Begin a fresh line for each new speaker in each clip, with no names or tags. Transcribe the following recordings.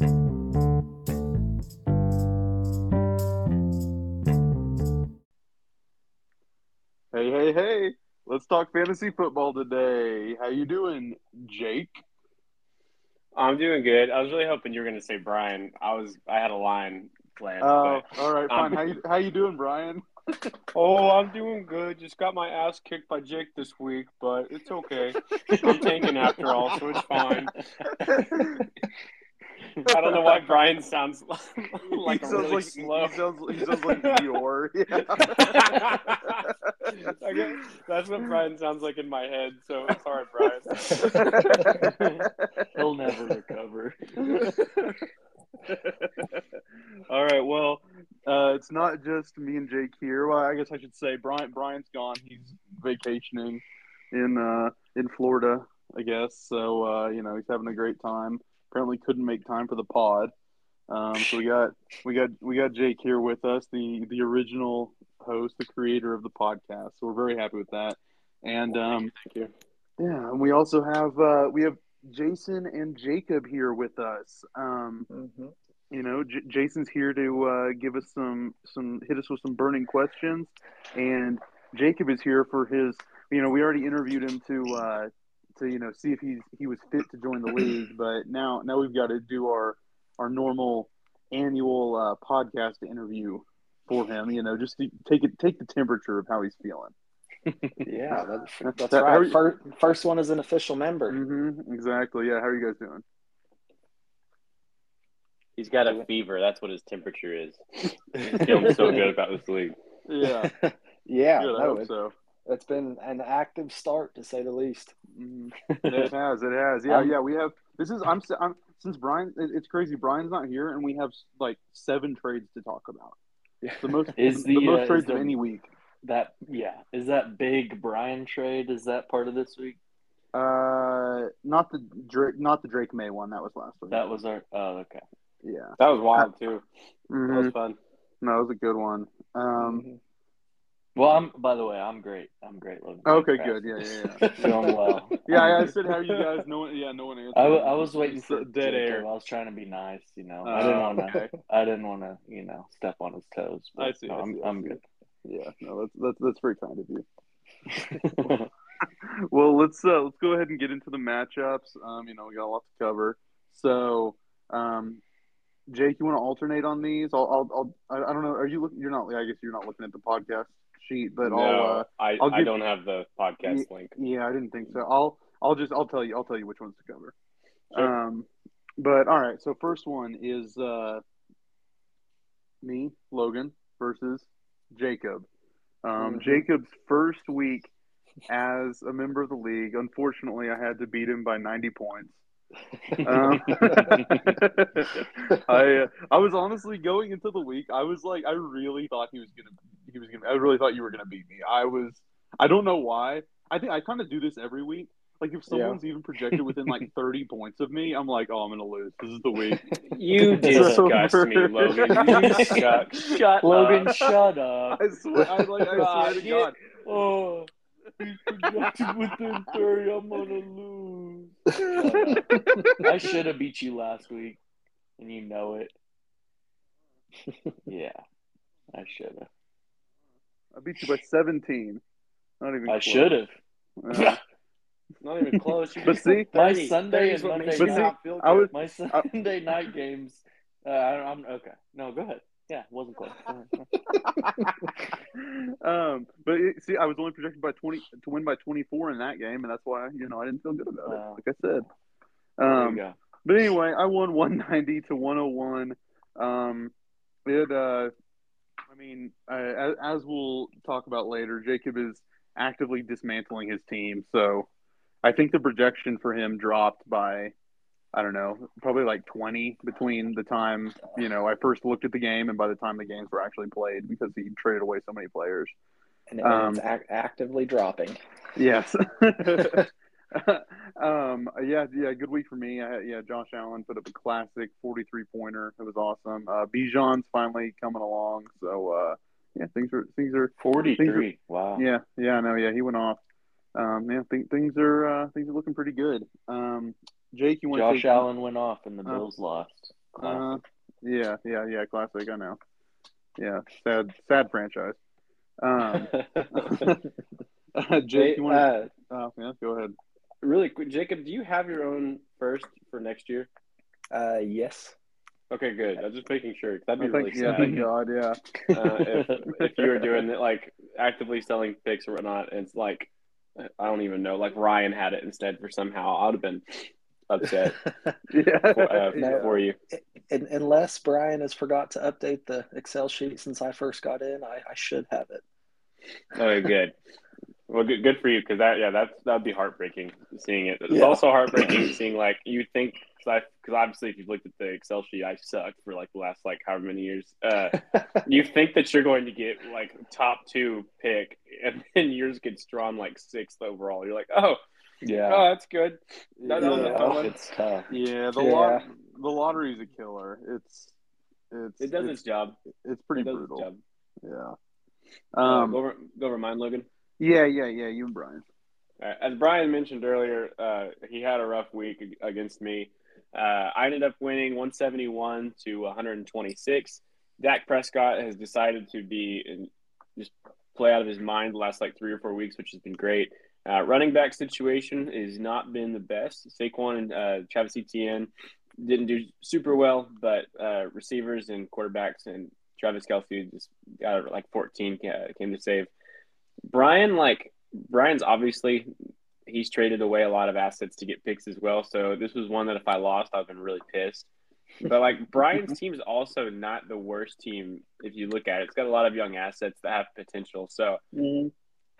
Hey, hey, hey! Let's talk fantasy football today. How you doing, Jake?
I'm doing good. I was really hoping you were going to say Bryan. I was I had a line planned.
Oh,
but,
all right, fine.
um,
how you how you doing, Bryan?
oh, I'm doing good. Just got my ass kicked by Jake this week, but it's okay. I'm tanking after all, so it's fine. I don't know why Bryan sounds like
he sounds
really
like
slow.
he sounds he sounds like Dior. Yeah.
Okay, That's what Bryan sounds like in my head. So it's all right, Bryan.
He'll never recover.
All right. Well, uh, it's not just me and Jake here. Well, I guess I should say Bryan. Bryan's gone. He's vacationing in uh, in Florida, I guess. So uh, you know he's having a great time. Apparently, couldn't make time for the pod. Um, so we got we got we got Jake here with us, the the original host, the creator of the podcast. So we're very happy with that. And um,
Thank you.
yeah, and we also have uh, we have Jayson and Jacob here with us. Um,
Mhm.
you know, J- Jayson's here to uh, give us some some hit us with some burning questions, and Jacob is here for his. You know, we already interviewed him to uh, to you know see if he's he was fit to join the league, but now now we've got to do our our normal annual uh, podcast interview for him. You know, just to take it take the temperature of how he's feeling.
Yeah, that's, that's
How are
right.
you-
First, first one is an official member.
Mm-hmm, exactly. Yeah. How are you guys doing?
He's got a fever. That's what his temperature is. He's feeling so good about this league.
Yeah.
yeah,
Good. I hope
it,
so.
It's been an active start to say the least.
Mhm. it has. It has. Yeah.
Um,
yeah. We have. This is. I'm. s- I'm since Brian. it- It's crazy. Brian's not here, and we have like seven trades to talk about. The most.
Is
the,
the,
most
uh,
trades
is
of
the-
any week.
That yeah, is that big Brian trade? Is that part of this week?
Uh, not the Drake. Not the Drake Maye one. That was last week.
That was our. Oh, okay.
Yeah.
That was wild too. That
Mhm.
was fun.
No, it was a good one. Um.
Mhm. Well, I'm. By the way, I'm great. I'm great. Logan.
Okay. Good. Yeah. Yeah. Yeah.
Feeling well.
Yeah. I, I said how you guys. No one. Yeah. No one answered.
I, I was waiting for
dead air.
I was trying to be nice, you know.
Oh,
I didn't want to.
okay.
I didn't want to, you know, step on his toes. But
I see,
no,
I
I'm,
I
I'm good.
Yeah. No. That's that's that's very kind of you. well, let's uh, let's go ahead and get into the matchups. Um, you know, we got a lot to cover. So, um, Jake, you want to alternate on these? I'll, I'll, I'll I I don't know. Are you looking? You're not. I guess you're not looking at the podcast sheet, but
no,
I'll. Uh,
I,
I'll
I don't have the podcast link.
yeah, I didn't think so. I'll, I'll just, I'll tell you, I'll tell you which ones to cover.
Sure.
Um, but all right. So first one is uh, me, Logan, versus Jacob. Um,
Mhm.
Jacob's first week as a member of the league. Unfortunately, I had to beat him by 90 points. Um, I uh, I was honestly going into the week. I was like, I really thought he was gonna. He was gonna. I really thought you were gonna beat me. I was. I don't know why. I think I kind of do this every week. Like if someone's even projected within like 30 points of me, I'm like, oh, I'm gonna lose. This is the week.
You disgust me, Logan. You suck.
Shut Logan,
up.
Logan, shut up.
I swear. I like. I swear to
you-
God.
Oh, he's projected within 30. I'm going to lose. Shut up. I should have beat you last week, and you know it. yeah, I should have.
I beat you by 17. Not even.
I should have.
Not even close. You
But see-
My
30.
Sunday
30
and
is what
Monday
makes
But see,
not feel
I
good.
was-
My Sunday night games. Uh, I- I'm okay. No, go ahead. Yeah, it wasn't close.
Um, but it, see, I was only projected by 20 to win by 24 in that game, and that's why you know I didn't feel good about
Wow.
it. Like I said.
There you
Um,
go.
But anyway, I won 190 to 101. Um, it, uh, I mean, uh, as, we'll talk about later, Jacob is actively dismantling his team. So I think the projection for him dropped by, I don't know, probably like 20 between the time, you know, I first looked at the game and by the time the games were actually played because he traded away so many players.
And,
um,
it's ac- actively dropping.
Yes. um, yeah, yeah, good week for me. I yeah, Josh Allen put up a classic 43 pointer. It was awesome. Uh, Bijan's finally coming along. So, uh, yeah, things are, things are,
43. Wow.
yeah, yeah, I know. Yeah, he went off. Um, yeah, th- things are, uh, things are looking pretty good. Um, Jake, you want
Josh
to
Allen went off and the
Uh,
Bills lost.
Uh, yeah, yeah, yeah. Classic. I know. Yeah, sad, sad franchise. Um, Jake,
Hey,
you want?
uh,
oh, yeah, go ahead.
Really quick, Jacob, do you have your own first for next year?
Uh, yes.
Okay, good. I'm just making sure. That'd be
Oh, thank,
really
yeah,
sad.
thank God. Yeah.
uh, if, if you were doing it, like actively selling picks or whatnot, and it's like I don't even know. Like Ryan had it instead for somehow. I would have been upset
Yeah.
for, uh,
No.
for you.
Un unless Bryan has forgot to update the Excel sheet since I first got in, I, I should have it.
Okay, good. Well, good, good for you because that yeah that's that'd be heartbreaking seeing it. It's
Yeah.
also heartbreaking seeing like you think because because obviously if you've looked at the Excel sheet, I sucked for like the last like however many years. Uh, you think that you're going to get like top two pick, and then yours gets drawn like sixth overall. You're like, oh,
Yeah.
oh, that's good. That, that was a
Yeah.
fun one.
It's tough.
Yeah, the
Yeah.
lot, the lottery's a killer. It's it's
It does
it's,
its job.
it's pretty
It does
brutal.
its job.
Yeah.
Uh,
Um.
go over go over mine, Logan.
Yeah, yeah, yeah. You and
Bryan. As Bryan mentioned earlier, uh, he had a rough week against me. Uh, I ended up winning 171 to 126. Dak Prescott has decided to be in, just play out of his mind the last like three or four weeks, which has been great. Uh, running back situation has not been the best. Saquon and uh, Travis Etienne didn't do super well, but uh, receivers and quarterbacks and Travis Kelce just got like 14 ca- came to save. Bryan, like Bryan's obviously he's traded away a lot of assets to get picks as well. So this was one that if I lost, I've been really pissed. But like Bryan's team is also not the worst team if you look at it. It's got a lot of young assets that have potential. So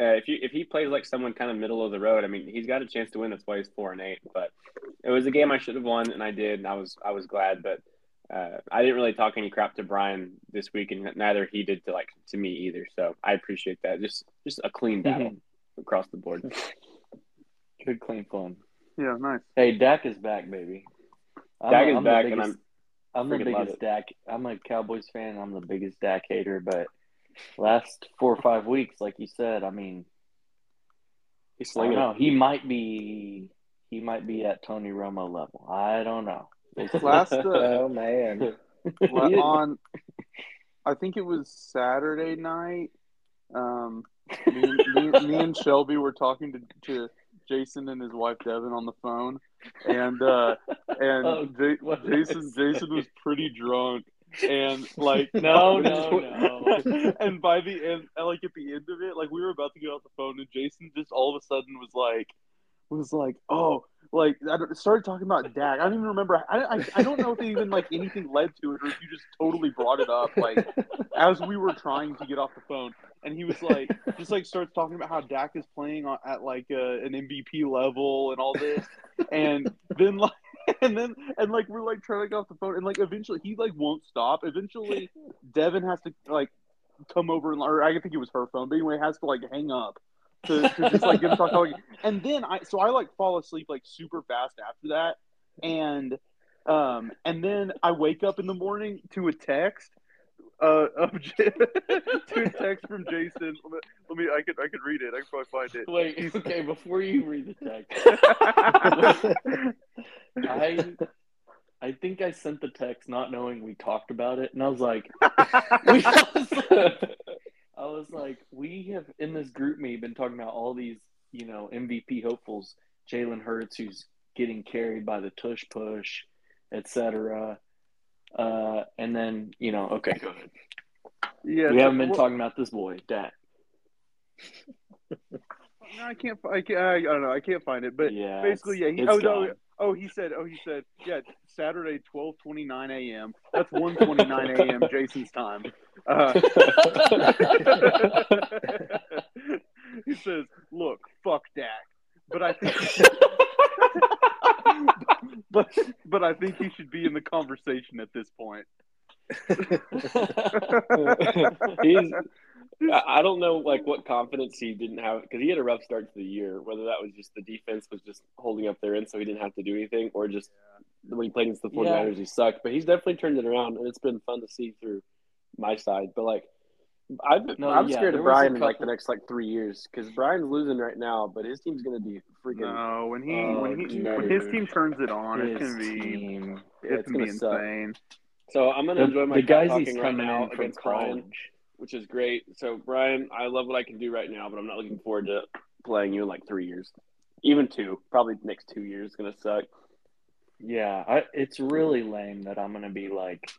uh, if you if he plays like someone kind of middle of the road, I mean, he's got a chance to win. That's why he's four and eight. But it was a game I should have won, and I did. And I was I was glad, but uh, I didn't really talk any crap to Bryan this week, and neither he did to like to me either. So I appreciate that. Just just a clean battle across the board.
Good, clean fun.
Yeah, nice.
Hey, Dak is back, baby. I'm
Dak
a-
is
I'm the
back, and
biggest- I'm the biggest. Dak. I'm a Cowboys fan. I'm the biggest Dak hater. But last four or five weeks, like you said, I mean,
He's
I
slinging
don't know. He might be. He might be at Tony Romo level. I don't know.
Last uh,
Oh man.
on, I think it was Saturday night. Um, me, and- me, me and Shelby were talking to, to Jayson and his wife Devin on the phone, and uh, and
Oh, what
Jayson
was
Jayson was pretty drunk, and like
No, no, no.
and by the end, like at the end of it, like we were about to get off the phone, and Jayson just all of a sudden was like, was like, oh, like I started talking about Dak. I don't even remember. I, I I don't know if they even like anything led to it, or if you just totally brought it up like as we were trying to get off the phone. And he was like, just like starts talking about how Dak is playing on, at like uh, an MVP level and all this, and then like. And then and like we're like trying to get off the phone and like eventually he like won't stop. Eventually Devin has to like come over and or I think it was her phone, but anyway, has to like hang up to, to just like him talk talking. And then I so I like fall asleep like super fast after that, and um and then I wake up in the morning to a text. Uh, of J- to a text from Jayson. Let me, let me. I could. I could read it. I could probably find it.
Wait, okay, before you read the text, I I think I sent the text not knowing we talked about it, and I was like, we, I, was, like, we have in this GroupMe been talking about all these, you know, MVP hopefuls, Jalen Hurts, who's getting carried by the tush push, etc. Uh, and then you know, okay, go ahead.
yeah,
We
so-
haven't been
well,
talking about this boy, Dak.
No, I can't. I can't. I, I don't know. I can't find it. But
yeah,
basically, yeah.
it's-
He,
it's
oh no. Oh, he said. Oh, he said. Yeah, Saturday, twelve twenty nine a.m. That's one twenty nine a.m. Jayson's time. Uh, he says, "Look, fuck Dak, but I think, but but I think he should be in the conversation at this point."
He's. I I don't know, like what confidence he didn't have because he had a rough start to the year. Whether that was just the defense was just holding up their end, so he didn't have to do anything, or just when he played against the 49ers, he sucked. But he's definitely turned it around, and it's been fun to see through my side. But like, I've,
No,
I'm
yeah,
scared of
was a
Bryan in like the next like three years because Bryan's losing right now, but his team's going to be freaking.
No, when he
Oh,
when he
no,
when his team turns it on, it's
His
gonna be
team.
Yeah,
it's,
it's
gonna be
gonna suck.
insane.
So I'm gonna
The,
enjoy my
the guys
talking
he's
right
coming
now
in from
against Bryan,
college.
Which is great. So Bryan, I love what I can do right now, but I'm not looking forward to playing you in like three years, even two. Probably next two years is gonna suck.
Yeah, I, it's really lame that I'm gonna be like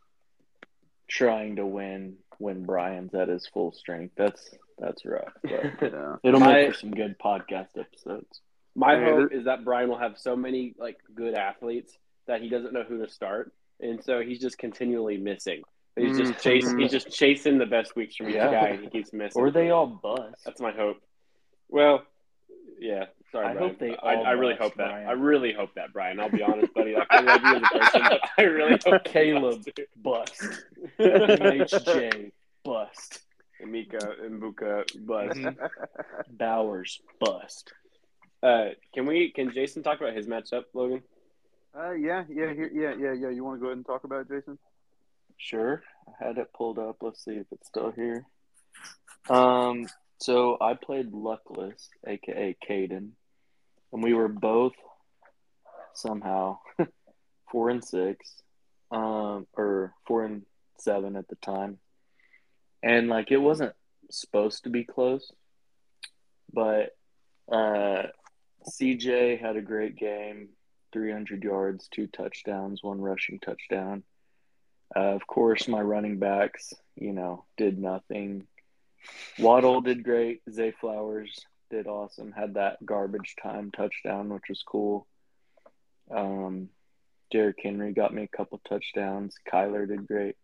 trying to win when Bryan's at his full strength. That's that's rough. But
Yeah.
it'll
My-
make for some good podcast episodes.
My
Hey,
hope is that Bryan will have so many like good athletes that he doesn't know who to start, and so he's just continually missing. He's just
Mhm.
chasing. He's just chasing the best weeks from each
Yeah.
guy, and he keeps missing.
Or they all bust.
That's my hope. Well, yeah. Sorry,
I
Bryan.
hope they
I,
all
I really
bust,
hope that.
Bryan.
I really hope that, Bryan. I'll be honest, buddy. Like, I love you as a person, but I really hope
Caleb
they
bust.
bust.
MHJ bust.
and Mika and Buka bust.
Bowers bust.
Uh, can we? Can Jayson talk about his matchup, Logan?
Uh, yeah, yeah, here, yeah, yeah, yeah. You want to go ahead and talk about it, Jayson?
Sure. I had it pulled up. Let's see if it's still here. Um, so I played Luckless, aka Caden, and we were both somehow four and six, um, or four and seven at the time, and like it wasn't supposed to be close, but uh, CJ had a great game, three hundred yards, two touchdowns, one rushing touchdown. Uh, of course, my running backs, you know, did nothing. Waddle did great. Zay Flowers did awesome. Had that garbage time touchdown, which was cool. Um, Derrick Henry got me a couple touchdowns. Kyler did great.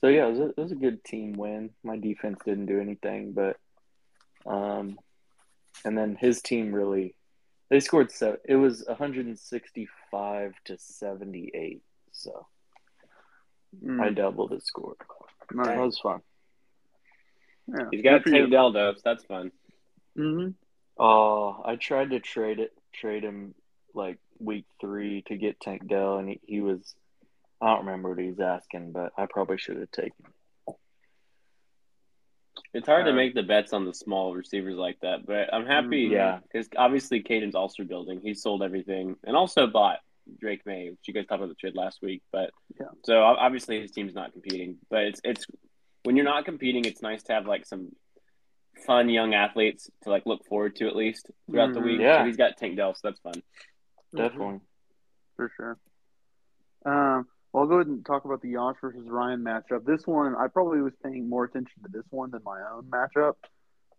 So yeah, it was a, it was a good team win. My defense didn't do anything, but um, and then his team really they scored seven. It was 165 to 78. So
Mm,
I doubled his score.
nice.
That was fun.
Yeah.
He's got
Good for.
Tank Dell though, so that's fun.
Mhm.
Oh, I tried to trade it, trade him like week three to get Tank Dell, and he, he was, I don't remember what he was asking, but I probably should have taken. it.
It's hard to
Uh,
make the bets on the small receivers like that, but I'm happy.
Mhm.
Yeah.
because obviously Caden's also building. He sold everything and also bought Drake Maye, which you guys talked about the trade last week. But
Yeah.
so obviously his team's not competing. But it's it's when you're not competing, it's nice to have like some fun young athletes to like look forward to at least throughout the
Mhm.
week.
Yeah.
So he's got Tank Dell, so that's fun.
Definitely.
for sure. Um, well, I'll go ahead and talk about the Yosh versus Ryan matchup. This one, I probably was paying more attention to this one than my own matchup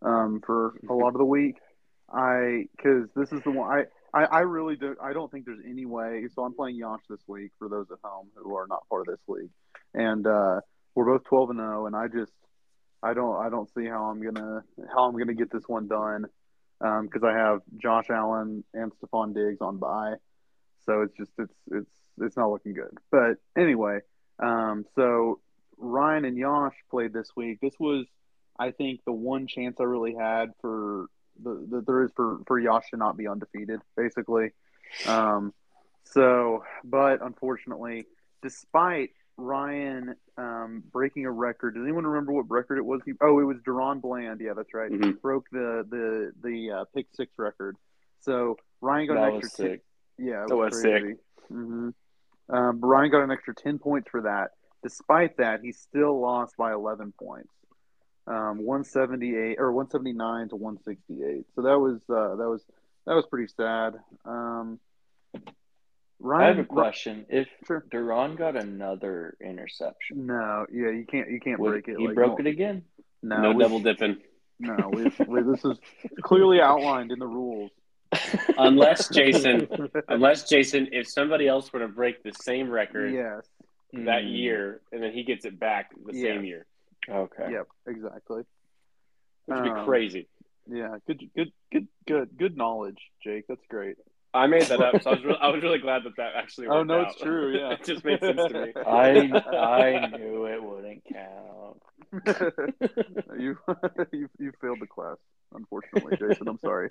um, for a lot of the week. I because this is the one I, I I really do I don't think there's any way. So I'm playing Yosh this week for those at home who are not part of this league, and uh, we're both 12 and 0, and I just I don't I don't see how I'm gonna how I'm gonna get this one done because I have Josh Allen and Stefon Diggs on bye. So it's just it's it's it's not looking good. But anyway, um, so Ryan and Yosh played this week. This was, I think, the one chance I really had for the that there is for for Yosh to not be undefeated, basically. Um, so, but unfortunately, despite Ryan um, breaking a record, does anyone remember what record it was? He, oh, it was DaRon Bland. Yeah, that's right.
Mhm.
Broke the the the uh, pick six record. So Ryan got
That
an
was
extra.
sick.
Yeah, it
That
was,
was
crazy. hmm Um, Brian got an extra ten points for that. Despite that, he still lost by eleven points, um, one seventy eight or one seventy nine to one sixty eight. So that was uh, that was that was pretty sad. Um, Ryan,
I have a question. If
Sure.
DaRon got another interception,
No, yeah, you can't you can't
would-
break it.
he
like,
broke
no-
it again.
No,
no
we-
double dipping.
No, we, we, this is clearly outlined in the rules.
Unless Jayson, unless Jayson, if somebody else were to break the same record
yes.
that
Mm,
year and then he gets it back the same year,
Okay.
Yep. Exactly.
which would be
Um,
crazy.
Yeah. Good. Good. Good. Good. Good knowledge, Jake. That's great.
I made that up, so I was really, I was really glad that that actually.
Oh, no,
out.
it's true, yeah.
it just made sense to me.
I I knew it wouldn't count.
you, you you failed the class, unfortunately, Jayson. I'm sorry.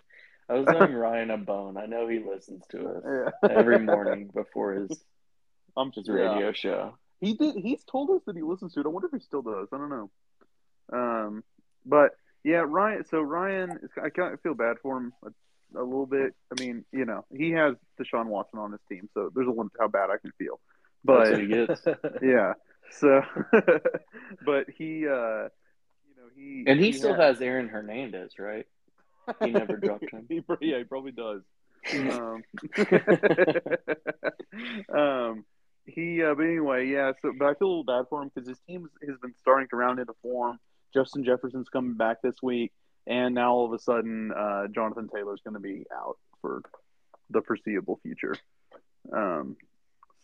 I was owing Ryan a bone. I know he listens to us
Yeah.
every morning before his
I'm
his
yeah.
radio show.
He did. He's told us that he listens to it. I wonder if he still does. I don't know. Um, but yeah, Ryan. So Ryan, is- I kind of feel bad for him. a little bit. I mean, you know, he has Deshaun Watson on his team, so there's a limit to how bad I can feel.
That's
But
what he gets.
yeah, so but he, uh, you know, he
And he still
had-
has Aaron Hernandez, right? He never dropped him.
he, yeah, he probably does. um, um, he, uh, but anyway, yeah. So, but I feel a little bad for him because his team has been starting to round into form. Justin Jefferson's coming back this week, and now all of a sudden, uh, Jonathan Taylor's going to be out for the foreseeable future. Um,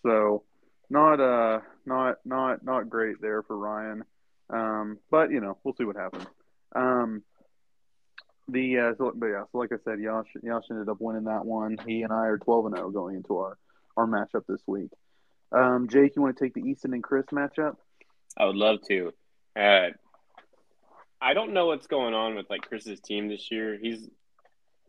so not, uh, not, not, not great there for Ryan. Um, but you know, we'll see what happens. Um, the uh, so, but yeah, so like I said, Yash Yash ended up winning that one. He and I are twelve and zero going into our our matchup this week. Um, Jake, you want to take the Easton and Chris matchup?
I would love to. Uh, I don't know what's going on with like Chris's team this year. He's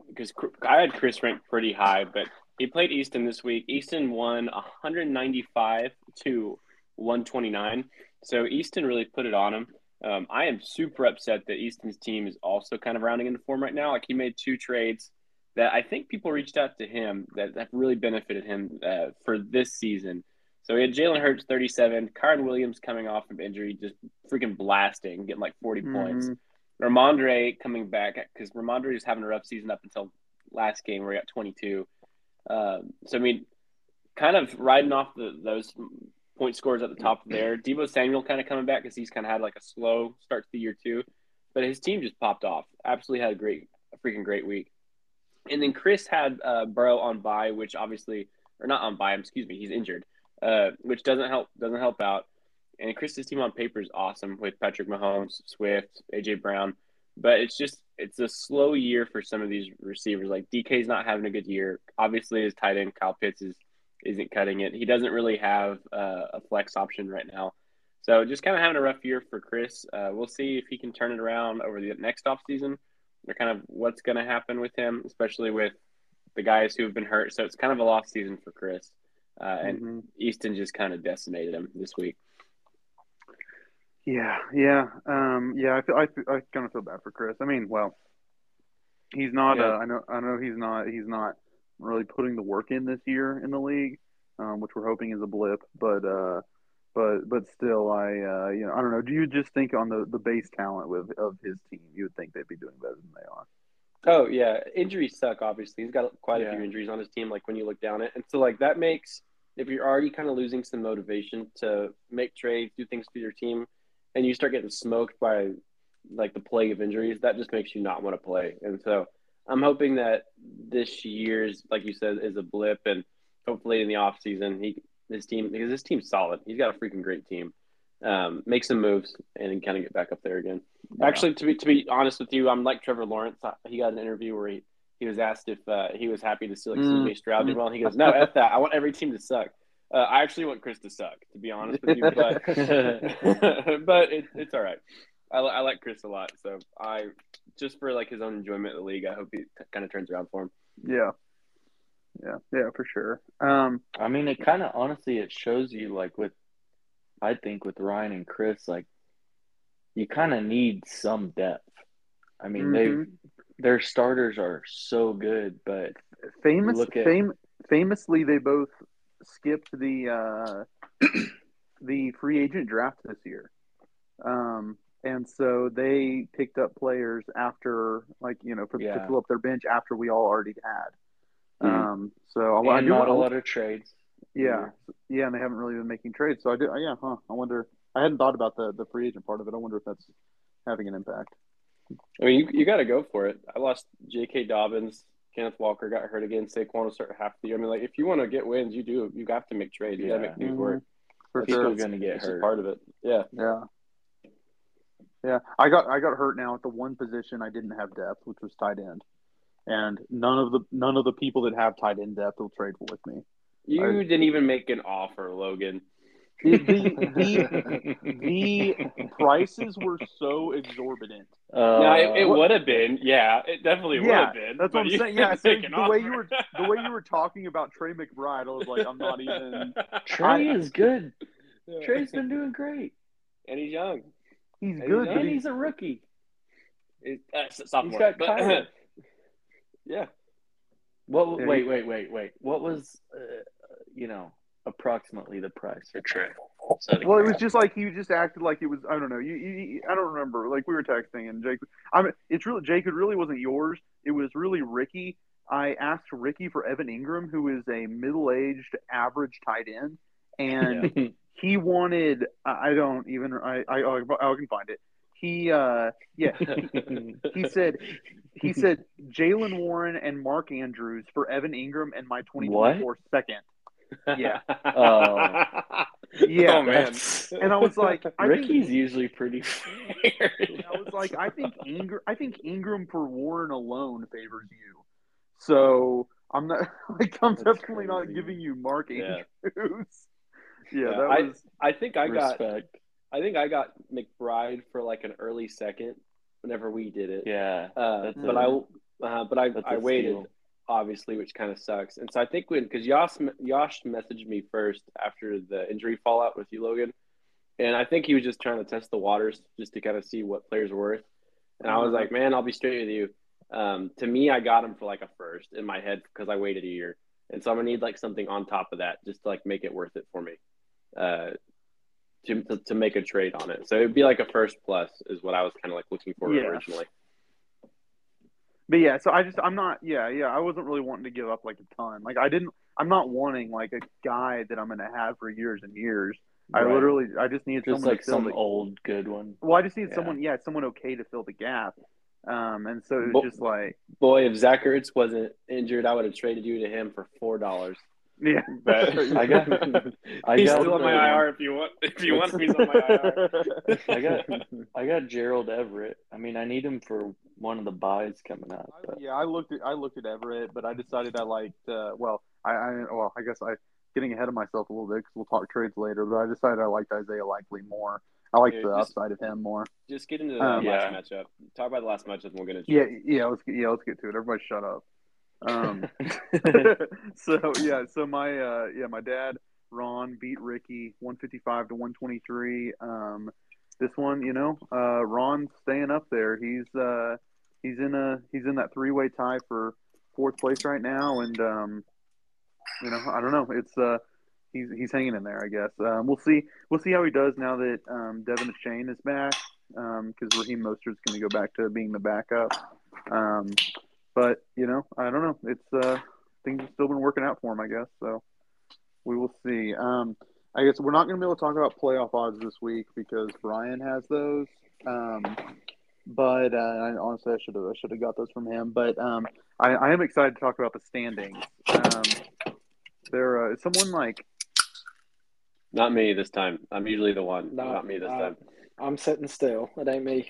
because I had Chris ranked pretty high, but he played Easton this week. Easton won 195 to 129, so Easton really put it on him. Um, I am super upset that Easton's team is also kind of rounding into form right now. Like he made two trades that I think people reached out to him that have really benefited him uh, for this season. So we had Jalen Hurts 37, Kyren Williams coming off of injury, just freaking blasting, getting like 40 points.
Mhm.
Rhamondre coming back because Rhamondre is having a rough season up until last game where he got 22. Um, so I mean, kind of riding off the, those point scores at the top there. Deebo Samuel kind of coming back because he's kind of had like a slow start to the year too, but his team just popped off. Absolutely had a great, a freaking great week. And then Chris had uh, Burrow on bye, which obviously, or not on bye. Excuse me, he's injured, uh, which doesn't help. Doesn't help out. And Chris's team on paper is awesome with Patrick Mahomes, Swift, AJ Brown, but it's just it's a slow year for some of these receivers. Like DK's not having a good year. Obviously, his tight end Kyle Pitts is isn't cutting it. He doesn't really have uh, a flex option right now. So just kind of having a rough year for Chris. Uh, we'll see if he can turn it around over the next offseason or kind of what's going to happen with him, especially with the guys who have been hurt. So it's kind of a lost season for Chris. Uh, and
Mhm.
Easton just kind of decimated him this week.
Yeah, yeah, um, yeah. I feel I, feel- I kind of feel bad for Chris. I mean, well, he's not.
Yeah.
Uh, I know. I know he's not. He's not really putting the work in this year in the league, um, which we're hoping is a blip. But uh, but but still, I uh, you know I don't know. Do you just think on the the base talent with of his team, you would think they'd be doing better than they are?
Oh yeah, injuries suck. Obviously, he's got quite a few injuries on his team. Like when you look down it, and so like that makes if you're already kind of losing some motivation to make trades, do things for your team, and you start getting smoked by like the plague of injuries, that just makes you not want to play. And so I'm hoping that this year's, like you said, is a blip, and hopefully in the off season he his team because his team's solid. He's got a freaking great team. Um, make some moves and kind of get back up there again. Actually, to be to be honest with you, I'm like Trevor Lawrence. He got an interview where he, he was asked if uh, he was happy to see like
Mm.
CJ Stroud did well, and he goes, "No, f that. I want every team to suck." Uh, I actually want Chris to suck, to be honest with you, but but it, it's all right. I, I like Chris a lot, so I just for like his own enjoyment of the league, I hope he kind of turns around for him.
Yeah, yeah, yeah, for sure. Um,
I mean, it kind of honestly it shows you like with, I think with Ryan and Chris, like you kind of need some depth. I mean, they
Mhm.
their starters are so good, but
famous,
at-
fam- famously, they both skipped the uh, the free agent draft this year, um, and so they picked up players after, like you know, for, to fill up their bench after we all already had.
Mhm.
Um, so I, I do
not a lot of trades.
Yeah, yeah, and they haven't really been making trades. So I do, yeah, huh? I wonder. I hadn't thought about the the free agent part of it. I wonder if that's having an impact.
I mean, you, you got to go for it. I lost J.K. Dobbins. Kenneth Walker got hurt again. Saquon will start half the year. I mean, like if you want to get wins, you do. You have to make trades. You got to
Yeah.
make things work. Mm-hmm.
For
That's
sure.
Gonna get
it's
hurt.
part of it. Yeah.
Yeah. Yeah. I got I got hurt now at the one position I didn't have depth, which was tight end. And none of the none of the people that have tight end depth will trade with me.
You
I-
didn't even make an offer, Logan.
The the, the, the prices were so exorbitant.
Uh,
no, it, it would have been. Yeah, it definitely would have been.
That's what I'm saying. Yeah, so
make an
the way you were the way you were talking about Trey McBride, I was like, I'm not even
Trey is good.
Yeah.
Trey's been doing great,
and he's young.
he's
He's
good,
young.
and
he's
he's a rookie.
It, uh, s- sophomore.
got
but- yeah,
What? Wait, wait, wait, wait. What was, uh, you know, approximately the price?
For Trey. So
Well, it was just like he just acted like it was. I don't know. You, you, I don't remember. Like we were texting, and Jake. I mean, it's really Jake. It really wasn't yours. It was really Ricky. I asked Ricky for Evan Engram, who is a middle-aged, average tight end, and he wanted. I I don't even. I, I I can find it. He uh yeah. He said he said Jaylen Warren and Mark Andrews for Evan Engram and my 2024 second. Yeah.
Oh.
Yeah.
Oh man.
And I was like, I think
Ricky's usually pretty fair.
I was like, I think Engram, I think Engram for Warren alone favors you. So I'm not like I'm
That's
definitely not giving you Mark. Andrews. Yeah,
Yeah,
that
I-
was
I think I got I think I got McBride for like an early second whenever we did it.
Yeah.
Uh, but
a-
I uh, but I I waited
steal.
Obviously, which kind of sucks. And so I think when because Yosh Yosh messaged me first after the injury fallout with you, Logan, and I think he was just trying to test the waters just to kind of see what players worth. And I was
Mhm.
like, man, I'll be straight with you. Um, to me, I got him for like a first in my head because I waited a year, and so I'm gonna need like something on top of that just to like make it worth it for me. Uh, to, to, to make a trade on it. So it'd be like a first plus is what I was kind of like looking for
Yeah.
originally.
But yeah, so I just I'm not yeah, yeah, I wasn't really wanting to give up like a ton. Like I didn't I'm not wanting like a guy that I'm gonna have for years and years. I literally I just need
Just
someone
like some
the,
old good one.
Well, I just need
Yeah.
someone yeah, someone okay to fill the gap. Um and so it was
But-
just like
Boy, if Zach Ertz wasn't injured, I would have traded you to him for four dollars.
Yeah.
But
I got- I
he's
got
still on my
the-
IR if you want. If you want him, he's on my IR.
I got I got Gerald Everett. I mean, I need him for one of the buys coming up.
I-
But
yeah, I looked at I looked at Everett, but I decided I liked. Uh, well, I, I well, I guess I getting ahead of myself a little bit because we'll talk trades later. But I decided I liked Isaiah Likely more. I like
Yeah,
the
just-
upside of him more.
Just get into the
Um,
last matchup. Talk about the last matchup, and we'll get into
Yeah,
it.
yeah. Let's get, yeah, let's get to it. Everybody, shut up. Um, so yeah, so my uh, yeah, my dad Ron beat Ricky one fifty five to one twenty three. Um, this one, you know, uh, Ron's staying up there. He's uh, he's in a he's in that three way tie for fourth place right now, and um, you know, I don't know. It's uh, he's he's hanging in there, I guess. Um, we'll see we'll see how he does now that um, De'Von Achane is back, because Raheem Mostert's going to go back to being the backup. Um, but you know, I don't know. It's uh, things have still been working out for him, I guess. So we will see. Um, I guess we're not going to be able to talk about playoff odds this week because Bryan has those. Um, but uh, I, honestly, I should have I should have got those from him. But um, I, I am excited to talk about the standings. Um, there uh, is someone like
Not me this time. I'm usually the one.
No,
not me this
uh,
time.
I'm sitting still. It ain't me.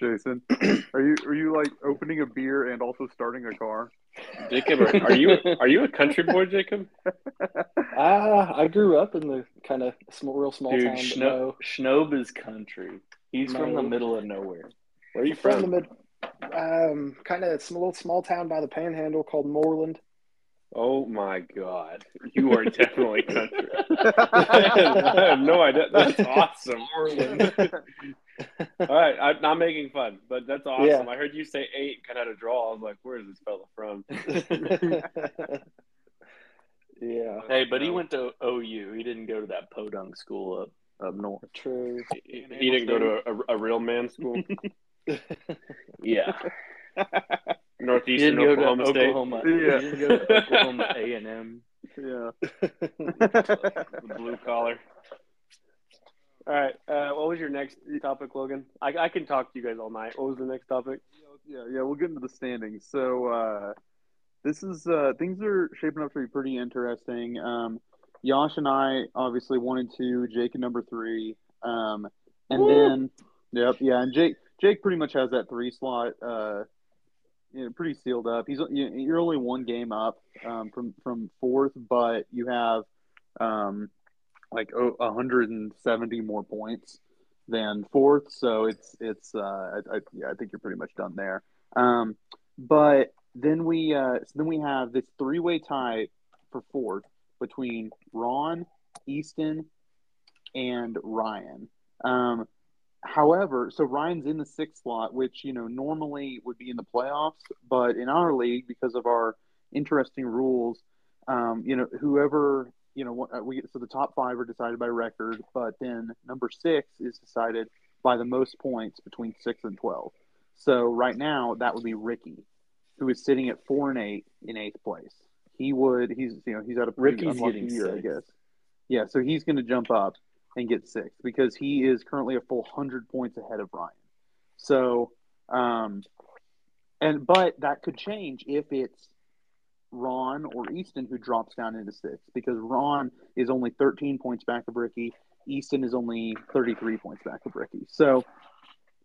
Jayson. Are you are you like opening a beer and also starting a car?
Jacob, are, are you are you a country boy, Jacob?
Ah, I grew up in the kind of small, real small
Dude,
town. but
Schno-
no,
Schnob is country. He's from the middle of nowhere.
Where are you
from the
from?
mid, um, kind of small, little small town by the Panhandle called Mooreland.
Oh my God, you are definitely country. I have no idea. That's awesome. All right, I'm not making fun, but that's awesome.
Yeah.
I heard you say eight, kind of had a draw. I was like, "Where is this fella from?"
yeah,
Hey, but he went to OU. He didn't go to that podunk school up up north.
true.
He, he didn't go to a, a real man school,
Yeah,
northeastern
didn't
Oklahoma State.
Oklahoma.
Yeah.
He didn't go to Oklahoma A and M.
yeah.
the blue collar. All right. Uh, what was your next topic, Logan? I, I can talk to you guys all night. What was the next topic?
Yeah, yeah, we'll get into the standings. So uh, this is uh, things are shaping up to be pretty interesting. Um, Yash and I obviously one and two, Jake and number three, um, and
Woo!
then yep, yeah, and Jake Jake pretty much has that three slot, uh, you know, pretty sealed up. He's you- you're only one game up um, from from fourth, but you have um, like oh, 170 more points than fourth. So it's it's uh, I, I, yeah, I think you're pretty much done there. Um, but then we uh, so then we have this three way tie for fourth between Ron, Easton, and Ryan. Um, however, so Ryan's in the sixth slot, which you know normally would be in the playoffs, but in our league because of our interesting rules. Um, you know, whoever you know, uh, we so the top five are decided by record, but then number six is decided by the most points between six and twelve. So right now, that would be Ricky, who is sitting at four and eight in eighth place. He would he's you know he's at a pretty
Ricky's getting
year, I guess. Yeah, so he's going to jump up and get six because he is currently a full hundred points ahead of Ryan. So, um, and but that could change if it's Ron or Easton who drops down into six because Ron is only 13 points back of Ricky. Easton is only 33 points back of Ricky. So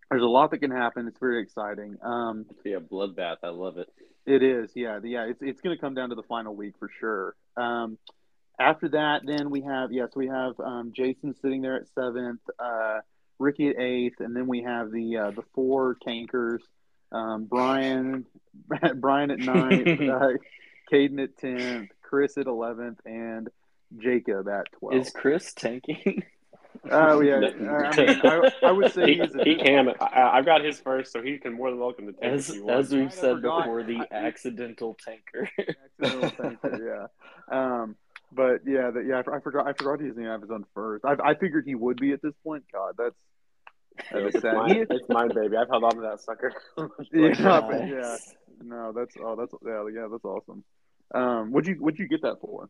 there's a lot that can happen. It's very exciting. Um,
Be a bloodbath. I love it.
it is, yeah, yeah. It's it's going to come down to the final week for sure. Um, after that, then we have yes, we have um, Jayson sitting there at seventh, uh, Ricky at eighth, and then we have the uh, the four tankers, um, Bryan, Bryan at ninth, uh, Caden at tenth, Chris at eleventh, and Jacob at twelve.
Is Chris tanking?
Oh yeah, I, mean, I, I would say
He,
he's a
he can. I, I've got his first, so he can more than welcome to take
As as we've
I
said
forgot.
before, the
I-
accidental tanker.
accidental tanker, yeah. Um, but yeah, the, yeah, I, I forgot. I forgot he's gonna have his own first. I, I figured he would be at this point. God, that's that is
It's
sad.
mine,
He-
it's mine, baby. I've held on to that sucker.
yeah, but yeah, no, that's oh, that's yeah, yeah, that's awesome. Um, would you would you get that for?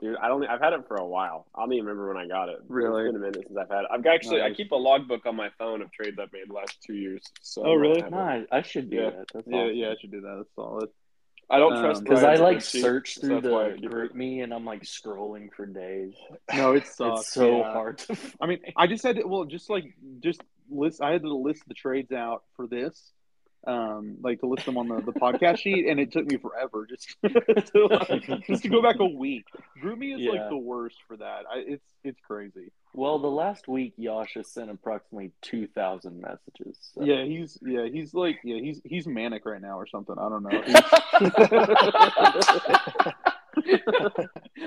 Dude, I don't. I've had it for a while. I don't even remember when I got it.
Really?
It's been a minute since I've had it. I've actually. I keep a logbook on my phone of trades I've made the last two years. So
Oh, really?
I.
Nice. I should do
Yeah.
that. That's
Yeah,
awesome.
yeah, I should do that. That's solid.
I don't
Um,
trust
Because I like search through the GroupMe and I'm like scrolling for days.
No, it sucks.
it's so
yeah.
hard to.
I mean, I just had to, well, just like just list. I had to list the trades out for this, um, like to list them on the, the podcast sheet, and it took me forever just to, like, just to go back a week. GroupMe is
Yeah.
like the worst for that. I, it's it's crazy.
Well, the last week Yasha sent approximately two thousand messages. So.
Yeah, he's yeah he's like yeah he's he's manic right now or something. I don't know.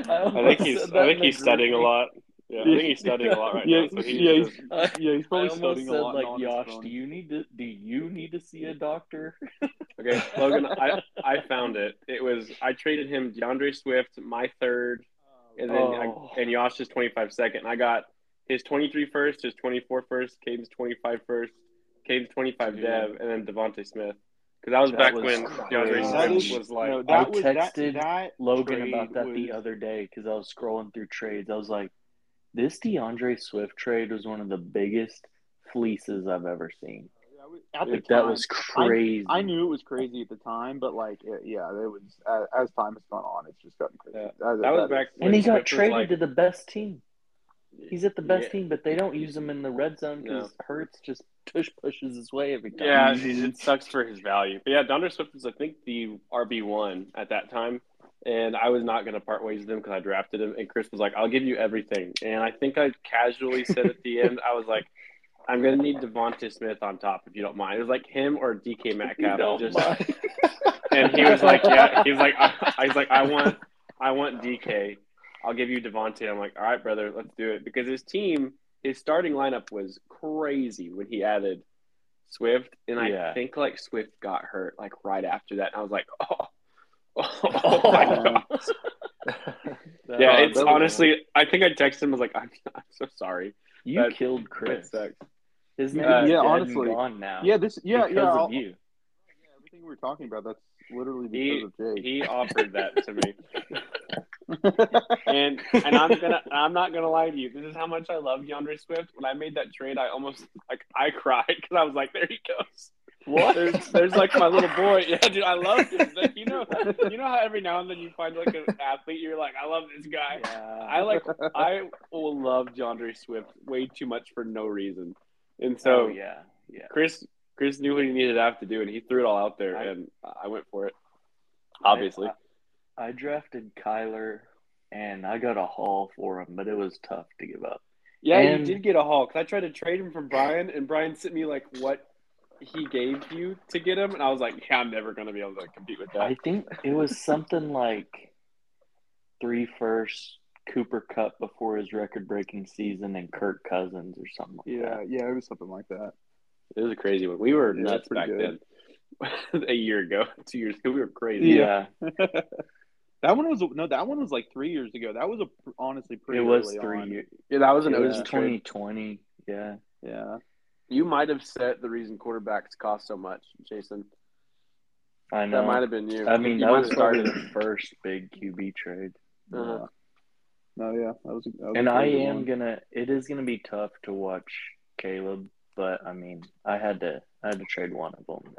I think he's. I think he's studying a lot. Yeah, I think he's studying a lot right
yeah,
now. So he
yeah, he's,
to-
yeah, he's probably
almost
studying
said
a lot.
like,
on his
Yash,
phone.
do you need to? Do you need to see a doctor?
Okay, Logan, I I found it. It was I traded him D'Andre Swift, my third, and then
Oh.
I, and Yosh's 25 second. I got his 23 first, his 24 first, Caden's 25 first, Caden's 25
Dude.
Dev, and then DeVonta Smith. Because that was
That
back
was
when
D'Andre
Swift
is-
was like,
no,
I
was
texted
that
Logan about that
was,
the other day because I was scrolling through trades. I was like, this D'Andre Swift trade was one of the biggest fleeces I've ever seen.
At the
Like, that was crazy.
I knew it was crazy at the time, but like, it, yeah, it was as, as time has gone on, it's just gotten crazy.
Yeah.
That,
That was back
is-
and he got
Swift
traded
like-
to the best team. He's at the best
Yeah.
team, but they don't use him in the red zone because Hurts just push pushes his way every time.
Yeah, it, it sucks for his value. But yeah, DeAndre Swift was, I think, the RB one at that time, and I was not going to part ways with him because I drafted him. And Chris was like, "I'll give you everything," and I think I casually said at the end, I was like, "I'm going to need DeVonta Smith on top if you don't mind." It was like him or DK Metcalf. just, and he was like, "Yeah," he was like, I, "I was like, I want, I want DK. I'll give you DeVonta." I'm like, "All right, brother, let's do it," because his team, his starting lineup was crazy when he added Swift, and I think like Swift got hurt like right after that, and I was like, "Oh, oh, my oh.
god."
Yeah,
Oh,
it's
that was-
honestly. I think I texted him. I was like, "I'm, I'm so sorry."
you
that-
killed
That
Chris.
sucks.
His
Yeah,
name is
yeah, honestly.
gone now.
yeah, this, yeah,
because
yeah,
of
I'll-
you.
yeah, everything we were talking about, that's literally
He
because of Jake.
he offered that to me, and and I'm gonna I'm not gonna lie to you. This is how much I love D'Andre Swift. When I made that trade, I almost like I cried because I was like, "There he goes."
What?
There's, there's like my little boy. Yeah, dude, I love him. Like, you know, you know how every now and then you find like an athlete, you're like, I love this guy.
Yeah.
I like, I will love D'Andre Swift way too much for no reason, and so
oh, yeah, yeah.
Chris, Chris knew what he needed to have to do, and he threw it all out there,
I-
and I went for it. Obviously,
I, I drafted Kyler, and I got a haul for him, but it was tough to give up.
yeah,
and-
you did get a haul because I tried to trade him from Bryan, and Bryan sent me like what he gave you to get him, and I was like, yeah, I'm never gonna be able to compete with that.
I think it was something like three first Cooper Kupp before his record-breaking season, and Kirk Cousins or something like
yeah,
that.
yeah, it was something like that.
It was a crazy one. We were
Yeah,
nuts back
good.
a year ago, two years ago. We were crazy.
Yeah,
that one was no, that one was like three years ago. That was a honestly pretty.
it was
early
three years.
Yeah, that was an
It was 2020. Yeah,
Yeah,
You might have set the reason quarterbacks cost so much, Jayson.
I know.
That might have been you.
I mean,
you
that was
have
probably the first big QB trade.
Uh-huh.
no, yeah, that was. That was
And I am
one.
gonna. It is gonna be tough to watch Caleb, but I mean, I had to. I had to trade one of them.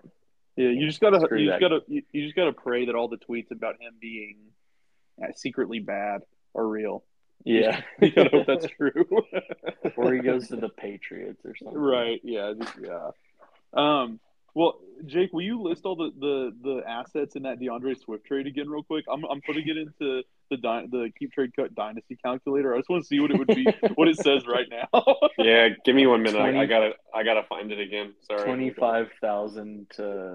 Yeah, you just gotta, you just gotta, you, you just gotta pray that all the tweets about him being uh, secretly bad are real.
Yeah,
you gotta hope that's true.
or he goes to the Patriots or something.
right? Yeah, just- yeah. Um. Well, Jake, will you list all the, the, the assets in that D'Andre Swift trade again, real quick? I'm I'm putting it into the the keep trade cut dynasty calculator. I just want to see what it would be, what it says right now.
Yeah, give me one minute. I, I gotta, I gotta find it again. Sorry.
Twenty-five thousand to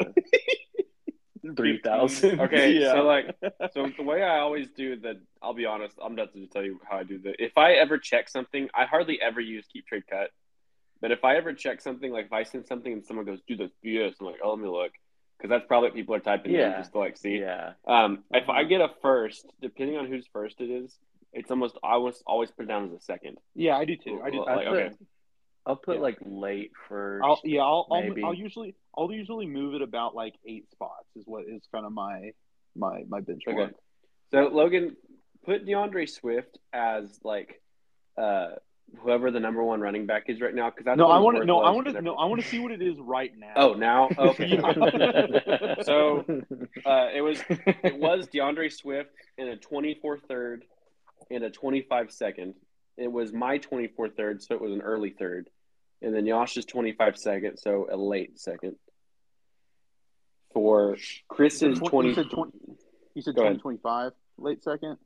three thousand.
Okay,
Yeah.
so like, so the way I always do that, I'll be honest. I'm about to tell you how I do that. If I ever check something, I hardly ever use keep trade cut. But if I ever check something, like if I send something and someone goes, "Do this, do this," I'm like, "Oh, let me look," because that's probably what people are typing in
Yeah.
just to like see.
Yeah,
Um, if I get a first, depending on whose first it is, it's almost I always always put it down as a second.
yeah, I do too. I do.
Like,
I,
okay.
I'll put
Yeah.
like late first.
I'll, yeah, I'll, I'll. I'll usually, I'll usually move it about like eight spots. Is what is kind of my, my, my benchmark.
Okay. So Logan, put D'Andre Swift as like uh whoever the number one running back is right now because
No, I want to. No, I want to. No, I want to see what it is right now.
Oh, now okay. So, uh, it was it was D'Andre Swift in a 24 third and a 25 second. It was my 24 third, so it was an early third, and then Yosh's 25 second, so a late second. For Chris
is
20,
You said twenty. You said
Go
twenty twenty five late second.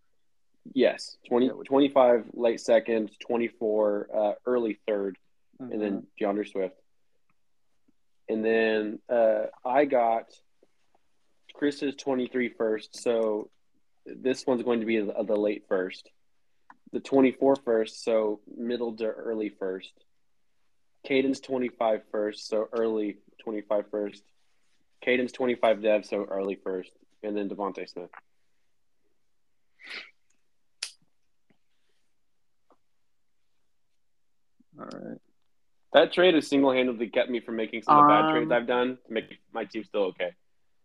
yes, 20,
Yeah,
25 late second, 24 uh, early third, and
Mm-hmm.
then D'Andre Swift. And then uh, I got Chris's 23 first, so this one's going to be the, the late first. The 24 first, so middle to early first. Caden's 25 first, so early 25 first. Caden's 25 dev, so early first. And then DeVonta Smith.
all right.
That trade has single handedly kept me from making some of the bad
Um,
trades I've done to make my team still okay.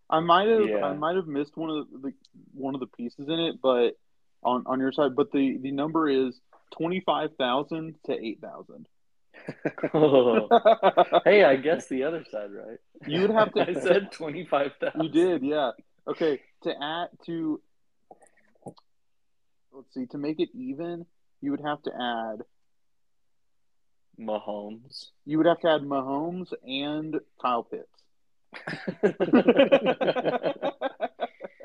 I might have.
Yeah.
I might have missed one of the one of the pieces in it, but on on your side. But the the number is twenty five thousand to eight thousand.
Oh. Hey, I guess the other side, right?
You would have to-
I said twenty-five thousand.
You did, yeah. Okay, to add to let's see, to make it even, you would have to add
Mahomes.
you would have to add Mahomes and Kyle Pitts.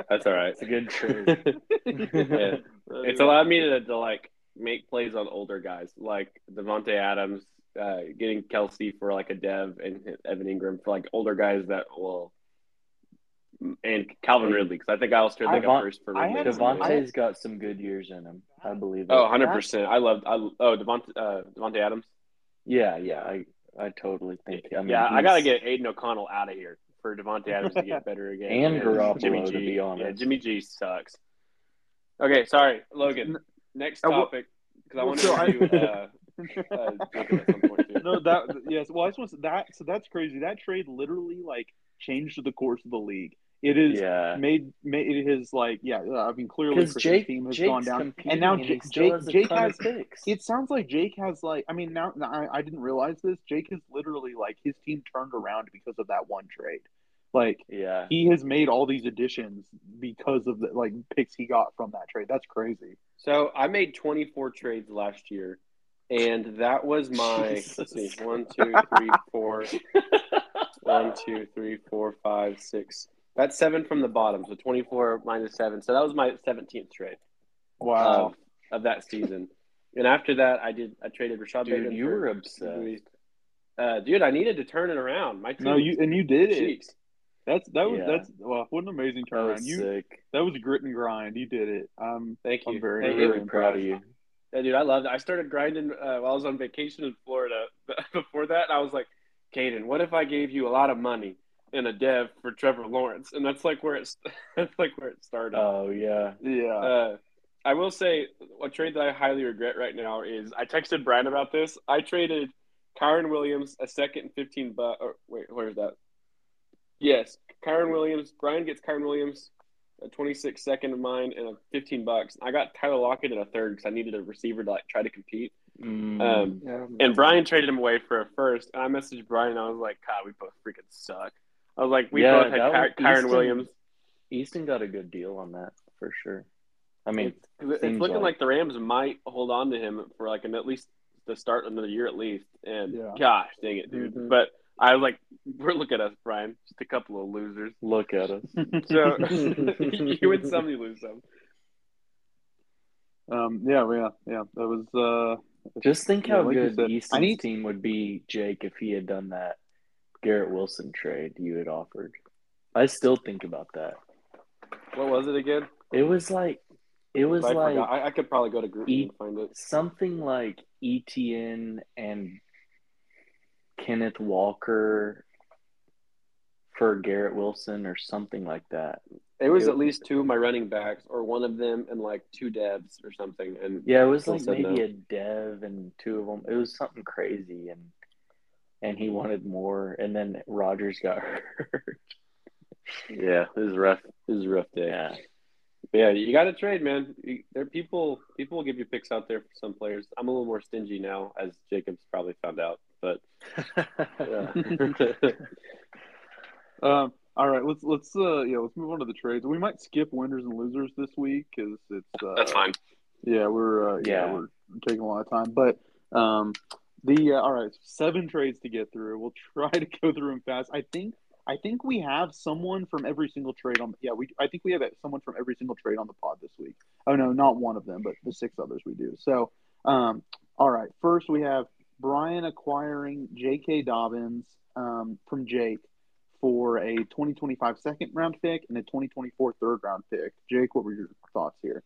That's all right.
It's a good trade.
Yeah. It's allowed me to, to like make plays on older guys like Davante Adams, uh, getting Kelce for like a dev, and Evan Engram for like older guys that will, and Calvin Ridley because I think I also turned like a first for Ridley.
Davante's got some good years in him. I believe it.
Oh, 100 percent. I loved. I oh Davante uh, Davante Adams.
Yeah, yeah. I, I totally think. I mean,
yeah, I gotta get Aidan O'Connell out of here for Davante Adams to get better again.
And Garoppolo,
Jimmy
to
G.
be honest.
Yeah, Jimmy G sucks. Okay, sorry, Logan. Next topic because I
well,
want
so I-
to do. Uh, uh, Jacob at some point too.
no, that yes. Well, I just want to, that. So that's crazy. That trade literally like changed the course of the league. It is
Yeah.
made made it is like yeah. I mean, clearly
Because
Chris's
Jake,
team has
Jake's
gone down, and now
he
J- Jake
has
Jake has.
of picks.
It sounds like Jake has like. I mean, now now I, I didn't realize this. Jake has literally like his team turned around because of that one trade. Like
yeah.
he has made all these additions because of the like picks he got from that trade. That's crazy.
So I made 24 trades last year, and that was my let's see, one, two, three, four, one, two, three, four, five, six. That's seven from the bottom, so 24 minus seven. So that was my 17th trade
Wow.
of, of that season. And after that, I did I traded Rashod
Dude,
Bateman
you were obsessed.
Uh, dude, I needed to turn it around. My team
no, you and you did it.
cheeks.
That's that was
Yeah.
that's well, what an amazing
That was
You
sick.
that was grit and grind. You did it. Um,
Thank you.
I'm very,
Thank you.
very
really proud of you.
Yeah, dude, I loved it. I started grinding uh, while I was on vacation in Florida. Before that, I was like, Caden, what if I gave you a lot of money and a dev for Trevor Lawrence, and that's like where it's that's like where it started.
Oh yeah.
Yeah.
Uh, I will say a trade that I highly regret right now is I texted Bryan about this. I traded Kyren Williams a second and fifteen bucks. Wait, where's that? Yes, Kyren Williams. Bryan gets Kyren Williams a 26 second of mine and a 15 bucks. I got Tyler Lockett in a third because I needed a receiver to like try to compete.
Mm.
Um,
Yeah.
and Bryan traded him away for a first. And I messaged Bryan. And I was like, God, we both freaking suck. I was like, we
Yeah,
both had
that
Ky-
was- Kyren
Williams.
Easton got a good deal on that for sure. I mean,
It's, 'cause it's looking
like-
like the Rams might hold on to him for like an at least the start of the year at least. And
Yeah.
gosh, dang it, dude.
Mhm.
But I was like, we're look at us, Bryan, just a couple of losers.
look at us.
So you win some, you lose some.
um. Yeah. Yeah. Yeah. That was. Uh.
Just think
Yeah,
how
like
good
said,
Easton's
need-
team would be, Jake, if he had done that Garrett Wilson trade you had offered. I still think about that.
What was it again?
It was like it was
I
like.
I, I could probably go to group
E-
and find it.
something like ETN and Kenneth Walker for Garrett Wilson or something like that.
It was
It-
at least two of my running backs, or one of them, and like two devs or something. And
Yeah, it was like maybe
no.
a dev and two of them. It was something crazy, and and he wanted more. And then Rodgers got hurt.
yeah, it was rough. It was a rough day.
yeah,
But yeah, you got to trade, man. You, there are people. People will give you picks out there for some players. I'm a little more stingy now, as Jacob's probably found out. But yeah.
Um. All right. Let's let's uh yeah let's move on to the trades. We might skip winners and losers this week because it's uh,
that's fine.
Yeah, we're uh, yeah.
Yeah.
we're taking a lot of time, but um, the uh, all right, seven trades to get through. We'll try to go through them fast. I think I think we have someone from every single trade on. Yeah, we I think we have someone from every single trade on the pod this week. Oh no, not one of them, but the six others we do. So, um, all right. First, we have Bryan acquiring J.K. Dobbins um, from Jake for a 2025 second round pick and a 2024 third round pick. Jake, what were your thoughts here?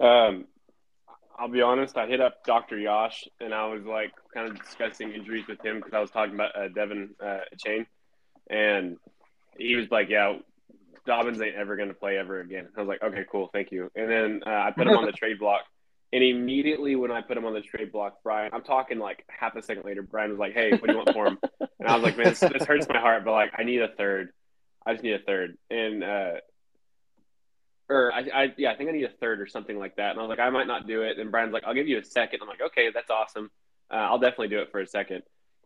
Um, I'll be honest. I hit up Dr. Yash and I was like kind of discussing injuries with him because I was talking about uh, De'Von uh, Chain, and he was like, "Yeah, Dobbins ain't ever going to play ever again." I was like, "Okay, cool, thank you." And then uh, I put him on the trade block, and immediately when I put him on the trade block, Bryan, I'm talking like half a second later, Bryan was like, "Hey, what do you want for him?" And I was like, "Man, this, this hurts my heart, but like, I need a third. I just need a third. And uh, or I, I, yeah, I think I need a third or something like that. And I was like, I might not do it. And Bryan's like, I'll give you a second. I'm like, okay, that's awesome. Uh, I'll definitely do it for a second.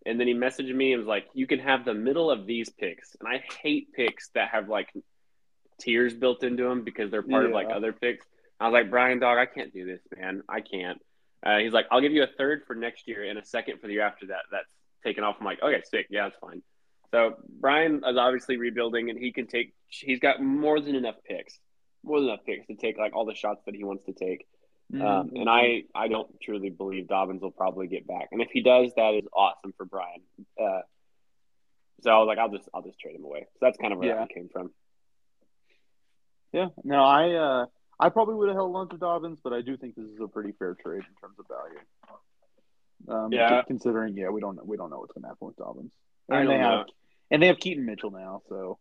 And then he messaged me and was like, you can have the middle of these picks. And I hate picks that have like tiers built into them because they're part of like other picks. I was like, Bryan, dog, I can't do this, man. I can't. Uh, he's like, I'll give you a third for next year and a second for the year after that. That's taken off. I'm like, okay, sick. Yeah, that's fine. So Bryan is obviously rebuilding, and he can take. He's got more than enough picks, more than enough picks to take like all the shots that he wants to take.
Mm-hmm.
Um, and I, I don't truly believe Dobbins will probably get back. And if he does, that is awesome for Bryan. Uh, so I was like, I'll just, I'll just trade him away. So that's kind of where
Yeah.
that came from.
Yeah, no, I uh, I probably would have held on to Dobbins, but I do think this is a pretty fair trade in terms of value. Um,
Yeah.
considering yeah, we don't know we don't know what's going to happen with Dobbins, and they
don't
have
know.
and they have Keaton Mitchell now, so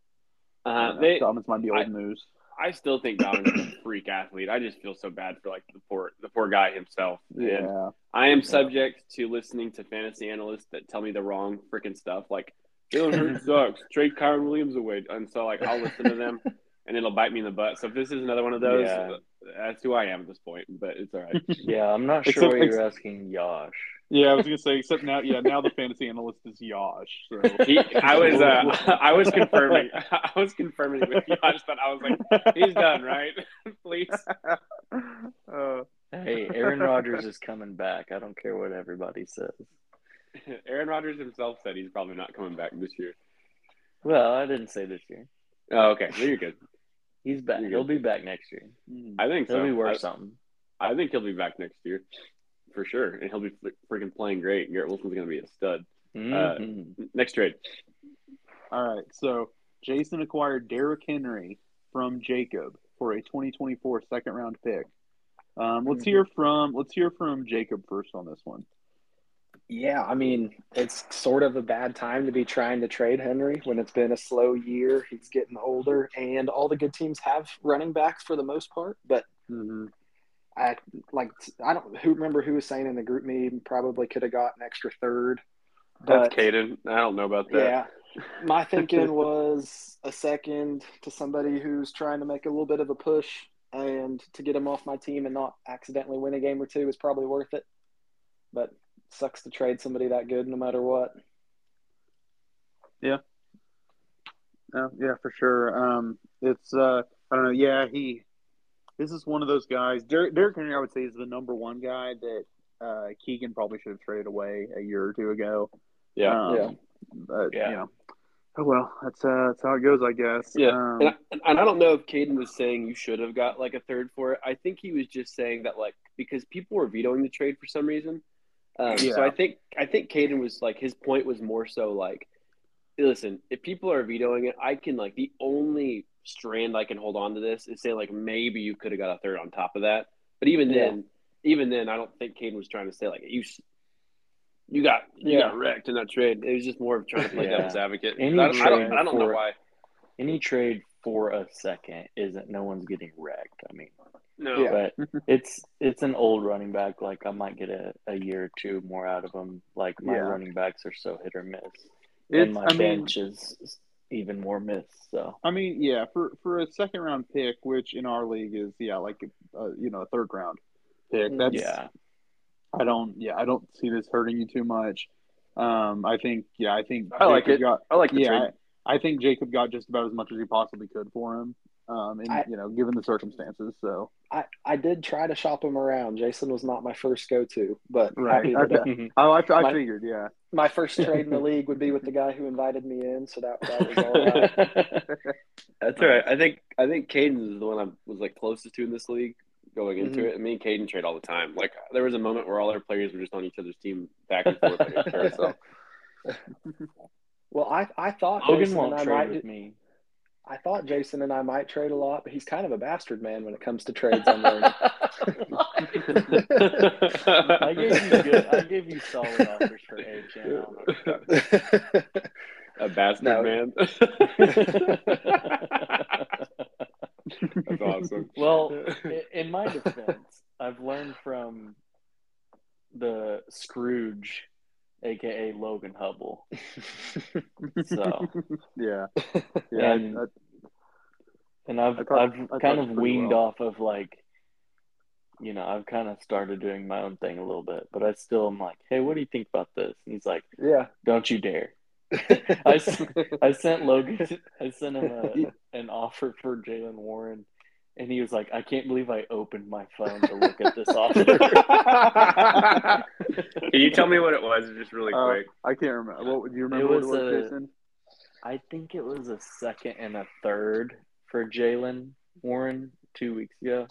I
Uh, they,
Dobbins might be old
I-
news.
I still think Dobbins is a freak athlete. I just feel so bad for like the poor, the poor guy himself. And
Yeah,
I am subject to listening to fantasy analysts that tell me the wrong freaking stuff. Like Jalen Hurts sucks. Trade Kyren Williams away, and so like I'll listen to them, and it'll bite me in the butt. So if this is another one of those,
Yeah.
that's who I am at this point. But it's all right.
yeah. I'm not sure
Except-
what you're asking, Yosh.
yeah. I was gonna say except now, yeah, now the fantasy analyst is Yosh. So
He, I was, uh, I was confirming, I was confirming with Josh that I was like, he's done, right? Please.
uh,
Hey, Aaron Rodgers is coming back. I don't care what everybody says.
Aaron Rodgers himself said he's probably not coming back this year.
Well, I didn't say this year.
Oh, okay. Then you're good.
He's back.
You're
He'll be back next year.
mm.
I think
He'll
so.
be worth
I,
something.
I think he'll be back next year for sure, and he'll be freaking playing great. Garrett Wilson's going to be a stud.
Mhm.
Next trade.
All right, so Jayson acquired Derrick Henry from Jacob for a 2024 second round pick. Um, let's hear from let's hear from Jacob first on this one.
Yeah, I mean, it's sort of a bad time to be trying to trade Henry when it's been a slow year. He's getting older, and all the good teams have running backs for the most part. But
Mm-hmm.
I like I don't who remember who was saying in the GroupMe probably could have got an extra third.
That's
But
Caden. I don't know about that.
yeah, my thinking was a second to somebody who's trying to make a little bit of a push and to get him off my team and not accidentally win a game or two is probably worth it. But sucks to trade somebody that good no matter what. Yeah.
Uh, yeah, for sure. Um, it's uh, I don't know. Yeah, he. This is one of those guys. Derrick, Derrick Henry, I would say, is the number one guy that uh, Keegan probably should have traded away a year or two ago.
Yeah.
Um,
Yeah.
But
Yeah.
you know, oh well. That's uh, that's how it goes, I guess.
Yeah,
Um,
and, I, and I don't know if Caden was saying you should have got like a third for it. I think he was just saying that like because people were vetoing the trade for some reason. Um, So I think I think Caden was like his point was more so like, listen, if people are vetoing it, I can like the only strand I can hold on to this is say like maybe you could have got a third on top of that. But even
Yeah.
then, even then, I don't think Caden was trying to say like you. You got you
Yeah.
got wrecked in that trade. It was just more of trying to play
Yeah.
devil's advocate.
Any
I don't, I don't, I don't know why.
Any trade for a second isn't no one's getting wrecked. I mean,
No,
Yeah.
but it's it's an old running back. Like I might get a, a year or two more out of him. Like my
Yeah.
running backs are so hit or miss,
it's,
and my
I mean,
bench is even more miss. So
I mean, yeah, for for a second round pick, which in our league is yeah, like uh, you know, a third round pick. That's
yeah,
I don't yeah, I don't see this hurting you too much. Um, I think yeah, I think
I like it.
Got,
I like the
yeah,
trade.
I, I think Jacob got just about as much as he possibly could for him. Um, and
I-
you know, given the circumstances, so
I, I did try to shop him around. Jayson was not my first go to, but
Right.
happy that, uh,
Okay. oh, I, I
My-
figured, yeah,
my first trade in the league would be with the guy who invited me in, so that, that was all right.
That's all right. I think I think Caden is the one I was like closest to in this league going into
Mhm.
it. And me and Caden trade all the time. Like there was a moment where all our players were just on each other's team back and forth. at so
Well, I, I thought
Logan
Jayson and
won't
I
trade
might
with me.
I thought Jayson and I might trade a lot, but he's kind of a bastard man when it comes to trades. I'm learning.
I gave you good. I gave you solid offers for AJ. I don't know.
a bastard
No.
man. That's awesome.
Well, in my defense, I've learned from the Scrooge, aka Logan Hubble. So,
yeah, yeah.
And-
that-
and I've
I thought-
I've
I
kind of weaned
well.
off of like, you know, I've kind of started doing my own thing a little bit, but I still am like, hey, what do you think about this? And he's like,
yeah.
don't you dare. I, I sent Logan, I sent him a, an offer for Jaylen Warren, and he was like, I can't believe I opened my phone to look at this offer.
Can you tell me what it was, just really
uh,
quick?
I can't remember. What do you remember?
It
what
was
it was,
a-
Jayson?
I think it was a second and a third for Jaylen Warren two weeks ago.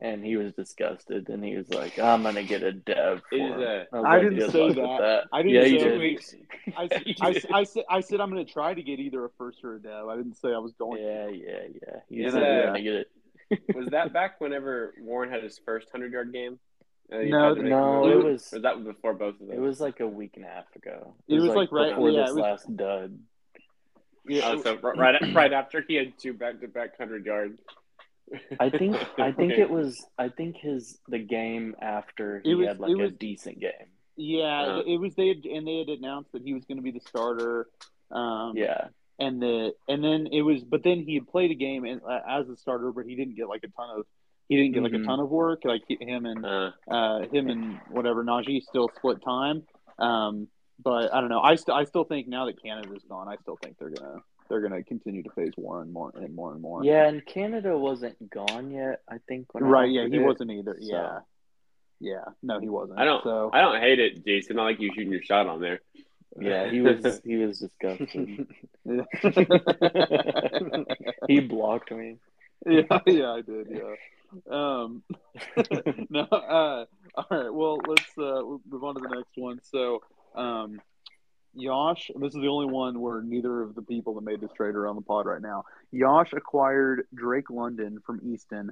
And he was disgusted, and he was like, "I'm gonna get a dev." For him."
that-
I
like,
didn't say
luck with
that. I didn't
yeah,
say
Two
did.
weeks.
I, I, I, said, I said I'm going to try to get either a first or a dev. I didn't say I was going.
To Yeah, yeah,
yeah.
Said
that-
he's gonna get it.
Was that back whenever Warren had his first hundred yard game? And he
No,
tried to make
no, it was-
Or was that before both of them.
It was like a week and a half ago.
It was like right-
before
yeah,
this
was-
last dud.
Yeah,
Oh, so right right after he had two back to back hundred yards.
I think I think it was I think his the game after he
It was-
had like
it
a decent game.
yeah.
Uh.
it was they had, and they had announced that he was going to be the starter. Um,
Yeah.
And the and then it was, but then he had played a game and, uh, as a starter, but he didn't get like a ton of he didn't get like
Mhm.
a ton of work. Like he- him and
Uh,
uh, him and whatever Najee still split time. Um, but I don't know. I still I still think now that Canada's gone, I still think they're gonna they're gonna continue to phase Warren more and more and more.
Yeah, and Canada wasn't gone yet, I think. When I
Right. Yeah. He
it.
wasn't either.
So-
Yeah. Yeah. No, he wasn't.
I don't
So
I don't hate it, Jayson. I like you shooting your shot on there.
Yeah, he was he was disgusted. he blocked me.
yeah, yeah, I did. Yeah. Um, no. Uh, all right. Well, let's uh, we'll move on to the next one. So, um, Yosh, this is the only one where neither of the people that made this trade are on the pod right now. Yosh acquired Drake London from Easton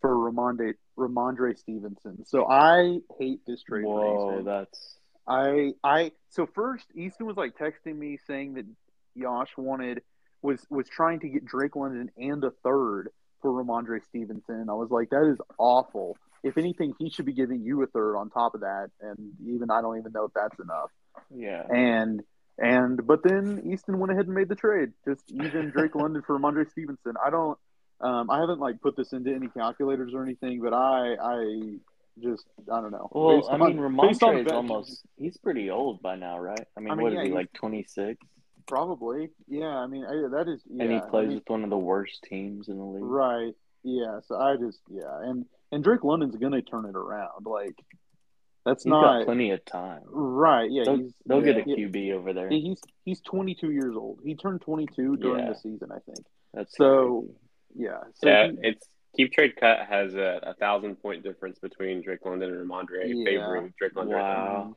for Rhamondre Rhamondre Stevenson. So I hate this trade
Whoa, that's
I I so first Easton was like texting me saying that Josh wanted was was trying to get Drake London and a third for Rhamondre Stevenson. I was like, that is awful. If anything, he should be giving you a third on top of that, and even I don't even know if that's enough.
Yeah.
And and but then Easton went ahead and made the trade, just even Drake London for Rhamondre Stevenson. I don't. Um, I haven't like put this into any calculators or anything, but I I just I don't know.
Well,
Based
I mean,
based
Rhamondre is almost, he's pretty old by now, right? I mean,
I mean,
what is
yeah,
he,
he's-
like 26?
Probably, yeah. I mean, I, that is, yeah.
and he
I
plays
mean,
with one of the worst teams in the league.
right. Yeah. So I just, yeah, and and Drake London's gonna turn it around. Like, that's
He's
not
got plenty of time.
right. Yeah,
They'll,
he's
they'll
yeah,
get a
yeah.
QB over there.
He's he's 22 years old. He turned 22 during
Yeah.
the season, I think.
That's
So,
crazy.
Yeah. So
Yeah,
he-
it's keep trade cut has a, a thousand point difference between Drake London and Rhamondre
Yeah.
favoring Drake London.
Wow.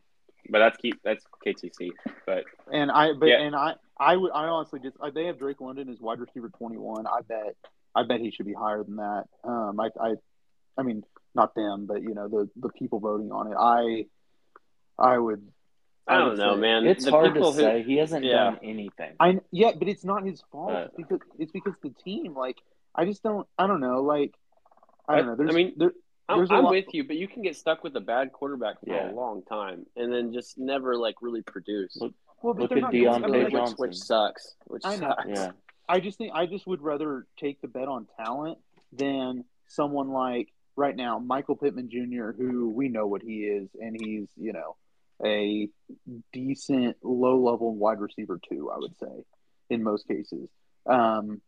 But that's keep that's KTC. But
And I, but
Yeah.
and I, I would, I honestly just, they have Drake London as wide receiver twenty one. I bet, I bet he should be higher than that. Um, I, I, I mean, not them, but you know, the the people voting on it. I, I would.
I don't
would
know,
say-
man.
It's
The
hard to
people who-
say. He hasn't
Yeah.
done anything.
I yeah, but it's not his fault.
But-
it's because it's because the team. Like, I just don't. I don't know. Like, I don't know. There's,
I mean,
there,
I'm,
There's a
I'm with you, but you can get stuck with a bad quarterback for
Yeah.
a long time and then just never like really produce.
Look-
well, but
Look
they're
at
not doing- I mean,
which,
like,
Johnson.
which sucks. Which
I know.
sucks.
Yeah.
I just think I just would rather take the bet on talent than someone like right now Michael Pittman Jr., who we know what he is, and he's you know a decent low level wide receiver too. I would say in most cases. Um,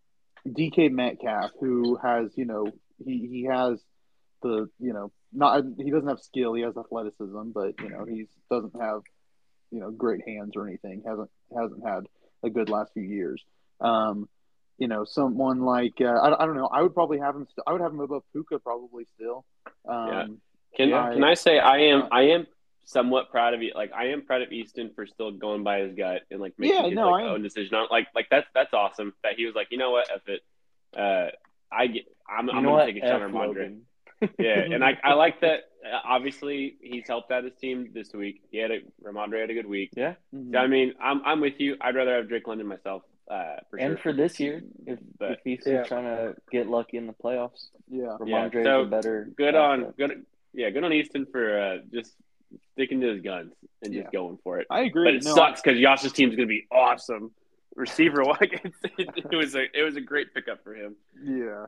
DK Metcalf, who has you know he he has the you know not he doesn't have skill, he has athleticism, but you know he doesn't have you know great hands or anything. hasn't hasn't had a good last few years. Um, you know, someone like uh, I, I don't know. I would probably have him. St- I would have him above Puka probably still. Um,
Yeah. Can
Yeah.
can I say I am I am somewhat proud of you. Like I am proud of Easton for still going by his gut and like making
Yeah,
his
no,
like,
I am.
own decision. on Like like that's that's awesome that he was like, you know what, F it. Uh, I get. I'm, I'm gonna
what?
take a shot
F
on Rhamondre.
Logan.
Yeah, and I I like that. Uh, obviously, he's helped out his team this week. He had a Rhamondre had a good week.
Yeah.
mhm.
So, I mean, I'm I'm with you. I'd rather have Drake London myself. Uh, for
And
sure.
for this year, if,
But-
if he's
Yeah.
trying to get lucky in the playoffs,
yeah.
Yeah,
Rhamondre
so
is a better.
good on good. Yeah, good on Easton for uh, just sticking to his guns and just
Yeah.
going for it.
I agree.
But it
No,
sucks because Yasha's team is going to be awesome. Receiver, like it, was a it was a great pickup for him.
Yeah.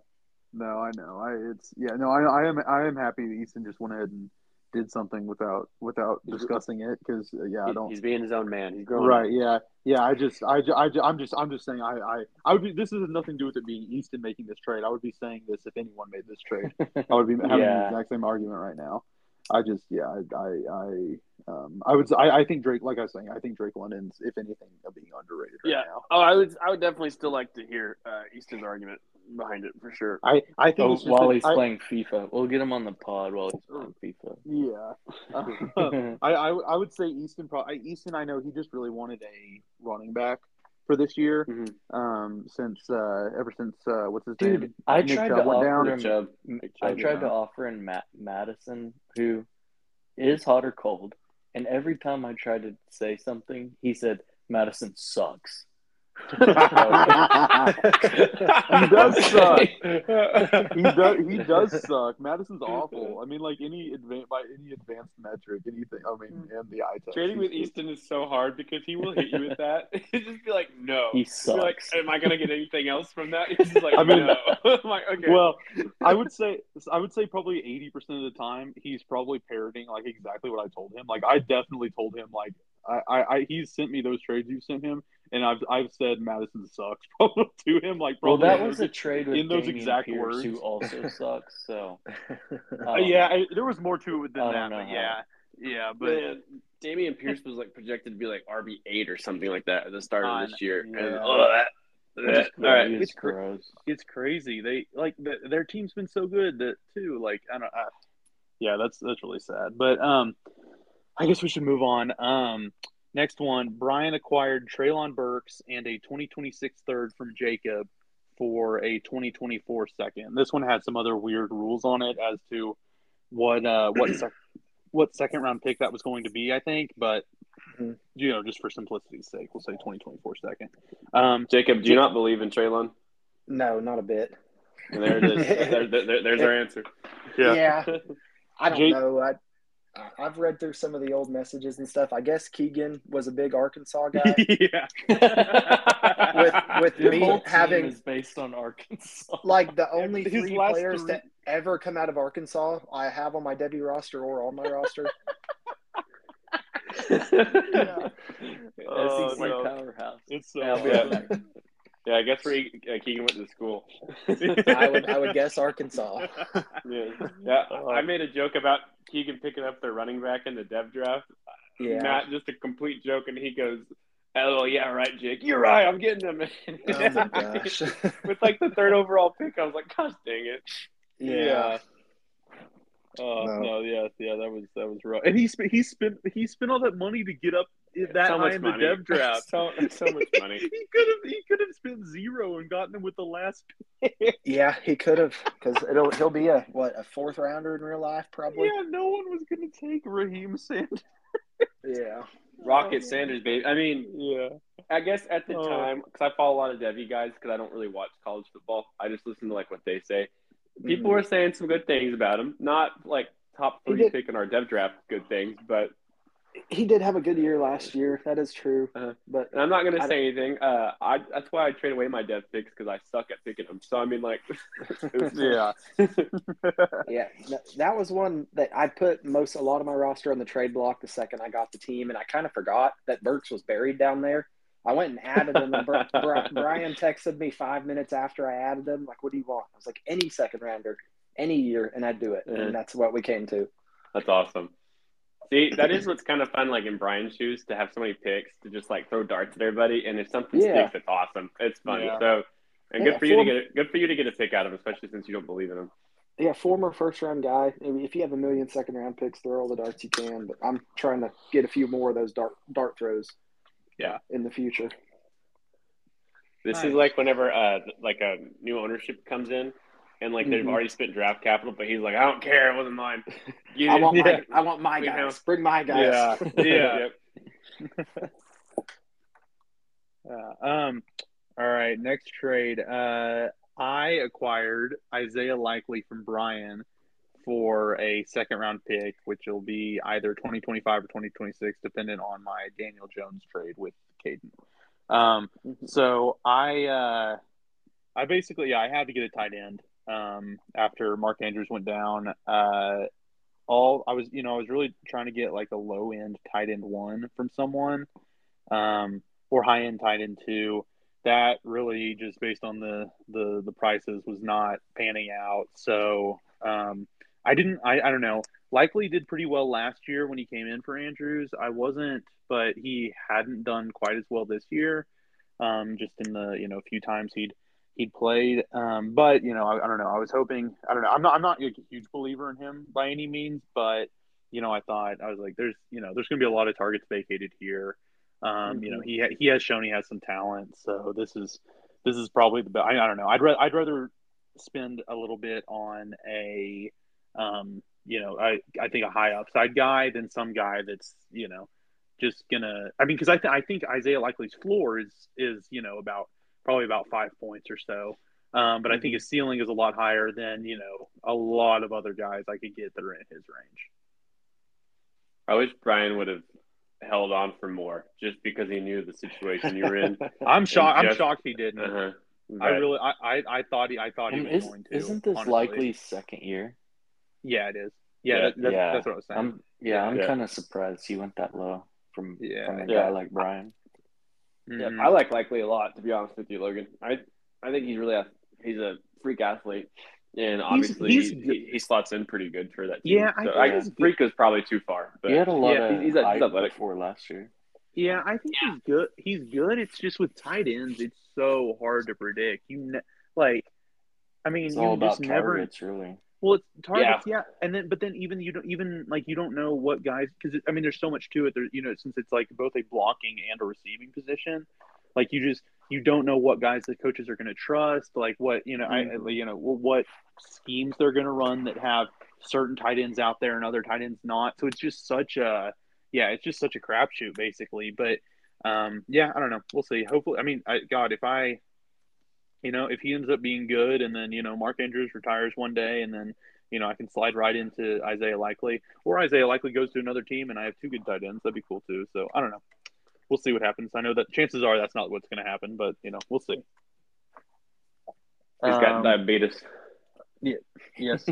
No, I know. I it's yeah. No, I I am I am happy that Easton just went ahead and did something without without discussing it because uh, yeah, I don't.
He's being his own man. He's growing.
Right.
up.
Yeah. Yeah. I just, I, I I'm just, I'm just saying. I, I, I would be. This has nothing to do with it being Easton making this trade. I would be saying this if anyone made this trade. I would be having
Yeah.
the exact same argument right now. I just, yeah, I, I, I, um, I would, I, I think Drake, like I was saying, I think Drake London's, if anything, of being underrated right
Yeah.
now.
Oh, I would I would definitely still like to hear uh, Easton's argument behind it for sure.
I, I think
Oh, while
that
he's
I-
playing FIFA, we'll get him on the pod while he's playing FIFA.
Yeah. I, I, I would say Easton. Probably Easton. I know he just really wanted a running back for this year.
Mhm.
Um, since uh, ever since uh, what's his
Dude,
name?
I
Nick
tried
Chubb
to
went down.
offer him.
Chubb. Nick
I
Chubb,
tried
yeah.
to offer in Matt Mattison, who is hot or cold, and every time I tried to say something, he said Mattison sucks.
He does suck. he does. He does suck. Mattison's awful. I mean, like any advan by any advanced metric, anything. I mean, and the eye test.
Trading with Easton is so hard because he will hit you with that. He'd just be like, no.
He
You're like,
sucks.
am I gonna get anything else from that? He's just like,
I mean-
no. I'm like, okay.
Well, I would say I would say probably eighty percent of the time he's probably parroting like exactly what I told him. Like I definitely told him like I, I, I he's sent me those trades you sent him, and I've I've said Mattison sucks probably to him. Like
Well,
probably
that was a trade with
in those
Dameon
exact
Pierce,
words.
who also sucks. So
Uh, yeah, I, there was more to it than that. But yeah, yeah, but
Man, Dameon Pierce was like projected to be like RB eight or something like that at the start of this year. And,
yeah.
oh, that, that- all right.
He is
it's cra- it's crazy. They like the, their team's been so good that too. Like I don't. I, yeah, that's that's really sad. But um, I guess we should move on. Um, next one, Bryan acquired Treylon Burks and a 2026 third from Jacob for a 2024 second. This one had some other weird rules on it as to what uh what sec- what second round pick that was going to be. I think, but
Mhm.
you know, just for simplicity's sake, we'll say 2024 second. Um,
Jacob, do you not believe in Treylon?
No, not a bit.
And there it is. there, there, there's our answer.
Yeah.
I don't
Jake-
know. I I- I've read through some of the old messages and stuff. I guess Keegan was a big Arkansas guy.
yeah.
with with
Your
me having
is based on Arkansas.
like the only
His
three players
three-
to ever come out of Arkansas I have on my Debbie roster or on my roster.
yeah. Oh,
SEC
no.
powerhouse.
It's so
Yeah, I'll be
Yeah.
right back.
Yeah, I guess where he, uh, Keegan went to school.
I would I would guess Arkansas.
Yeah, yeah. I I made a joke about Keegan picking up their running back in the dev draft.
Yeah.
Matt, just a complete joke, and he goes, "Oh yeah, right, Jake. You're right. I'm getting them."
Oh my gosh.
With like the third overall pick, I was like, "Gosh dang it!"
yeah.
Oh
No.
no, yeah, yeah, that was that was rough. And he spent he spent he spent all that money to get up that
so
high
much
in the dev draft.
so, so much money.
he could have he could have spent zero and gotten him with the last.
Yeah, he could have because it'll he'll be a what a fourth rounder in real life probably.
Yeah, no one was gonna take Raheem Sanders.
Yeah.
Rocket Sanders, baby. I mean,
Yeah,
I guess at the
Oh.
time, because I follow a lot of devy guys, because I don't really watch college football. I just listen to like what they say. People
Mhm.
were saying some good things about him. Not like top three pick in our dev draft, good things. But
He did have a good year last year. That is true.
Uh-huh.
But
and I'm not gonna
I-
say anything. Uh, I that's why I trade away my dev picks because I suck at picking them. So I mean, like,
yeah.
Yeah, that, that was one that I put most a lot of my roster on the trade block the second I got the team, and I kind of forgot that Burks was buried down there. I went and added him, and Bri- Bri- Bryan texted me five minutes after I added him, like, "What do you want?" I was like, "Any second rounder, any year," and I'd do it,
Uh-huh.
and that's what we came to.
that's awesome. See, that is what's kind of fun, like in Bryan's shoes, to have so many picks to just like throw darts at everybody, and if something
Yeah.
sticks, it's awesome. It's fun.
Yeah.
So, and
Yeah,
good for you to get it. Good for you to get a pick out of him, especially since you don't believe in him.
Yeah, former first round guy. I mean, If you have a million second round picks, throw all the darts you can. But I'm trying to get a few more of those dart dart throws.
Yeah.
in the future.
This
Nice.
is like whenever uh like a new ownership comes in and like they've
Mhm.
already spent draft capital, but he's like, I don't care, it wasn't mine. You
I want
yeah.
my I want my
We
guys.
have-
Bring my guys.
Yeah. Yeah.
Yep.
Uh, um, all right, next trade. Uh, I acquired Isaiah Likely from Bryan for a second round pick, which will be either 2025 or 2026, dependent on my Daniel Jones trade with Caden. Um, so I, uh, I basically, yeah, I had to get a tight end um, after Mark Andrews went down. Uh, all I was, you know, I was really trying to get like a low end tight end one from someone, um, or high end tight end two. That really just based on the the the prices was not panning out. So um, I didn't. I I don't know. Likely did pretty well last year when he came in for Andrews. I wasn't, but he hadn't done quite as well this year. Um, just in the you know a few times he'd he'd played. Um, but you know, I, I don't know. I was hoping. I don't know. I'm not. I'm not a huge believer in him by any means, but you know, I thought I was like, there's you know, there's going to be a lot of targets vacated here. Um, You know, he ha- he has shown he has some talent, so this is this is probably the best. I, I don't know. I'd ra- I'd rather spend a little bit on a um, you know, I I think a high upside guy than some guy that's you know just gonna. I mean, because I th- I think Isaiah Likely's floor is is you know about probably about five points or so. Um, but I think his ceiling is a lot higher than you know a lot of other guys I could get that are in his range.
I wish Bryan would have held on for more just because he knew the situation you were in.
I'm shocked. I'm shocked he didn't.
Uh-huh.
I really, I, I, I thought he, I thought he was
is,
going to.
isn't this
honestly.
likely second year?
Yeah, it is. Yeah,
Yeah.
that, that's,
Yeah.
that's what I was saying.
I'm yeah, I'm
Yeah.
kind of surprised he went that low from
Yeah.
from a
Yeah.
guy like Bryan.
Yeah,
Mhm.
I like Likely a lot, to be honest with you, Logan. I I think he's really a, he's a freak athlete, and obviously
he's
he, he, he slots in pretty good for that team.
Yeah, I
so
think
I
he's
guess freak is probably too far, but
he had a lot
yeah,
of
he's- he's
hype
athletic.
before last year.
Yeah, I think he's good. He's good. It's just with tight ends, it's so hard to predict. You ne- like, I mean,
It's
you
all
just
about
never.
targets, really.
Well, it's targets, yeah. and then but then even you don't even like you don't know what guys because I mean there's so much to it. There, you know, since it's like both a blocking and a receiving position, like you just you don't know what guys the coaches are going to trust, like what you know, I you know what schemes they're going to run that have certain tight ends out there and other tight ends not. So it's just such a yeah, it's just such a crapshoot basically. But um, yeah, I don't know. We'll see. Hopefully, I mean, I, God, if I, you know, if he ends up being good, and then you know Mark Andrews retires one day, and then you know I can slide right into Isaiah Likely, or Isaiah Likely goes to another team, and I have two good tight ends. That'd be cool too. So I don't know. We'll see what happens. I know that chances are that's not what's going to happen, but you know we'll see.
He's got
Um,
diabetes.
Yes.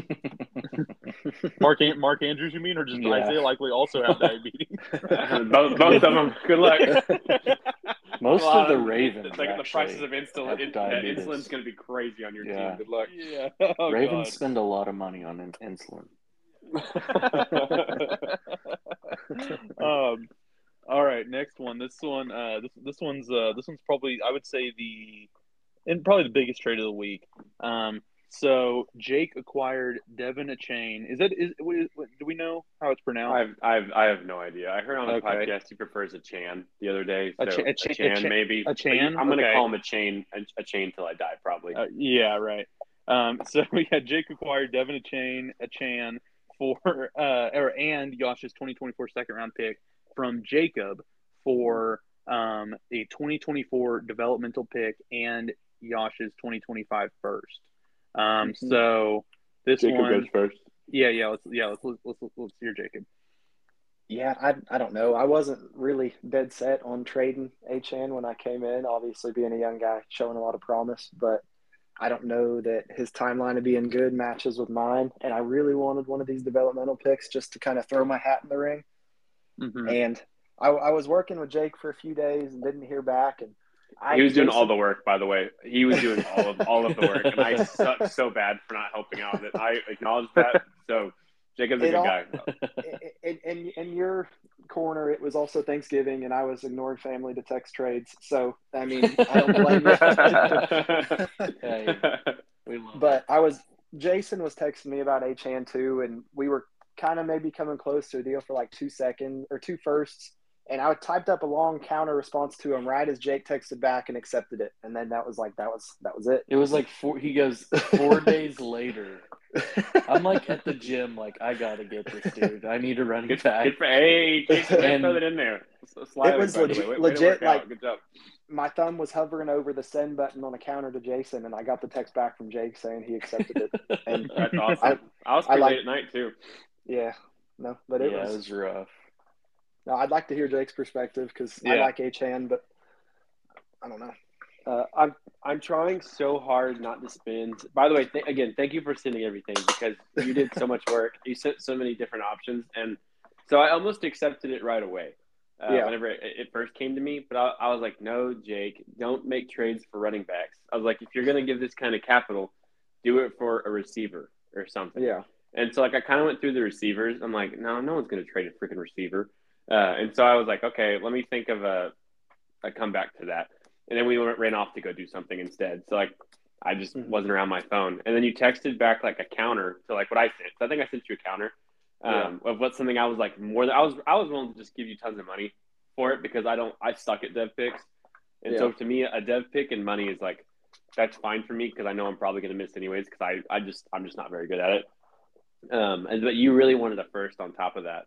Mark An- Mark Andrews, you mean, or just
Yeah.
Isaiah Likely also have diabetes?
both, both of them. Good luck.
Most
Well,
of the Ravens
It's like the prices of insulin.
have
in- insulin's going to be crazy on your
Yeah.
team. Good luck.
yeah. Oh,
Ravens
God.
spend a lot of money on in- insulin.
um, all right, next one. This one, uh, this this one's uh, this one's probably I would say the and probably the biggest trade of the week. Um, so Jake acquired De'Von a chain. Is that is, is do we know how it's pronounced?
I
pronounced?
have, I have, no idea. I heard on a
Okay.
podcast he prefers a Chan the other day.
A
So
cha- a
a,
cha- a
Chan,
cha-
maybe.
a Chan?
I'm going to
Okay.
call him a chain, a, a chain till I die, probably.
Uh, yeah, right. Um, so had Jake acquired De'Von a chain a Chan for uh, or and Yosh's 2024 second round pick from Jacob for um, a 2024 developmental pick and Yosh's 2025 first. Um, So this
Jacob
one,
goes first.
yeah, yeah, let's yeah let's let's let's, let's hear Jacob.
Yeah, I I don't know. I wasn't really dead set on trading Achane when I came in. Obviously, being a young guy, showing a lot of promise, but I don't know that his timeline of being good matches with mine. And I really wanted one of these developmental picks just to kind of throw my hat in the ring.
Mm-hmm.
And I, I was working with Jake for a few days and didn't hear back. And I,
He was doing all the work, by the way. He was doing all of all of the work, and I suck so bad for not helping out. That I acknowledge that. So Jacob's a
It
good
all-
guy.
in, in, in your corner, it was also Thanksgiving, and I was ignoring family to text trades. So, I mean, I don't blame you.
Hey, we love
But I was Jayson was texting me about Achane too, and we were kind of maybe coming close to a deal for like two second or two firsts. And I typed up a long counter response to him right as Jake texted back and accepted it, and then that was like that was that was it.
It was like four. He goes four days later. I'm like at the gym, like I gotta get this dude. I need to run
Good,
back.
good for, hey, Jayson,
And-
throw that in there. Slyly,
It was
by
legit-
way. Way- way
legit, like-
good job.
My thumb was hovering over the send button on a counter to Jayson, and I got the text back from Jake saying he accepted it. And
That's awesome. I, was
I
pretty
like-
late at night too.
yeah, no, but it
yeah,
was.
it was rough.
No, I'd like to hear Jake's perspective because I
like
like Achane, but I don't know.
Uh, I'm I'm trying so hard not to spend. By the way, th- again, thank you for sending everything because you did so much work. You sent so many different options, and so I almost accepted it right away. Uh,
Yeah.
Whenever it, it first came to me, but I, I was like, no, Jake, don't make trades for running backs. I was like, if you're gonna give this kind of capital, do it for a receiver or something.
Yeah,
And so like I kind of went through the receivers. I'm like, no, no one's going to trade a freaking receiver. Uh, and so I was like, okay, let me think of a a comeback to that. And then we ran off to go do something instead. So like I just
Mhm.
wasn't around my phone. And then you texted back like a counter to like what I sent. So I think I sent you a counter um, of what something I was like more than I was I was willing to just give you tons of money for it because I don't I suck at dev picks. And so to me, a dev pick and money is like that's fine for me because I know I'm probably going to miss anyways because I, I just I'm just not very good at it. Um, and but you really wanted a first on top of that,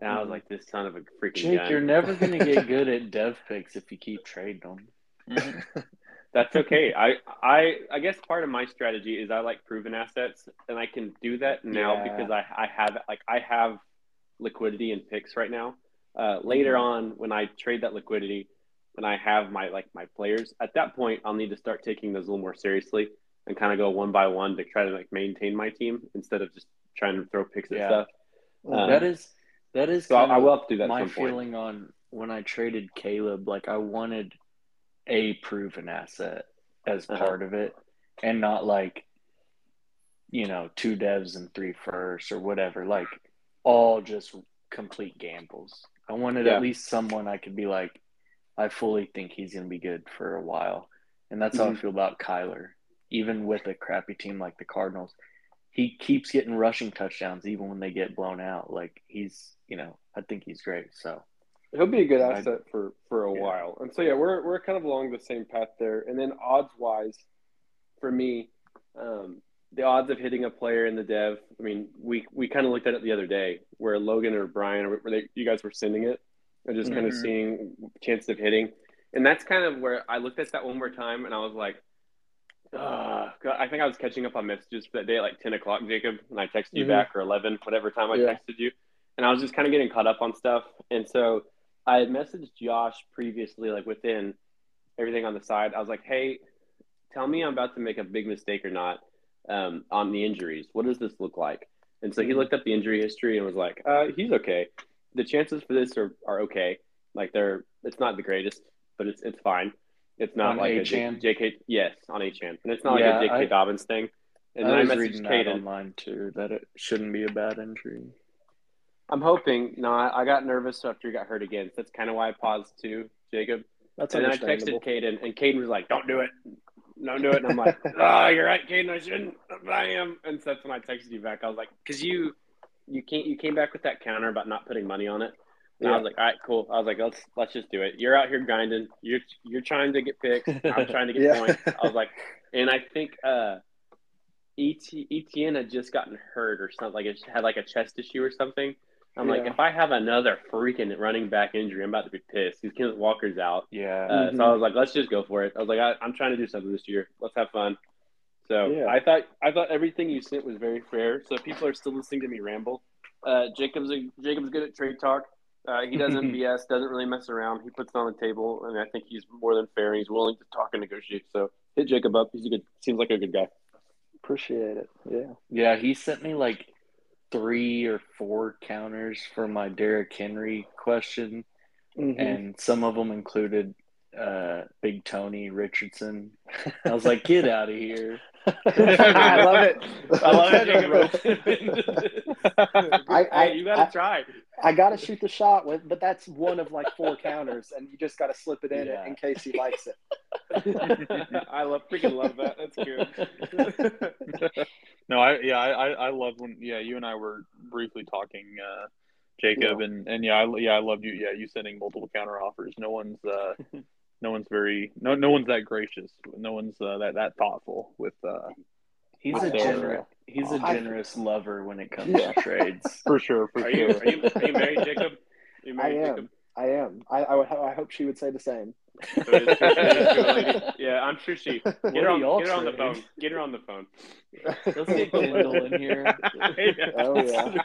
and I was
Mhm.
like, this son of a freaking
Jake,
gun.
you're never gonna get good at dev picks if you keep trading them.
That's okay. I I I guess part of my strategy is I like proven assets, and I can do that now
Yeah.
because I I have like I have liquidity in picks right now. Uh, later on, when I trade that liquidity, and I have my like my players, at that point I'll need to start taking those a little more seriously and kind of go one by one to try to like maintain my team instead of just trying to throw picks at
Yeah.
stuff. Um,
that is that is
so I, I will have to do that.
my
point.
feeling on when I traded Caleb. Like I wanted a proven asset as
Uh-huh.
part of it, and not like you know two devs and three firsts or whatever. Like all just complete gambles. I wanted
Yeah.
at least someone I could be like, I fully think he's going to be good for a while, and that's how I
Mhm.
feel about Kyler. Even with a crappy team like the Cardinals, he keeps getting rushing touchdowns even when they get blown out. Like he's, you know, I think he's great. So
He'll be a good
I-
asset for for a
Yeah.
while. And so yeah, we're we're kind of along the same path there. And then odds wise, for me, um,
the odds of hitting a player in the dev. I mean, we we kind of looked at it the other day where Logan or Bryan or where they, you guys were sending it and just kind of
Mhm.
seeing chances of hitting, and that's kind of where I looked at that one more time and I was like. Uh, I think I was catching up on messages for that day at like 10 o'clock, Jacob, and I texted you
Mhm.
back or 11, whatever time I
Yeah.
texted you. And I was just kind of getting caught up on stuff. And so I had messaged Josh previously, like within everything on the side. I was like, hey, tell me I'm about to make a big mistake or not um, on the injuries. What does this look like? And so he looked up the injury history and was like, uh, he's okay. The chances for this are, are okay. Like they're, it's not the greatest, but it's it's fine. It's not
On
like a
Achane?
J- JK. Yes, on Achane, and it's not
Yeah,
like a JK
I-
Dobbins thing. And
I
then I
was
messaged
reading that
Caden.
online too that it shouldn't be a bad injury.
I'm hoping. No, I, I got nervous after he got hurt again. So that's kind of why I paused too, Jacob.
That's
and then I texted Caden, and Caden was like, "Don't do it, don't do it." And I'm like, "Oh, you're right, Caden. I shouldn't, but I am." And so that's when I texted you back. I was like, "Cause you, you can't, you came back with that counter about not putting money on it." And I was like, "All right, cool." I was like, "Let's let's just do it." You're out here grinding. You're you're trying to get picks. I'm trying to get
Yeah.
points. I was like, and I think uh, ET, ETN had just gotten hurt or something. Like it had like a chest issue or something. I'm like, if I have another freaking running back injury, I'm about to be pissed. Because Kenneth Walker's out.
Yeah.
Uh,
Mhm.
So I was like, let's just go for it. I was like, I, I'm trying to do something this year. Let's have fun. So
Yeah.
I thought I thought everything you sent was very fair. So people are still listening to me ramble. Uh, Jacob's a, Jacob's good at trade talk. Uh, he doesn't BS, doesn't really mess around. He puts it on the table, and I think he's more than fair. and He's willing to talk and negotiate. So hit Jacob up. He's a good. Seems like a good guy.
Appreciate it. Yeah.
Yeah, he sent me like three or four counters for my Derrick Henry question,
Mhm.
and some of them included uh, Big Tony Richardson. I was like, "Get out of here!"
I love it.
I love it,
Jacob.
I, I,
Hey, you gotta
I,
try.
I got to shoot the shot with, but that's one of like four counters, and you just got to slip it in
Yeah.
in case he likes it.
I love freaking love that. That's good.
no, I yeah, I, I I love when yeah you and I were briefly talking, uh, Jacob, and and yeah, I, yeah, I loved you. Yeah, you sending multiple counter offers. No one's uh, no one's very no no one's that gracious. No one's uh, that that thoughtful with uh
He's
with
a
their-
generous. He's a generous lover when it comes
Yeah.
to trades.
for sure for
Are
sure.
you are you, are you married, Jacob? Are you
I am.
Jacob?
I am. I, I, would, I hope she would say the same.
So it is- it is. Yeah, I'm sure she. Get
What
her on, get her on the phone. Get her on the phone.
Let's get Kendall in here.
Oh yeah.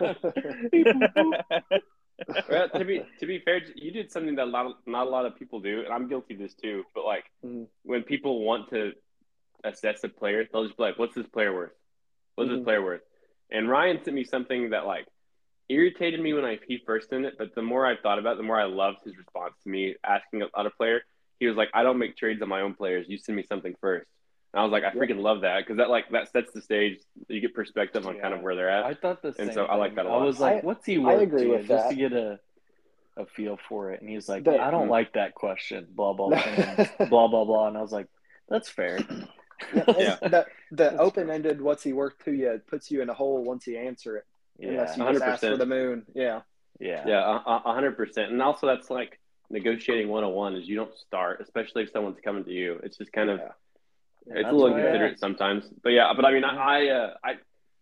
Well, to be to be fair, you did something that a lot of, not a lot of people do, and I'm guilty of this too. But like
Mhm.
when people want to assess a player, they'll just be like, "What's this player worth? What's
Mhm.
this player worth?" And Ryan sent me something that like irritated me when I he first sent it, but the more I thought about it, the more I loved his response to me asking about a player. He was like, "I don't make trades on my own players. You send me something first. And I was like, "I freaking love that because that like that sets the stage. You get perspective on kind of where they're at."
I thought the same.
And so I like that a lot.
I was like,
I-
"What's he
I agree
to you?
with
just
that.
to get a a feel for it. And he's like,
The-
"I don't
Mhm.
like that question." Blah blah blah, blah blah blah. And I was like, "That's fair."
Yeah,
Yeah.
The, the open ended "What's he worth to you?" puts you in a hole once you answer it, unless
Yeah,
you just ask for
100%.
the moon. Yeah.
yeah,
Yeah, a- a a hundred percent. And also, that's like negotiating one on one. Is you don't start, especially if someone's coming to you. It's just kind of
Yeah.
it's a little
why I
inconsiderate sometimes. But yeah, but I mean, I, I, uh, I,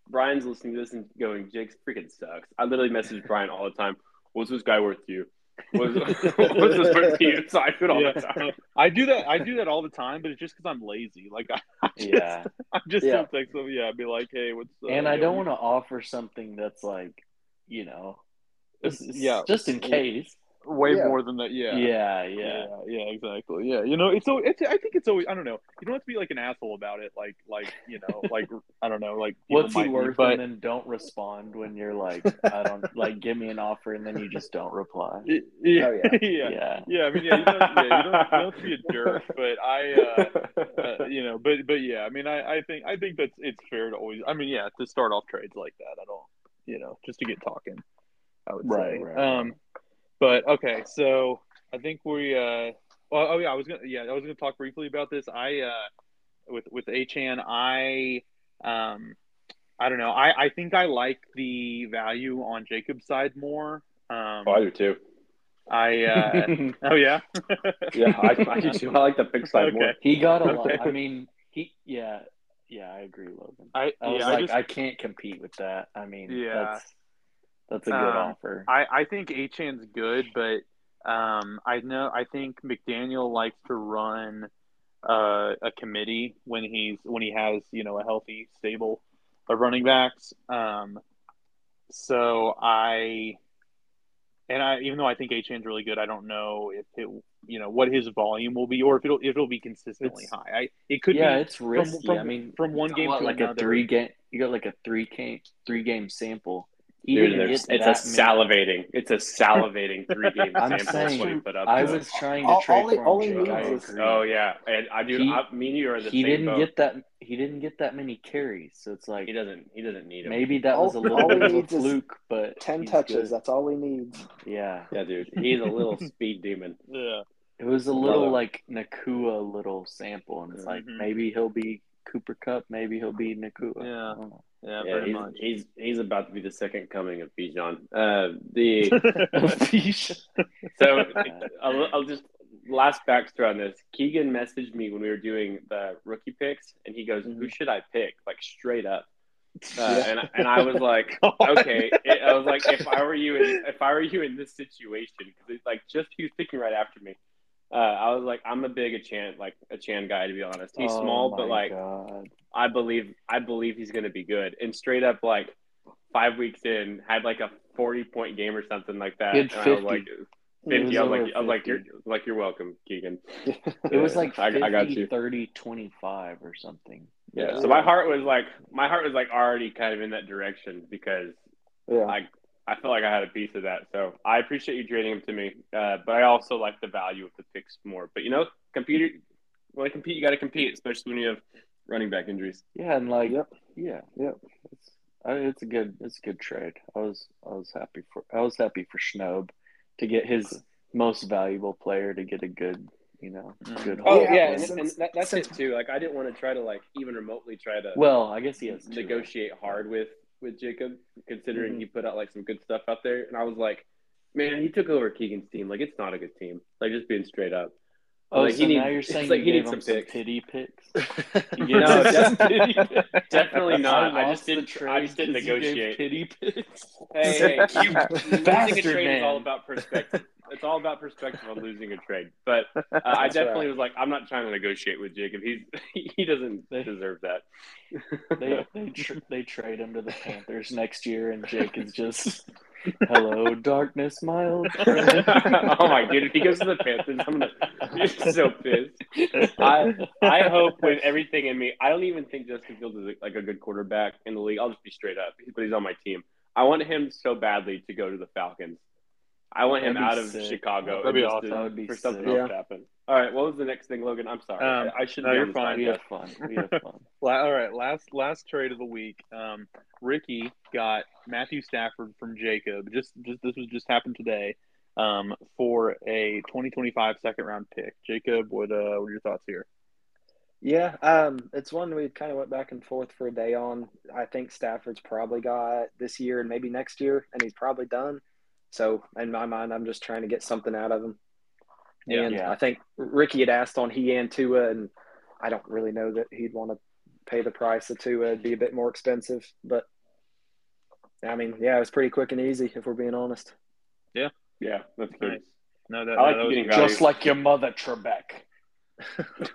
Bryan's listening to this and going, "Jake's freaking sucks." I literally message Bryan all the time. What's this guy worth to you? What's, what's this worth to you? So I do it all
Yeah.
the time.
I do that. I do that all the time, but it's just because I'm lazy. Like I, I just,
Yeah.
I just
Yeah.
don't text them. Yeah, I'd be like, hey, what's uh,
and I don't want to offer something that's like, you know,
It's-
it's-
yeah.
just in case.
Way
Yeah.
more than that. Yeah.
Yeah,
yeah,
yeah,
yeah, exactly. Yeah, you know, it's so it's. I think it's always. I don't know. You don't have to be like an asshole about it. Like, like you know, like I don't know, like people
What's he
might be,
worth?
But
and then don't respond when you're like, I don't like, give me an offer, and then you just don't reply.
yeah, yeah,
Oh, yeah.
yeah,
Yeah,
yeah. I mean, yeah, you don't, yeah, you don't, you don't have to be a jerk, but I, uh, uh, you know, but but yeah, I mean, I, I think I think that's it's fair to always. I mean, yeah, to start off trades like that, I don't, you know, just to get talking. I would
Right,
say.
right,
um, but okay, so I think we. uh well, oh yeah, I was gonna yeah, I was gonna talk briefly about this. I uh with with Achane, I um I don't know. I I think I like the value on Jacob's side more. Um,
Oh, I do too.
I uh, oh yeah,
Yeah, I, I do too. I like the pick side more.
He got a lot.
Okay.
I mean, he yeah, yeah, I agree, Logan.
I,
I was
yeah,
like,
I just
I can't compete with that. I mean,
Yeah.
that's that's a good
Um,
offer.
I, I think Achane's good, but um, I know I think McDaniel likes to run uh, a committee when he's when he has you know a healthy stable of running backs. Um, so I and I even though I think Achane's really good, I don't know if it you know what his volume will be or if it'll if it'll be consistently
It's-
high. I it could
yeah,
be
it's risky.
from,
I mean,
from one game to
like
another.
a three game. You got like a three game three game sample. He
Dude,
didn't
there's,
get
it's a salivating. It's a salivating three game
I'm
sample. That's what he
saying,
put up.
I
to.
was trying to
All-
trade
all he-
for him.
all he
Jake, I
needs is-
agree.
Oh yeah, and I do.
He-
I, me and you are in the
he
same
didn't
boat.
get that. He didn't get that many carries, so it's like
He doesn't. He doesn't need him.
maybe that
All-
was a little
all he
bit of a
needs is
fluke, but
Ten touches.
good.
That's all he needs.
Yeah,
Yeah, dude. He's a little speed demon.
yeah.
it was a little
Brother.
like Nacua little sample, and it's like
Mhm.
maybe he'll be Cooper Kupp, maybe he'll be Nacua.
Yeah.
I don't know.
Yeah,
Yeah,
pretty
he's,
much.
he's he's about to be the second coming of Bijan. Uh, the so I'll, I'll just last backstory on this. Keegan messaged me when we were doing the rookie picks, and he goes, "Who should I pick?" Like straight up. Uh, and and I was like, okay. It, I was like, if I were you in if I were you in this situation, because it's like just he was picking right after me. Uh, I was like, I'm a big Achane like a Chan guy to be honest. He's
Oh
small, but like
God.
I believe I believe he's going to be good. And straight up, like five weeks in, had like a forty point game or something like that.
He had
and I was like, fifty. I was
over
like, I was like, you're like you're welcome, Keegan.
It was like
I,
50,
I got you.
30, 25 or something.
Yeah. So my heart was like, my heart was like already kind of in that direction because
Yeah.
I I felt like I had a piece of that. So I appreciate you trading him to me, uh, but I also like the value of the picks more. But you know, compete. When you compete, you got to compete, especially when you have running back injuries.
Yeah, and like,
Yep.
yeah,
Yep.
It's, I, it's a good, it's a good trade. I was, I was happy for, I was happy for Schnob to get his most valuable player to get a good, you know, good.
Oh
Yeah,
yeah, and, and that, that's it too. Like I didn't want to try to like even remotely try to
Well, I guess he has two.
negotiate hard with with Jacob, considering
Mhm.
he put out like some good stuff out there. And I was like, man, he took over Keegan's team. Like it's not a good team. Like just being straight up.
Oh,
Like,
so
he needs-
now you're saying
like
you
he
gave
needs
him
some
some
picks.
pity picks? You
No,
gave
def-
pity picks?
definitely not. I
lost
just didn't.
the
tr- I just didn't
trade 'cause you gave
negotiate.
Pity picks.
Hey, hey, you, losing a
bastard,
trade is
man.
all about perspective. It's all about perspective on losing a trade. But uh, I definitely
right.
was like, I'm not trying to negotiate with Jacob. He's he doesn't
They-
deserve that.
They they tr- they trade him to the Panthers next year, and Jake is just, hello, darkness, my old friend.
oh my dude, if he goes to the Panthers, I'm gonna be so pissed. I I hope with everything in me, I don't even think Justin Fields is like a good quarterback in the league. I'll just be straight up, but he's on my team. I want him so badly to go to the Falcons. I want him out of
sick.
Chicago.
That'd be awesome.
to-
That would be
for something
sick.
else to happen. All right, what was the next thing, Logan? I'm sorry.
Um,
I should
no,
be
you're
on this
fine.
We
podcast.
have fun. We have fun.
All right, last last trade of the week. Um, Ricky got Matthew Stafford from Jacob. Just just this was just happened today. Um, for a 2025 second round pick. Jacob, what uh, what are your thoughts here?
Yeah, um, it's one we kind of went back and forth for a day on. I think Stafford's probably got this year and maybe next year, and he's probably done. So in my mind, I'm just trying to get something out of him.
Yeah.
and
Yeah.
I think Ricky had asked on he and Tua, and I don't really know that he'd want to pay the price of Tua. It'd be a bit more expensive, but I mean, yeah, it was pretty quick and easy if we're being honest.
Yeah, yeah, that's good.
Nice. No, that,
I like
that
getting
Just like your mother, Trebek.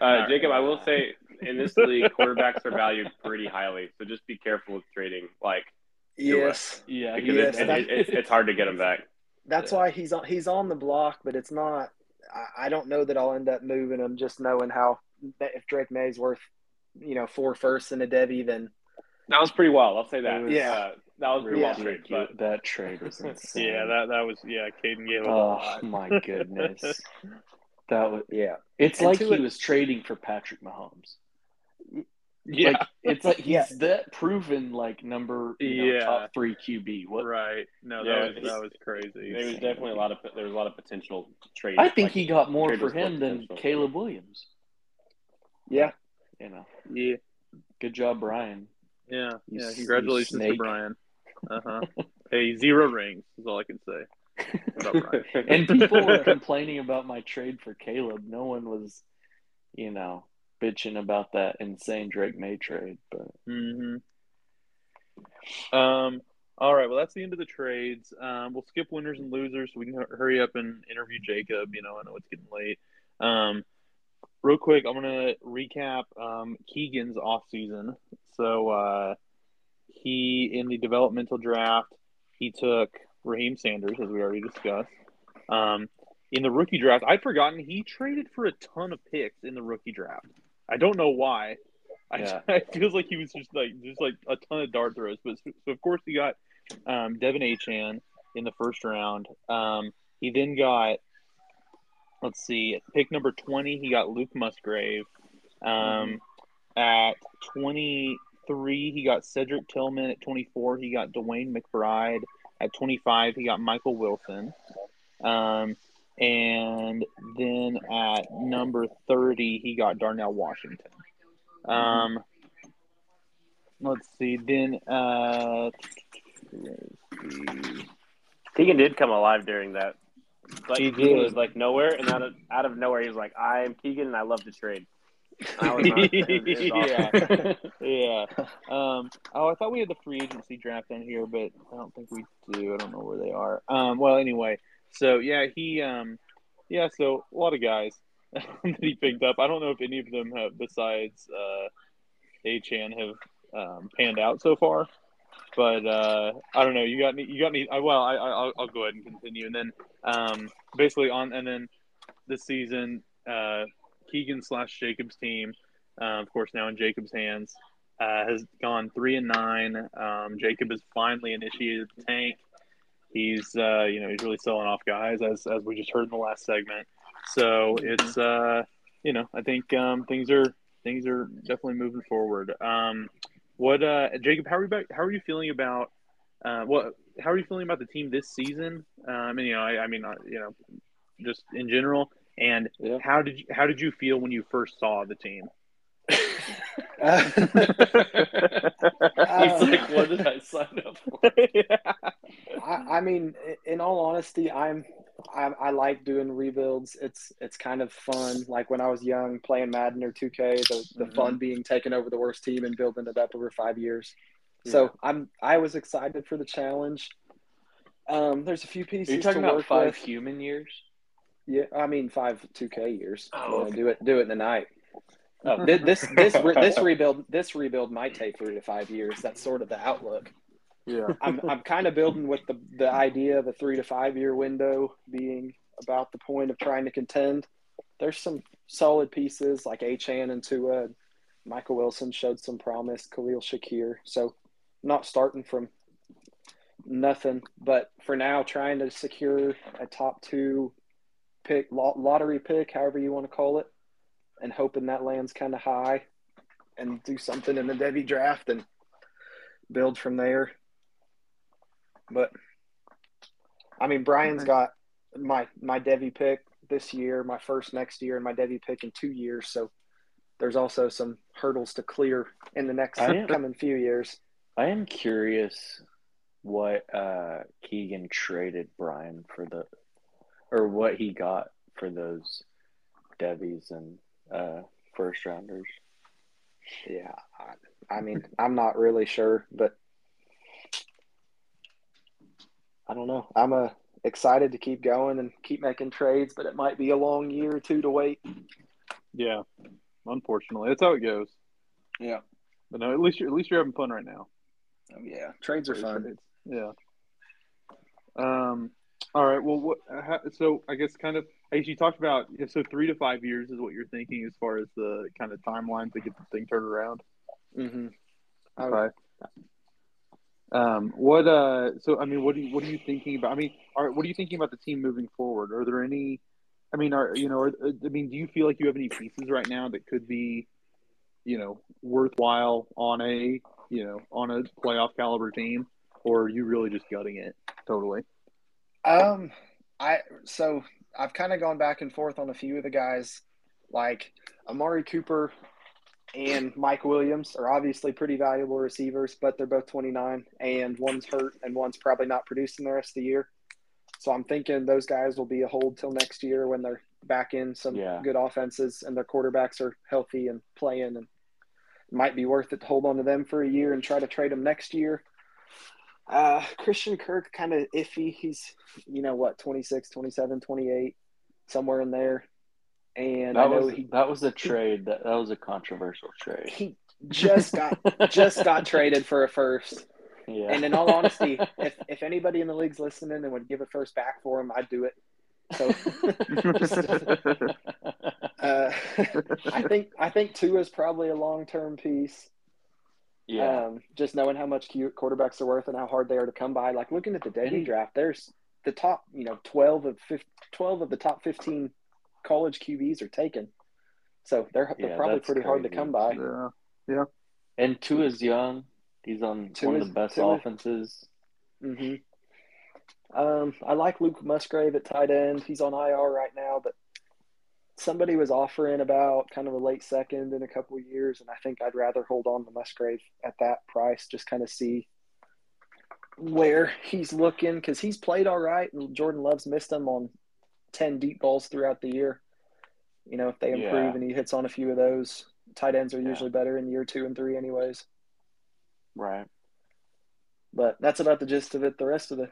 Uh,
right.
Jacob, I will say in this league, quarterbacks are valued pretty highly. So just be careful with trading, like
Yes,
Yeah,
because
Yes,
it, it,
that-
it, it's hard to get him back.
that's
Yeah.
why he's on. He's on the block, but it's not. I, I don't know that I'll end up moving him. Just knowing how if Drake Maye's worth, you know, four firsts and a devy, then
That was pretty wild. I'll say that.
Was-
Yeah.
uh, that was pretty
Yeah.
wild trade. But
that trade was insane.
Yeah, that that was yeah. Caden gave up a
Oh
lot.
my goodness, that was.
yeah,
It's
And
like he
it-
was trading for Patrick Mahomes.
Yeah,
Like it's like he's
Yeah.
that proven like number you know,
Yeah.
top three QB. What
right. No,
Yeah,
that was that was crazy.
there was definitely a lot of there was a lot of potential trade.
I think
like,
he got more for him than
potential.
Caleb Williams.
yeah.
You know,
Yeah,
good job, Bryan.
yeah,
You
yeah. Congratulations to. Bryan. Uh huh. hey, zero rings is all I can say. About Bryan.
And people were complaining about my trade for Caleb. No one was, you know, bitching about that insane Drake Maye trade, but
hmm Um. All right. Well, that's the end of the trades. Um, we'll skip winners and losers so we can hu- hurry up and interview Jacob. You know, I know it's getting late. Um, real quick, I'm gonna recap um, Keegan's off season. So uh, he in the developmental draft, he took Raheim Sanders, as we already discussed. Um, in the rookie draft, I'd forgotten he traded for a ton of picks in the rookie draft. I don't know why. I,
Yeah.
it feels like he was just like just like a ton of dart throws. But so, so of course he got um, De'Von Achane in the first round. Um, he then got let's see, pick number twenty, he got Luke Musgrave. Um, At twenty three, he got Cedric Tillman. At twenty four, he got DeWayne McBride. At twenty five, he got Michael Wilson. Um, and then at number 30, he got Darnell Washington. Um, let's see. Then, uh, see.
Keegan did come alive during that. Like
He
was like nowhere, and out of out of nowhere, he was like, "I am Keegan, and I love to trade." I not- it was- it was awesome.
yeah. Um, oh, I thought we had the free agency draft in here, but I don't think we do. I don't know where they are. Um, well, anyway, so yeah, he, um, yeah, so a lot of guys that he picked up. I don't know if any of them have, besides uh, Achane, have um, panned out so far. But uh, I don't know. You got me. You got me. I, well, I, I, I'll, I'll go ahead and continue, and then um, basically on, and then this season, uh, Keegan slash Jacob's team, uh, of course, now in Jacob's hands, uh, has gone three and nine. Um, Jacob has finally initiated the tank. He's, uh, you know, he's really selling off guys, as as we just heard in the last segment. So it's, uh, you know, I think um, things are things are definitely moving forward. Um, what, uh, Jacob? How are you about, How are you feeling about? Uh, what? How are you feeling about the team this season? Um, and you know, I, I mean, uh, you know, just in general. And
Yeah.
how did you how did you feel when you first saw the team?
He's like, what did I sign up for?
I, I mean, in all honesty, I'm I, I like doing rebuilds. It's it's kind of fun. Like when I was young, playing Madden or 2K, the the
Mhm.
fun being taking over the worst team and building it up over five years. So I'm I was excited for the challenge. Um, there's a few pieces.
You're you talking
to
about five
with.
human years?
Yeah, I mean five 2K years.
Oh, okay.
Do it do it in the night.
Oh,
Thi- this this re- this rebuild this rebuild might take three to five years. That's sort of the outlook.
Yeah.
I'm I'm kind of building with the the idea of a three to five year window being about the point of trying to contend. There's some solid pieces like Achane and Tua. Michael Wilson showed some promise. Khalil Shakir. So not starting from nothing, but for now trying to secure a top two pick lottery pick, however you want to call it, and hoping that lands kind of high, and do something in the devy draft and build from there. But I mean, Bryan's got my my devy pick this year, my first next year, and my devy pick in two years. So there's also some hurdles to clear in the next
am-
coming few years.
I am curious what uh, Keegan traded Bryan for the, or what he got for those Devies and uh, first rounders.
Yeah, I, I mean, I'm not really sure, but I don't know. I'm uh, excited to keep going and keep making trades, but it might be a long year or two to wait.
Yeah. Unfortunately, that's how it goes.
Yeah.
But no, at least you're at least you're having fun right now.
Oh, yeah, trades are fun.
Trades. Yeah. Um. All right. Well, what? How, so I guess kind of. Guess you talked about so three to five years is what you're thinking as far as the kind of timeline to get the thing turned around.
Mm-hmm.
Okay. Um. What? Uh. So I mean, what do you what are you thinking about? I mean, are what are you thinking about the team moving forward? Are there any? I mean, are you know? Are, I mean, do you feel like you have any pieces right now that could be, you know, worthwhile on a you know on a playoff caliber team, or are you really just gutting it totally?
Um, I so I've kind of gone back and forth on a few of the guys, like Amari Cooper and Mike Williams are obviously pretty valuable receivers, but they're both 29, and one's hurt and one's probably not producing the rest of the year. So I'm thinking those guys will be a hold till next year when they're back in some
Yeah.
good offenses and their quarterbacks are healthy and playing and it might be worth it to hold on to them for a year and try to trade them next year. Uh, Christian Kirk kind of iffy. He's, you know what, 26, 27, 28, somewhere in there. And I
That
know
was
he
that was a trade that that was a controversial trade.
he just got just got traded for a first.
Yeah.
And in all honesty, if if anybody in the league's listening and would give a first back for him, I'd do it. So uh, I think I think Tua is probably a long term piece.
Yeah.
Um, just knowing how much quarterbacks are worth and how hard they are to come by. Like looking at the dating
And-
draft, there's the top, you know, 12 of 15, 12 of the top 15 college QBs are taken. So they're, they're
Yeah,
probably
that's
pretty hard to come by.
yeah. Yeah.
and Tua is young. He's on
Tua
one of the best
Tua-
offenses.
hmm Um, I like Luke Musgrave at tight end. He's on IR right now, but somebody was offering about kind of a late second in a couple of years, and I think I'd rather hold on to Musgrave at that price, just kind of see where he's looking because he's played all right, and Jordan Love's missed him on ten deep balls throughout the year. You know, if they improve
Yeah.
and he hits on a few of those, tight ends are
Yeah.
usually better in year two and three, anyways.
Right.
But that's about the gist of it. The rest of the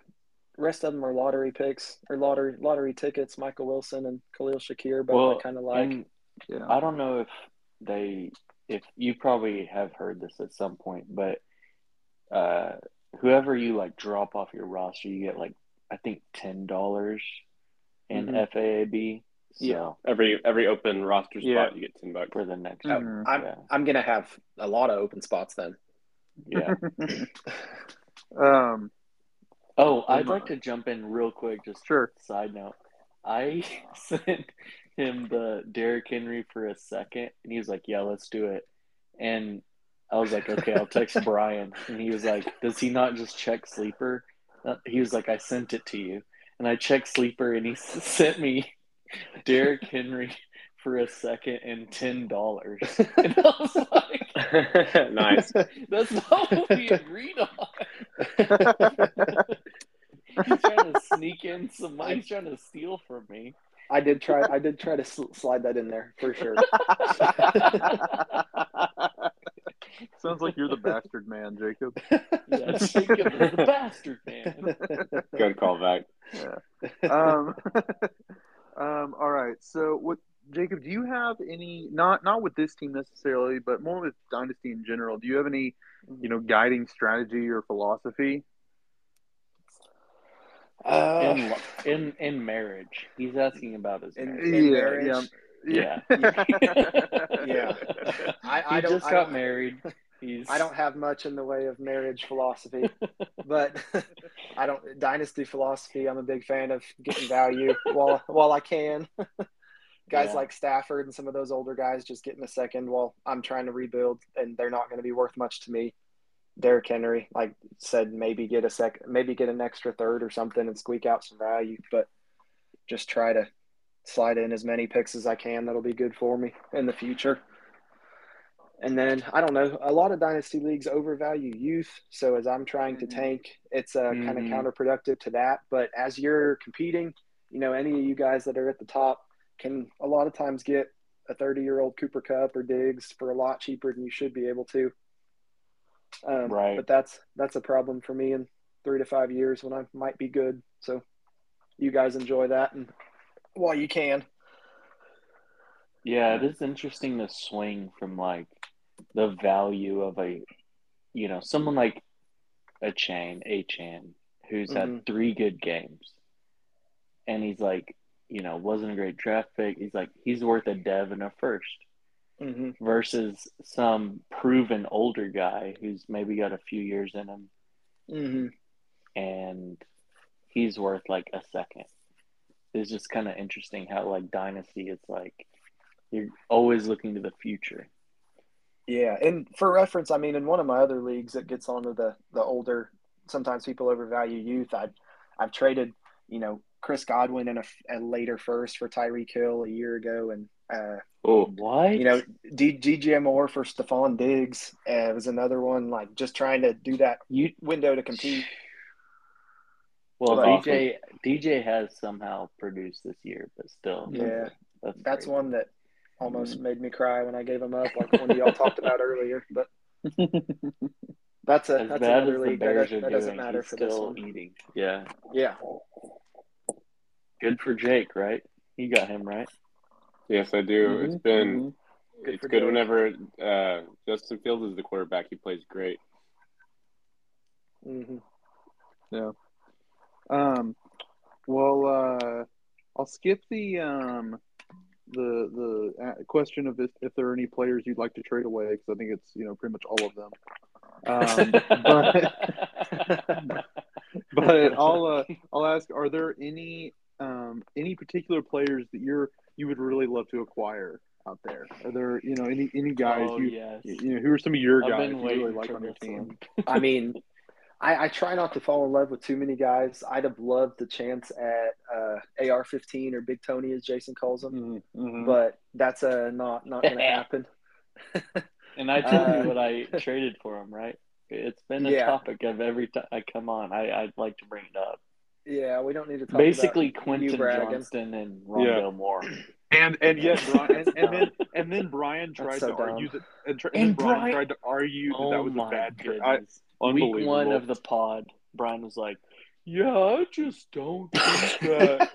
rest of them are lottery picks or lottery lottery tickets. Michael Wilson and Khalil Shakir, but
Well,
I kind of like.
and
Yeah.
I don't know if they, if you probably have heard this at some point, but uh, whoever you like drop off your roster, you get like I think ten dollars in
Mhm.
FAAB. So
Yeah.
Every every open roster spot,
Yeah.
you get ten bucks.
for the next,
Mhm.
I'm
yeah,
I'm gonna have a lot of open spots then.
yeah.
um,
Oh, I'd like to jump in real quick. Just
sure.
side note, I sent him the Derrick Henry for a second, and he was like, "Yeah, let's do it." And I was like, "Okay, I'll text Bryan," and he was like, "Does he not just check sleeper?" Uh, He was like, "I sent it to you," and I checked sleeper, and he sent me Derrick Henry for a second and ten dollars, and I was like,
nice.
"That's not what we agreed on." He's trying to sneak in some money. He's trying to steal from me.
I did try. I did try to sl- slide that in there for sure.
Sounds like you're the bastard man, Jacob.
Yeah, Jacob is the bastard man.
Good callback. Yeah.
um, um, all right. So, what, Jacob? Do you have any not not with this team necessarily, but more with Dynasty in general? Do you have any, you know, guiding strategy or philosophy?
Uh,
In in in marriage, he's asking about his
in,
marriage.
in
Yeah,
marriage,
Yeah.
Yeah. I, I
he
don't.
just
I
got
don't,
married. He's
I don't have much in the way of marriage philosophy, but I don't dynasty philosophy. I'm a big fan of getting value while while I can. Guys
Yeah.
like Stafford and some of those older guys just getting a second while I'm trying to rebuild, and they're not going to be worth much to me. Derrick Henry, like said, maybe get a second, maybe get an extra third or something and squeak out some value, but just try to slide in as many picks as I can. That'll be good for me in the future. And then I don't know. A lot of dynasty leagues overvalue youth. So as I'm trying to tank, it's uh, kind of counterproductive to that. But as you're competing, you know, any of you guys that are at the top can a lot of times get a 30 year old Cooper Kupp or Diggs for a lot cheaper than you should be able to. Um,
Right.
But that's that's a problem for me in three to five years when I might be good. So you guys enjoy that and while you can.
Yeah, it is interesting to swing from like the value of a, you know, someone like a chain, a chan, who's
Mhm.
had three good games, and he's like, you know, wasn't a great draft pick. He's like, he's worth a dev and a 1st
hmm
versus some proven older guy who's maybe got a few years in him,
hmm
and he's worth like a second. It's just kind of interesting how like dynasty, it's like you're always looking to the future.
Yeah, and for reference, I mean, in one of my other leagues that gets onto the the older, sometimes people overvalue youth. I've I've traded, you know, Chris Godwin in a, a later first for Tyreek Hill a year ago, and uh,
Oh,
What?
you know, D- DJ Moore for Stefon Diggs uh, was another one. Like just trying to do that
you
window to compete.
Well,
But-
DJ DJ has somehow produced this year, but still,
Yeah,
that's,
that's one that almost made me cry when I gave him up, like one of y'all talked about earlier. But that's a
As
that's
bad
another league that,
Bears
that
are
doesn't
doing,
matter
he's
for this
still
one.
eating. Yeah,
Yeah,
good for Jake, right? You got him right.
Yes, I do.
Mhm,
It's been
mhm.
Good
it's good
Jake.
whenever uh, Justin Fields is the quarterback. He plays great.
Mm-hmm. Yeah.
Um, well, uh, I'll skip the um, the the uh, question of if, if there are any players you'd like to trade away because I think it's you know pretty much all of them. Um, but but I'll uh, I'll ask: Are there any um, any particular players that you're you would really love to acquire out there? Are there you know any any guys
oh
you
yes,
you know who are some of your
I've
guys you really like on your team?
I mean, I, I try not to fall in love with too many guys. I'd have loved the chance at uh, AR-15 or Big Tony, as Jayson calls him,
Mhm, mhm.
but that's uh, not not going to happen.
And I told
Uh,
you what I traded for him, right? It's been a
Yeah.
topic of every time I come on. I, I'd like to bring it up.
Yeah, we don't need to talk
Basically,
about
Quentin
you bragging.
Johnston and Rondale Moore.
And and yet Bryan and, and then and then Bryan tried
so
to argue that and, tr- and,
And
Bryan,
Bryan-
tried to argue that
Oh
that was a
oh
bad trade.
goodness! Week one of the pod, Bryan was like, "Yeah, I just don't think that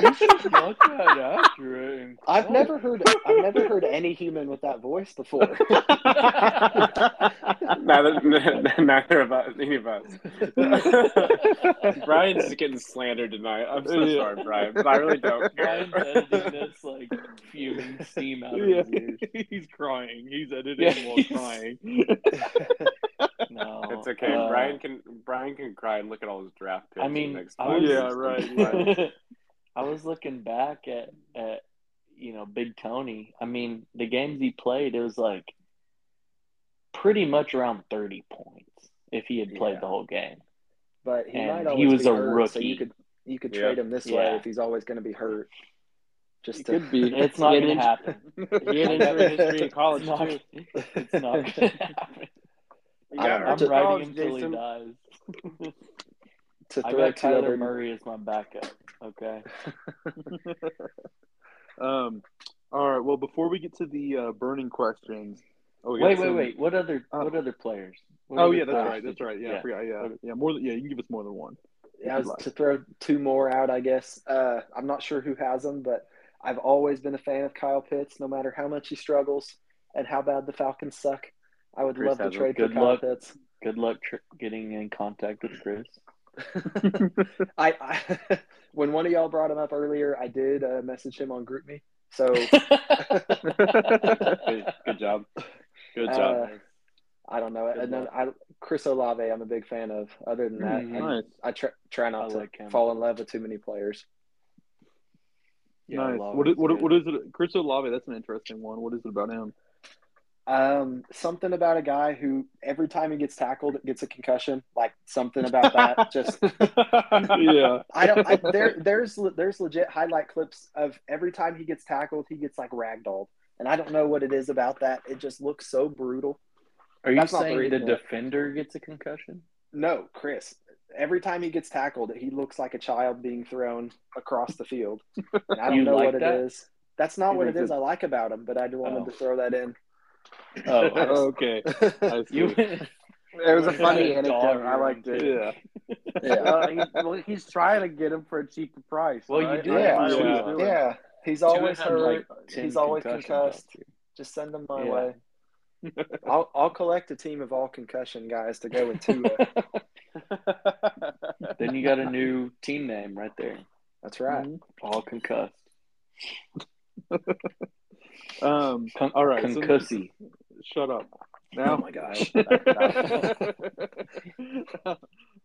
this is not that accurate." And
I've never heard I've never heard any human with that voice before.
neither, neither of us, any of us. Bryan's just getting slandered tonight. I'm so
Yeah.
sorry, Bryan, but I really don't care.
Bryan's editing this like fuming steam out of
yeah,
his ears.
he's crying. He's editing
Yeah,
while
he's-
crying.
No,
It's okay.
uh,
Bryan can Bryan can cry and look at all his draft picks.
I mean,
the next
I was-
Yeah,
years.
right,
I was looking back at at you know Big Tony. I mean, the games he played, it was like pretty much around thirty points if he had played
Yeah.
the whole game.
But he
And
might
he
always
was
be
a
hurt, so
rookie.
you could you could
Yeah.
trade him this way if he's always going to be hurt. Just
It
to,
could be.
It's not going to happen.
He had injury history in college
It's not,
too.
it's not going to happen.
He
I'm,
got
I'm
hurt in
riding
college,
him till he
Jayson.
dies.
to
I
throw
got
two
Kyler
other
Murray as my backup. Okay.
Um, all right. Well, before we get to the uh, burning questions, oh, we got
Wait, wait,
some-
wait. What other
Uh,
what other players? What
Oh
other
yeah, that's
players
right. That's right. Yeah,
yeah.
forgot. Yeah,
Okay.
yeah. More than yeah. You can give us more than one.
Yeah,
If you'd like.
to throw two more out, I guess. Uh, I'm not sure who has them, but I've always been a fan of Kyle Pitts, no matter how much he struggles and how bad the Falcons suck. I would
Chris
love to
has them.
trade
Good
for Kyle
luck.
Pitts.
Good luck tr- getting in contact with Chris.
I, I when one of y'all brought him up earlier, I did uh, message him on GroupMe. So
good, good job. Good job.
uh, I don't know.
Good
and then. I, Chris Olave, I'm a big fan of. Other than that. I,
Nice.
I try, try not
I
to
him.
fall in love with too many players.
Yeah,
nice.
Olave
What is,
is
what, what is it? Chris Olave. That's an interesting one. What is it about him?
Um, something about a guy who every time he gets tackled gets a concussion. Like something about that. Just
yeah.
I don't. I, there, there's there's legit highlight clips of every time he gets tackled, he gets like ragdolled, and I don't know what it is about that. It just looks so brutal.
Are you
That's
saying the defender gets a concussion?
No, Chris. Every time he gets tackled, he looks like a child being thrown across the field. And I don't
You
know
like
what
that?
it is. That's not
You
what it is I like about him, but I wanted
Oh.
to throw that in.
Oh,
okay.
You.
It was a funny
kind of dog
anecdote. I
you're
liked it.
yeah.
Yeah.
Uh, he, well, he's trying to get him for a cheaper price.
Well, you
right?
do
That's
have
what
to.
he's
Yeah.
Yeah. He's
Tua
always hurt.
like,
He's always concussed. Just send him my
Yeah.
way. I'll I'll collect a team of all concussion guys to go with Tua.
Then you got a new team name right there.
That's right.
All concussed.
Um.
Con-
All right, so-
Concussy.
Shut up.
Oh
Now.
my gosh.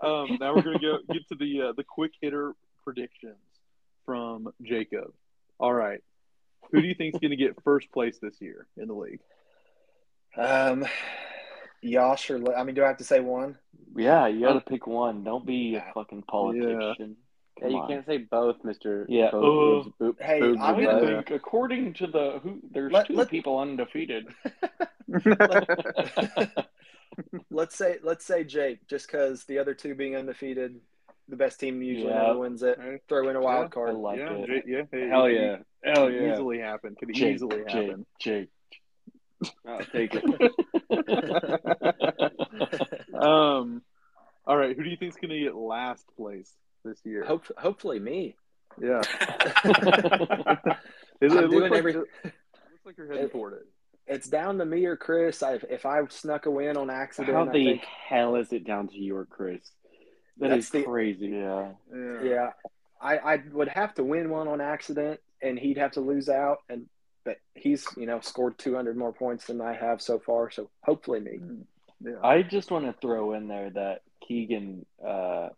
um. Now we're gonna go get to the uh, the quick hitter predictions from Jacob. All right. Who do you think is going to get first place this year in the league?
Um, Yosh or I mean, do I have to say one?
Yeah, you got to pick one. Don't be a fucking politician.
Yeah,
Come
you
on.
can't say both, Mister.
Yeah.
Both
Uh,
boobs,
hey,
boobs
I'm gonna
think according to the who, there's
Let-
two
let-
people undefeated.
let's say let's say Jake, just because the other two being undefeated, the best team usually
Yeah.
wins it. Throw in a wild
Yeah.
card.
I like
yeah,
it.
J- yeah, hey,
Hell yeah.
could
Hell yeah.
Easily happen. Could
Jake,
easily
Jake,
happen.
Jake.
I'll take it.
um, all right. Who do you think's going to get last place this year?
Hope, hopefully me.
Yeah. It, it looks
doing
like,
every-
it looks like you're heading
It-
toward it.
It's down to me or Chris. I, if I snuck a win on accident,
How
I
the
think,
hell is it down to you or Chris? That
That's
is
the-
crazy.
yeah.
Yeah.
yeah, I, I would have to win one on accident, and he'd have to lose out. And but he's you know scored 200 more points than I have so far. So hopefully me.
Yeah.
I just want to throw in there that Keegan uh,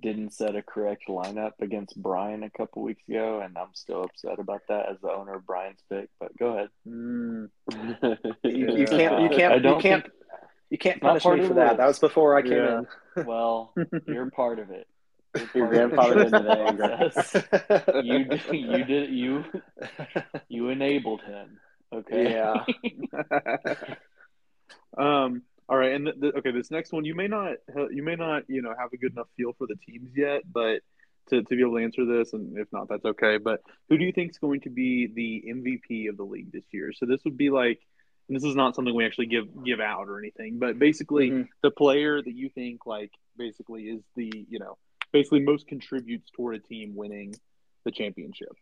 didn't set a correct lineup against Bryan a couple weeks ago, and I'm still upset about that as the owner of Bryan's pick. But go ahead.
Mm,
You, you can't. You can't. You can't.
think-
You can't punish me for that. That was before I came
Yeah.
in.
Well, you're part of it. You're
Your
part of
grandfather
the
did today.
you you did you you enabled him. Okay.
Yeah.
um. All right. And the, the, okay, this next one, you may not, you may not, you know, have a good enough feel for the teams yet, but to, to be able to answer this, and if not, that's okay. But who do you think is going to be the MVP of the league this year? So this would be like, and this is not something we actually give give out or anything, but basically
Mhm.
the player that you think like basically is the you know basically most contributes toward a team winning the championship.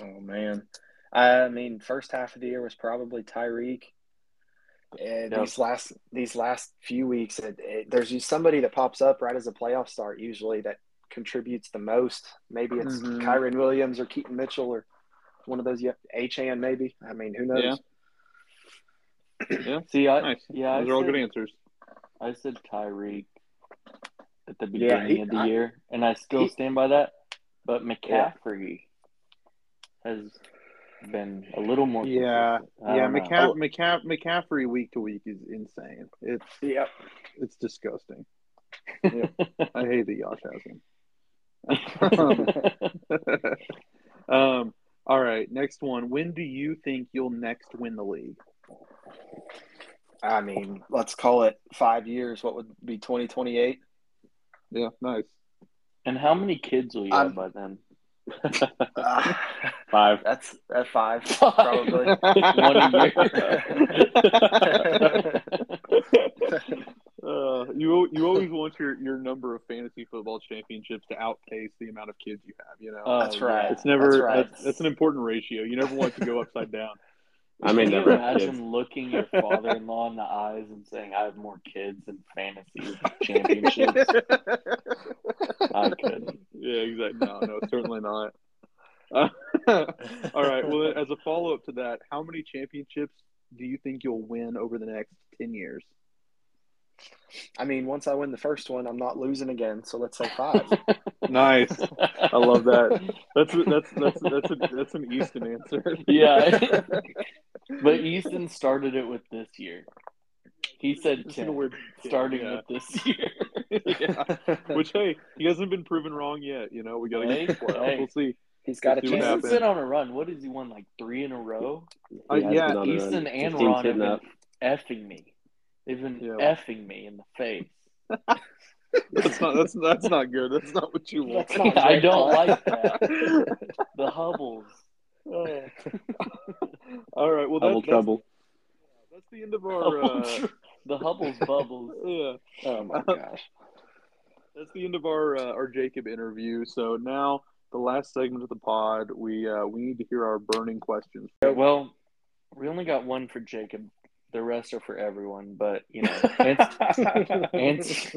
Oh man, I mean, first half of the year was probably Tyreek. And
Yep.
these last these last few weeks, it, it, there's somebody that pops up right as a playoff start usually that contributes the most. Maybe it's
Mhm.
Kyren Williams or Keaton Mitchell or one of those. Yeah, Chan maybe. I mean, who knows?
Yeah. Yeah.
See, I
Nice.
yeah, I
Those are all
said,
good answers.
I said Tyreek at the
Yeah,
beginning
he-
of the
I-
year, and I still
he-
stand by that. But McCaffrey has been a little more.
Yeah, yeah. McCaff- McCaff- McCaffrey week to week is insane. It's
Yep.
it's disgusting. I hate that Josh has him. um. All right. Next one. When do you think you'll next win the league?
I mean, let's call it five years. What would be twenty twenty eight?
Yeah. Nice.
and how many kids will you
I'm-
have by then?
Five.
That's at five, probably.
One a
Uh, you you always want your, your number of fantasy football championships to outpace the amount of kids you have. You know,
Oh,
That's right.
it's never
that's right.
that's, that's an important ratio. You never want it to go upside down.
I may
Can you
never have
imagine
kids.
looking your father-in-law in the eyes and saying, "I have more kids than fantasy championships"? I couldn't.
Yeah, exactly. No, no, certainly not. Uh, all right. Well, as a follow up to that, how many championships do you think you'll win over the next ten years?
I mean, once I win the first one, I'm not losing again. So let's say five.
Nice. I love that. That's that's that's that's a, that's an Easton answer.
Yeah. but Easton started it with this year. He said
It's in
10,
weird-
starting
yeah.
with this year.
yeah. Which hey, he hasn't been proven wrong yet. You know, we got to
Hey,
get the
hey.
We'll see.
He's got a
See what
He's
chance.
happens.
been on a run. What has he won? Like three in a row?
Uh, yeah,
been on the
Easton and
His team's
Ron have
hitting
been
up.
effing me. They've been
Yeah.
effing me in the face.
That's not that's that's not good. That's not what you want.
That's not
I don't
Paul.
like that. The Hubbles.
All right. Well,
Double
that's, that's,
trouble.
that's the end of our. Uh,
the Hubbles bubbles.
yeah.
Oh my gosh.
That's the end of our uh, our Jacob interview. So now the last segment of the pod, we uh, we need to hear our burning questions.
Well, we only got one for Jacob. The rest are for everyone, but you know, it's, it's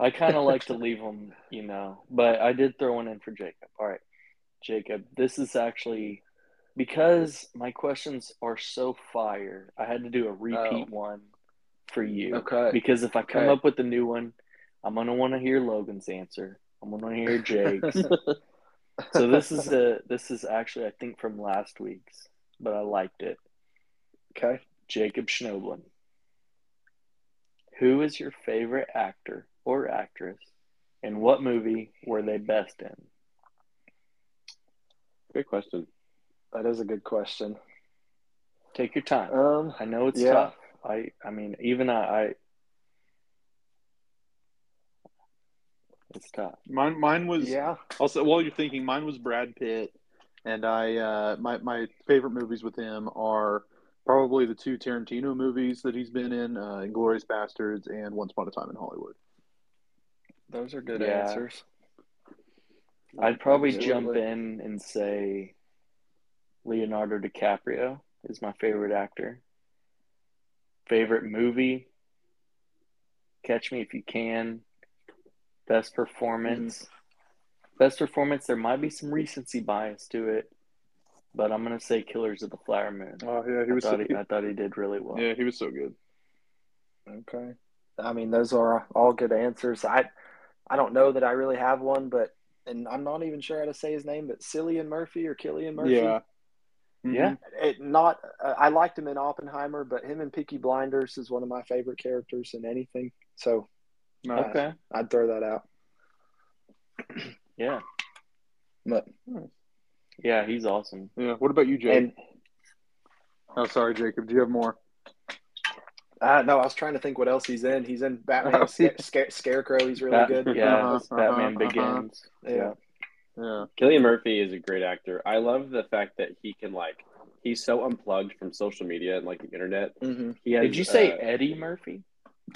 I kind of like to leave them, you know. But I did throw one in for Jacob. All right, Jacob, this is actually because my questions are so fire. I had to do a repeat oh. one for you.
Okay.
Because if I come
Okay.
up with a new one, I'm gonna want to hear Logan's answer. I'm gonna hear Jake's. so this is a this is actually I think from last week's, but I liked it.
Okay.
Jacob Schnoblin. Who is your favorite actor or actress, and what movie were they best in?
Good question.
That is a good question.
Take your time.
Um,
I know it's
yeah.
tough. I I mean even I, I It's tough.
Mine, mine was.
Yeah.
Also, while you're thinking, mine was Brad Pitt, and I uh, my my favorite movies with him are probably the two Tarantino movies that he's been in, uh, *Inglourious Basterds* and *Once Upon a Time in Hollywood*.
Those are good
Yeah.
answers.
I'd probably
Absolutely.
jump in and say Leonardo DiCaprio is my favorite actor. Favorite movie? Catch Me If You Can. Best performance. Best performance. There might be some recency bias to it, but I'm gonna say Killers of the Flower Moon.
Oh yeah, he
I
was.
thought
So,
he, I thought he did really well.
yeah, he was so good.
Okay. I mean, those are all good answers. I I don't know that I really have one, but and I'm not even sure how to say his name, but Cillian Murphy or Killian Murphy.
Yeah.
Yeah.
It not. Uh, I liked him in Oppenheimer, but him in Peaky Blinders is one of my favorite characters in anything. So
Nice.
Okay.
I'd throw that out.
Yeah.
But
Yeah, he's awesome.
Yeah. What about you, Jake?
and
oh, sorry, Jacob. Do you have more?
uh, no, I was trying to think what else he's in. He's in Batman
Oh,
Sca- Scare- Scarecrow. He's really
Bat-
good.
Yeah,
Uh-huh,
Batman
uh-huh, uh-huh.
Begins.
Yeah.
Yeah.
Cillian Murphy is a great actor. I love the fact that he can like he's so unplugged from social media and like the internet.
hmm
He has,
Did you say
uh,
Eddie Murphy?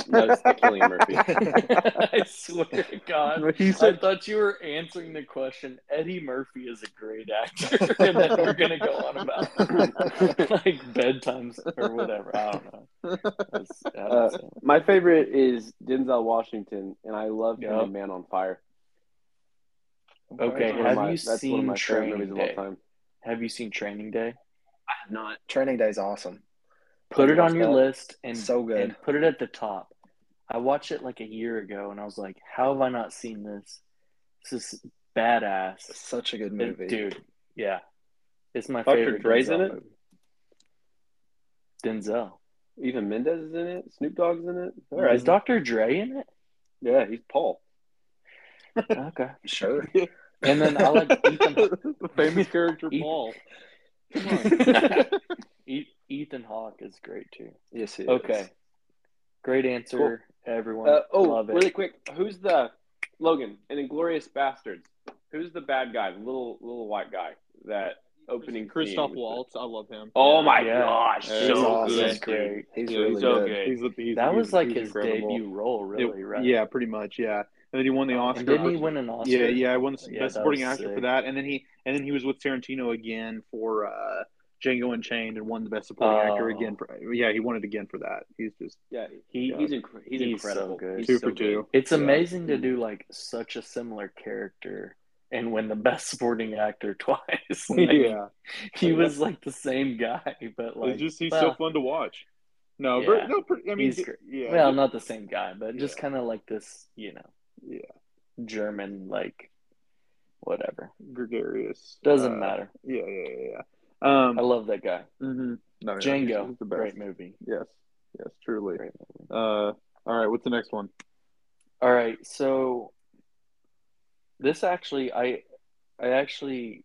No? It's the Cillian Murphy.
I swear to God.
He
I
said.
thought you were answering the question. Eddie Murphy is a great actor, and then we're gonna go on about like bedtimes or whatever. I don't know. That's- I don't
Uh. My favorite is Denzel Washington, and I love him in Man on Fire.
Okay,
That's
have
my-
you
that's one of
seen Training Day?
all.
Have you seen Training Day?
I have not.
Training Day's awesome.
Put it on your
that.
list and
So good.
and put it at the top. I watched it like a year ago, and I was like, "How have I not seen this? This is badass."
Such a good
It-
movie,
dude. Yeah, it's my
Dr.
favorite.
Dre's in it?
movie. Denzel.
Eva Mendes is in it. Snoop Dogg's in it. All
Is. Dr. Dre in it?
Yeah, he's Paul.
Okay.
Sure.
And then I like Ethan.
the famous character
Ethan-
Paul.
E- Ethan Hawke is great too.
yes, he is.
Okay. Great answer, everyone.
Uh, oh,
Love it.
really quick. Who's the Logan in Inglourious Basterds? Who's the bad guy? The little little white guy. That opening.
Christoph
scene the-
Waltz. I love him.
Oh my
Yeah.
gosh,
Yeah,
so
he's
awesome.
good.
He's great.
He's
Yeah,
really
he's
so
good.
good.
He's, he's,
That
he's-
was like
he's
his
incredible.
debut role, really,
It-
right?
Yeah, pretty much. Yeah, and then he won the Oscar.
And didn't he win an Oscar?
Yeah, yeah, I won the
Yeah,
best supporting
was
actor for that, and then he and then he was with Tarantino again for uh, Django Unchained and won the best supporting actor
Oh.
again. For, yeah, he won it again for that. He's just
Yeah, he,
Yeah.
he's inc- he's,
He's so
incredible.
good.
He's
Two
so
for two.
good.
It's
Yeah.
amazing to do like such a similar character and win the best supporting actor twice. Like,
yeah.
He was like the same guy, but like
it's just he's
well,
so fun to watch. No,
Yeah.
but no, pretty- I mean,
He's
yeah,
well, not the same guy, but just
Yeah.
kind of like this, you know,
yeah,
German like whatever.
gregarious.
Doesn't
Uh,
matter.
Yeah, yeah, yeah. Yeah. Um,
I love that guy.
hmm no, yeah,
Django,
he's, he's the best.
great movie.
Yes, yes, truly.
Great movie.
Uh, all right, what's the next one?
All right, so this actually, I, I actually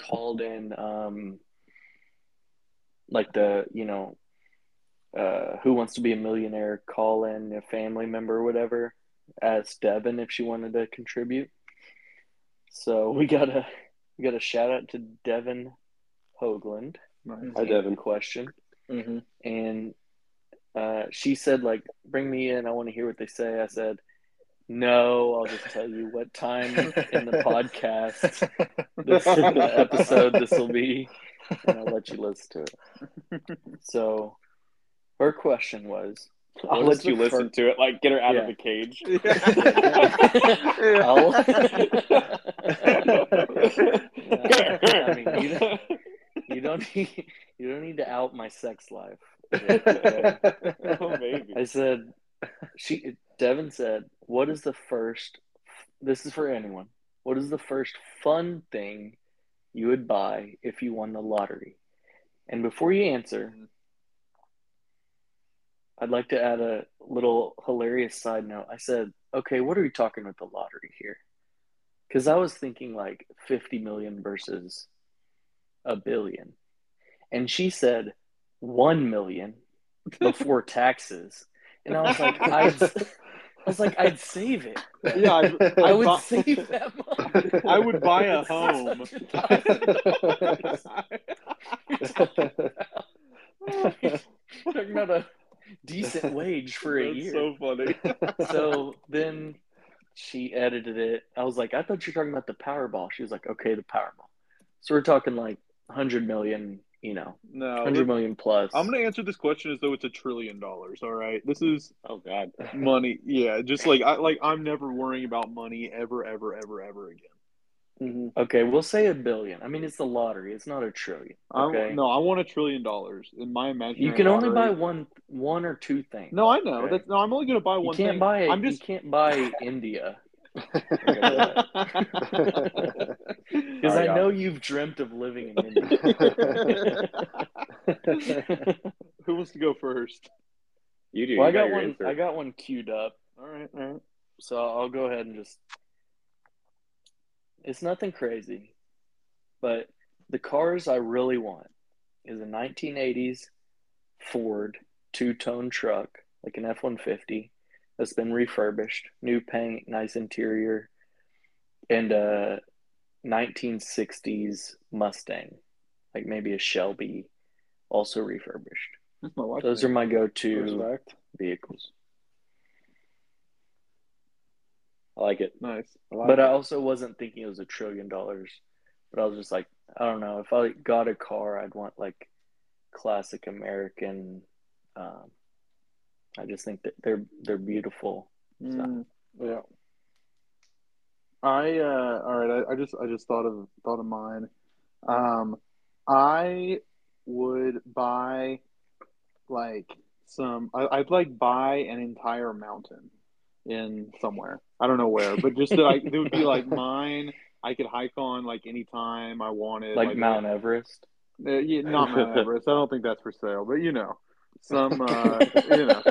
called in, um, like the you know, uh, who wants to be a millionaire? Call in a family member or whatever. Ask Devin if she wanted to contribute. So we got a we got a shout out to Devin Hoagland.
Nice.
Hi, Devin.
Question
hmm
and uh, she said like bring me in i want to hear what they say i said no i'll just tell you what time in the podcast this the episode this will be and i'll let you listen to it so her question was
I'll
what is
let you listen
fir-
to it. Like get her out
Yeah.
of the cage.
I'll- I mean, you don't, you don't need you don't need to out my sex life.
oh, maybe.
I said, she. Devin said, "What is the first? This is for anyone. What is the first fun thing you would buy if you won the lottery?" And before you answer, I'd like to add a little hilarious side note. I said, "Okay, what are we talking with the lottery here?" Because I was thinking like fifty million versus a billion, and she said one million before taxes. And I was like, I, I was like, I'd save it.
Yeah, I'd,
I
I'd buy-
save that money.
I would buy a home.
Talking about a decent wage for a year.
so funny.
so then she edited it. I was like, I thought you were talking about the Powerball. She was like, okay, the Powerball. So we're talking like 100 million, you know,
no,
100 million plus.
I'm gonna answer this question as though it's a trillion dollars. All right, this is
Oh God.
money. Yeah, just like I like I'm never worrying about money ever, ever, ever, ever again.
Mhm.
Okay, we'll say a billion. I mean, it's the lottery. It's not a trillion. Okay,
I, no, I want a trillion dollars in my imagination.
you can only buy one, one or two things.
No, I know.
Okay.
That's no. I'm only gonna buy
you
one
can't
thing.
buy.
I'm
You
just.
can't buy India because I know you've dreamt of living in India.
Who wants to go first?
You do.
well, I
you
got one. I got one queued up.
All right, all right.
So I'll go ahead and just. It's nothing crazy, but the cars I really want is a 1980s Ford two tone truck, like an F 150, that's been refurbished, new paint, nice interior, and a 1960s Mustang, like maybe a Shelby, also refurbished.
That's my wife.
Those are my go to vehicles.
I like it.
nice.
But I also wasn't thinking it was a trillion dollars. But I was just like, I don't know. If I got a car, I'd want like classic American. Um, I just think that they're they're beautiful.
Mm.
Yeah.
I uh all right, I, I just I just thought of thought of mine. Um I would buy like some I, I'd like buy an entire mountain in somewhere. I don't know where, but just that I it would be like mine. I could hike on like anytime I wanted.
Like Mount Everest.
Uh, yeah, not Mount Everest. I don't think that's for sale, but you know, some uh you know.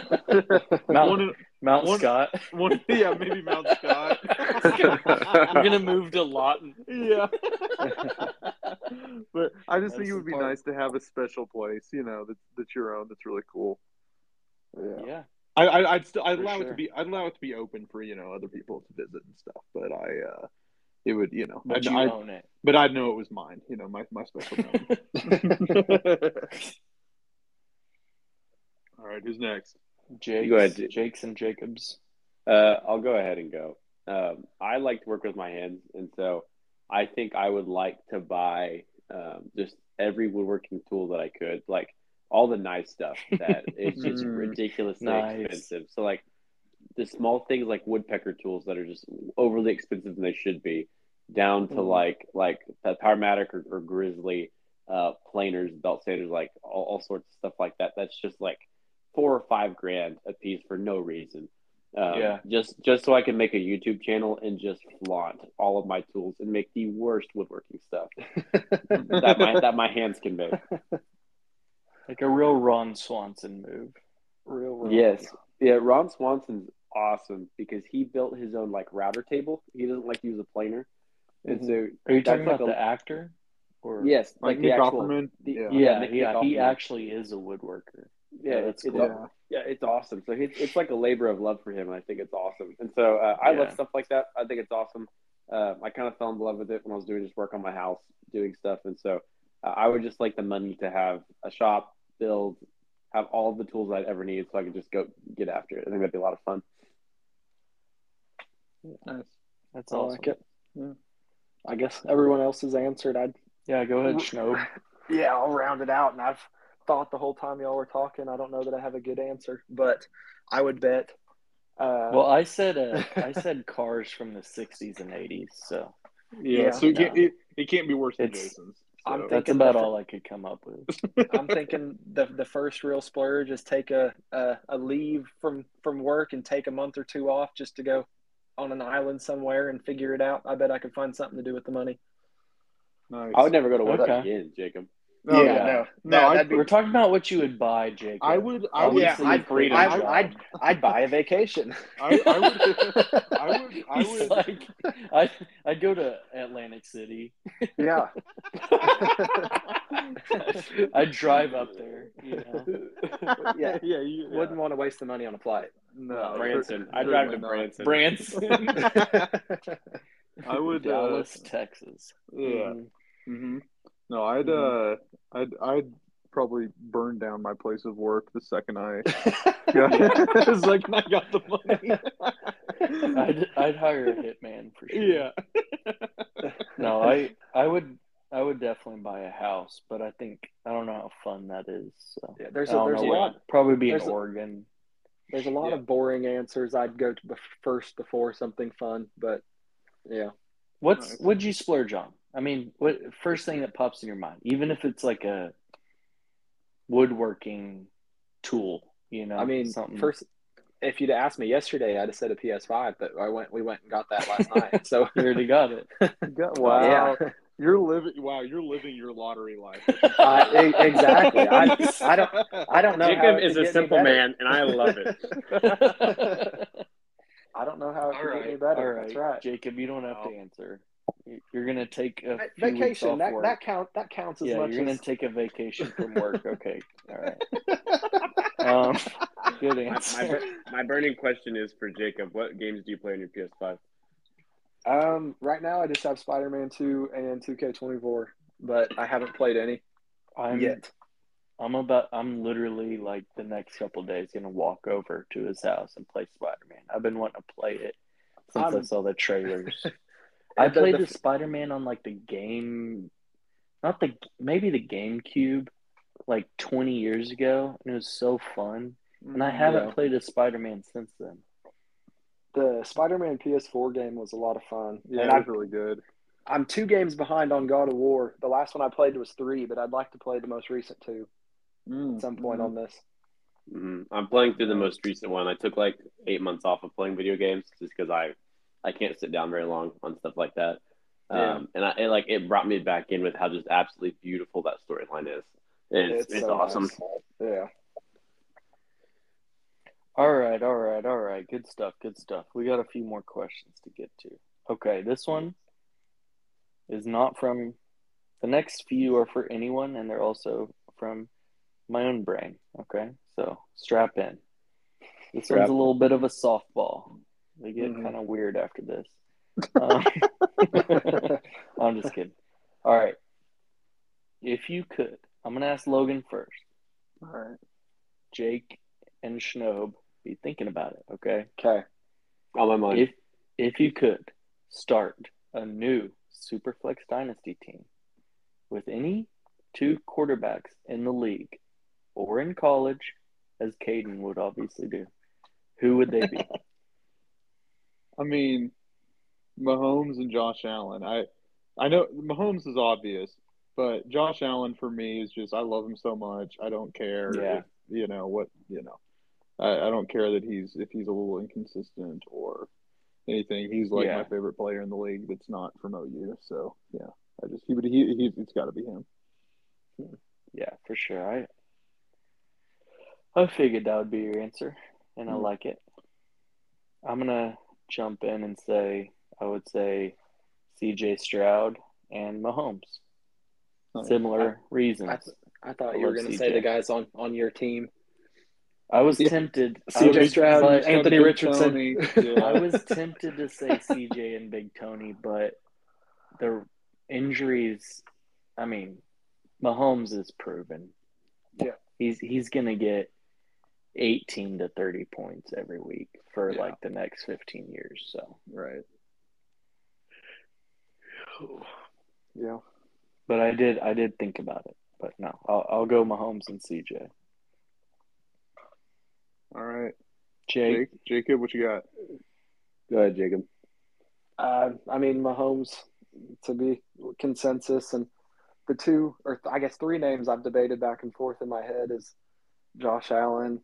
Mount
one,
Mount
one-
Scott.
one yeah, maybe Mount Scott.
I'm gonna move to Lawton.
Yeah. but I just
That's
think it would be
part.
nice to have a special place, you know, that's that's your own. That's really cool.
Yeah.
Yeah.
I, I I'd still I'd
For
allow it to be I'd allow it to be open for you know other people to visit and stuff. But I uh, it would you know,
But
I'd,
you
I'd-
own it.
but I'd know it was mine. You know, my my special mountain. All right, who's next?
Jake's,
Go ahead, Jake.
Jake's and Jacobs.
Uh, I'll go ahead and go. Um, I like to work with my hands, and so I think I would like to buy um, just every woodworking tool that I could, like all the nice stuff that is just
Mm.
ridiculously
Nice.
expensive. So like the small things like woodpecker tools that are just overly expensive than they should be, down to
Mhm.
like like the Powermatic or, or Grizzly uh, planers, belt sanders, like all, all sorts of stuff like that. That's just like four or five grand a piece for no reason. Um,
Yeah.
Just just so I can make a YouTube channel and just flaunt all of my tools and make the worst woodworking stuff that my that my hands can make.
Like a real Ron Swanson move.
Real, real.
Yes. Yeah, Ron Swanson's awesome because he built his own like router table. He doesn't like to use a planer. And so
Are you talking
That's like
about
a-
the actor? Or
yes,
Like,
like,
Nick
the actual
Offerman?
the-
Yeah.
Yeah,
Nick-
yeah,
Nick
he actually is a woodworker.
Yeah,
Yeah,
it's,
cool.
Yeah.
yeah, it's awesome. So it's, it's like a labor of love for him, and I think it's awesome. And so uh, I love stuff like that. I think it's awesome. Uh, I kind of fell in love with it when I was doing just work on my house, doing stuff, and so uh, I would just like the money to have a shop, build, have all the tools I'd ever need, so I could just go get after it. I think that'd be a lot of fun.
Nice.
That's
all
I
like it.
Yeah.
I guess everyone else has answered. I'd
Yeah, go ahead, Schnob.
yeah, I'll round it out. And I've thought the whole time y'all were talking. I don't know that I have a good answer, but I would bet. Uh,
Well, I said uh, I said cars from the '60s and '80s, so
Yeah,
Yeah.
so it can't, it, it can't be worse than
It's-
Jayson's.
I'm
So.
that's
Thinking
about
the-
all I could come up with.
I'm thinking the the first real splurge is take a, a a leave from from work and take a month or two off just to go on an island somewhere and figure it out. I bet I could find something to do with the money.
nice.
I would never go to work
Okay.
again, Jacob.
No,
yeah, no,
No,
no,
I-
be.
We're talking about what you would buy, Jake.
I would. I
Oh,
would.
yeah, I'd,
freedom
I'd. I'd, I'd buy a vacation.
I, I would. I would. I
He's
would.
like, I, I'd go to Atlantic City.
yeah.
I'd drive up there. You know?
yeah.
yeah. You,
Wouldn't want to waste the money on a flight.
No,
Branson. I'd drive to
not.
Branson.
Branson,
I would. Uh,
Dallas, Texas.
yeah.
Mhm.
No, I'd. Uh, I'd. I'd probably burn down my place of work the second I. got, the second I got the money.
I'd, I'd hire a hitman for sure.
yeah.
No, I, I would, I would definitely buy a house, but I think I don't know how fun that is. So
Yeah, there's
I
a
don't
there's a
know where-
lot
Probably be in
there's a-
Oregon.
there's a lot
Yeah.
of boring answers. I'd go to bef- first before something fun, but yeah.
What's
Nice.
what'd you splurge on? I mean, what first thing that pops in your mind, even if it's like a woodworking tool, you know?
I mean,
something.
first, if you'd asked me yesterday, I'd have said a PS5, but I went we went and got that last night. So
you already got it.
wow.
yeah,
You're living. Wow. You're living your lottery life.
Uh, exactly. I, I don't I don't know.
Jacob is a simple man, and I love it.
I don't know how it
All
could get any better.
all right,
That's right.
Jacob. You don't have to answer. You're gonna take a
Va-
few weeks
Vacation
off
that
work.
that count that counts as
yeah,
much
you're gonna take a vacation from work. Okay, all right. Um, good
My,
answer.
my, bur- my burning question is for Jacob. What games do you play on your PS5?
Um, right now I just have Spider Man two and two K twenty four, but I haven't played any
I'm
yet.
I'm about I'm literally like the next couple days gonna walk over to his house and play Spider Man. I've been wanting to play it since i
I'm-
saw the trailers. I
The-
played
the-
the, Spider Man on like the game, not the maybe the GameCube, like 20 years ago, and it was so fun. And I haven't
Yeah.
played a Spider Man since then.
The Spider Man PS4 game was a lot of fun.
Yeah,
and
it
I,
really good.
I'm two games behind on God of War. The last one I played was three, but I'd like to play the most recent two at some point on this.
hmm I'm playing through the most recent one. I took like eight months off of playing video games just because I I can't sit down very long on stuff like that.
Yeah.
Um, and I it, like it brought me back in with how just absolutely beautiful that storyline is. It's, it's,
so
awesome.
nice. Yeah.
All right, all right, all right. Good stuff, good stuff. We got a few more questions to get to. Okay, this one is not from the next few are for anyone, and they're also from my own brain. Okay, so strap in. This
Strap
one's a little bit of a softball. They get
Mhm.
kind of weird after this. Um, I'm just kidding. All right. If you could, I'm going to ask Logan first.
All right.
Jake and Schnob, be thinking about it, okay?
Okay.
On my mind.
If if you could start a new Superflex Dynasty team with any two quarterbacks in the league or in college, as Caden would obviously do, who would they be?
I mean, Mahomes and Josh Allen. I I know Mahomes is obvious, but Josh Allen for me is just I love him so much. I don't care
Yeah.
if you know what you know. I, I don't care that he's if he's a little inconsistent or anything. He's like
Yeah.
my favorite player in the league that's not from OU. So yeah, I just he would he, he it's got to be him.
yeah, for sure. I I figured that would be your answer, and I
Hmm.
like it. I'm gonna jump in and say I would say C.J. Stroud and Mahomes.
Oh, nice.
Similar reasons.
I thought
I
you were going to say the guys on, on your team.
I was
Yeah.
tempted.
C.J. Stroud, Anthony Richardson.
I was tempted to say CJ and Big Tony, but the injuries. I mean, Mahomes is proven.
Yeah.
he's he's gonna get eighteen to thirty points every week for
Yeah.
like the next fifteen years. So,
right.
Yeah.
but I did I did think about it. But no, I'll I'll go Mahomes and CJ.
All right,
Jake,
Jake, Jacob, what you got?
Go ahead, Jacob.
Uh, I mean, Mahomes to be consensus, and the two, or I guess three names I've debated back and forth in my head is Josh Allen,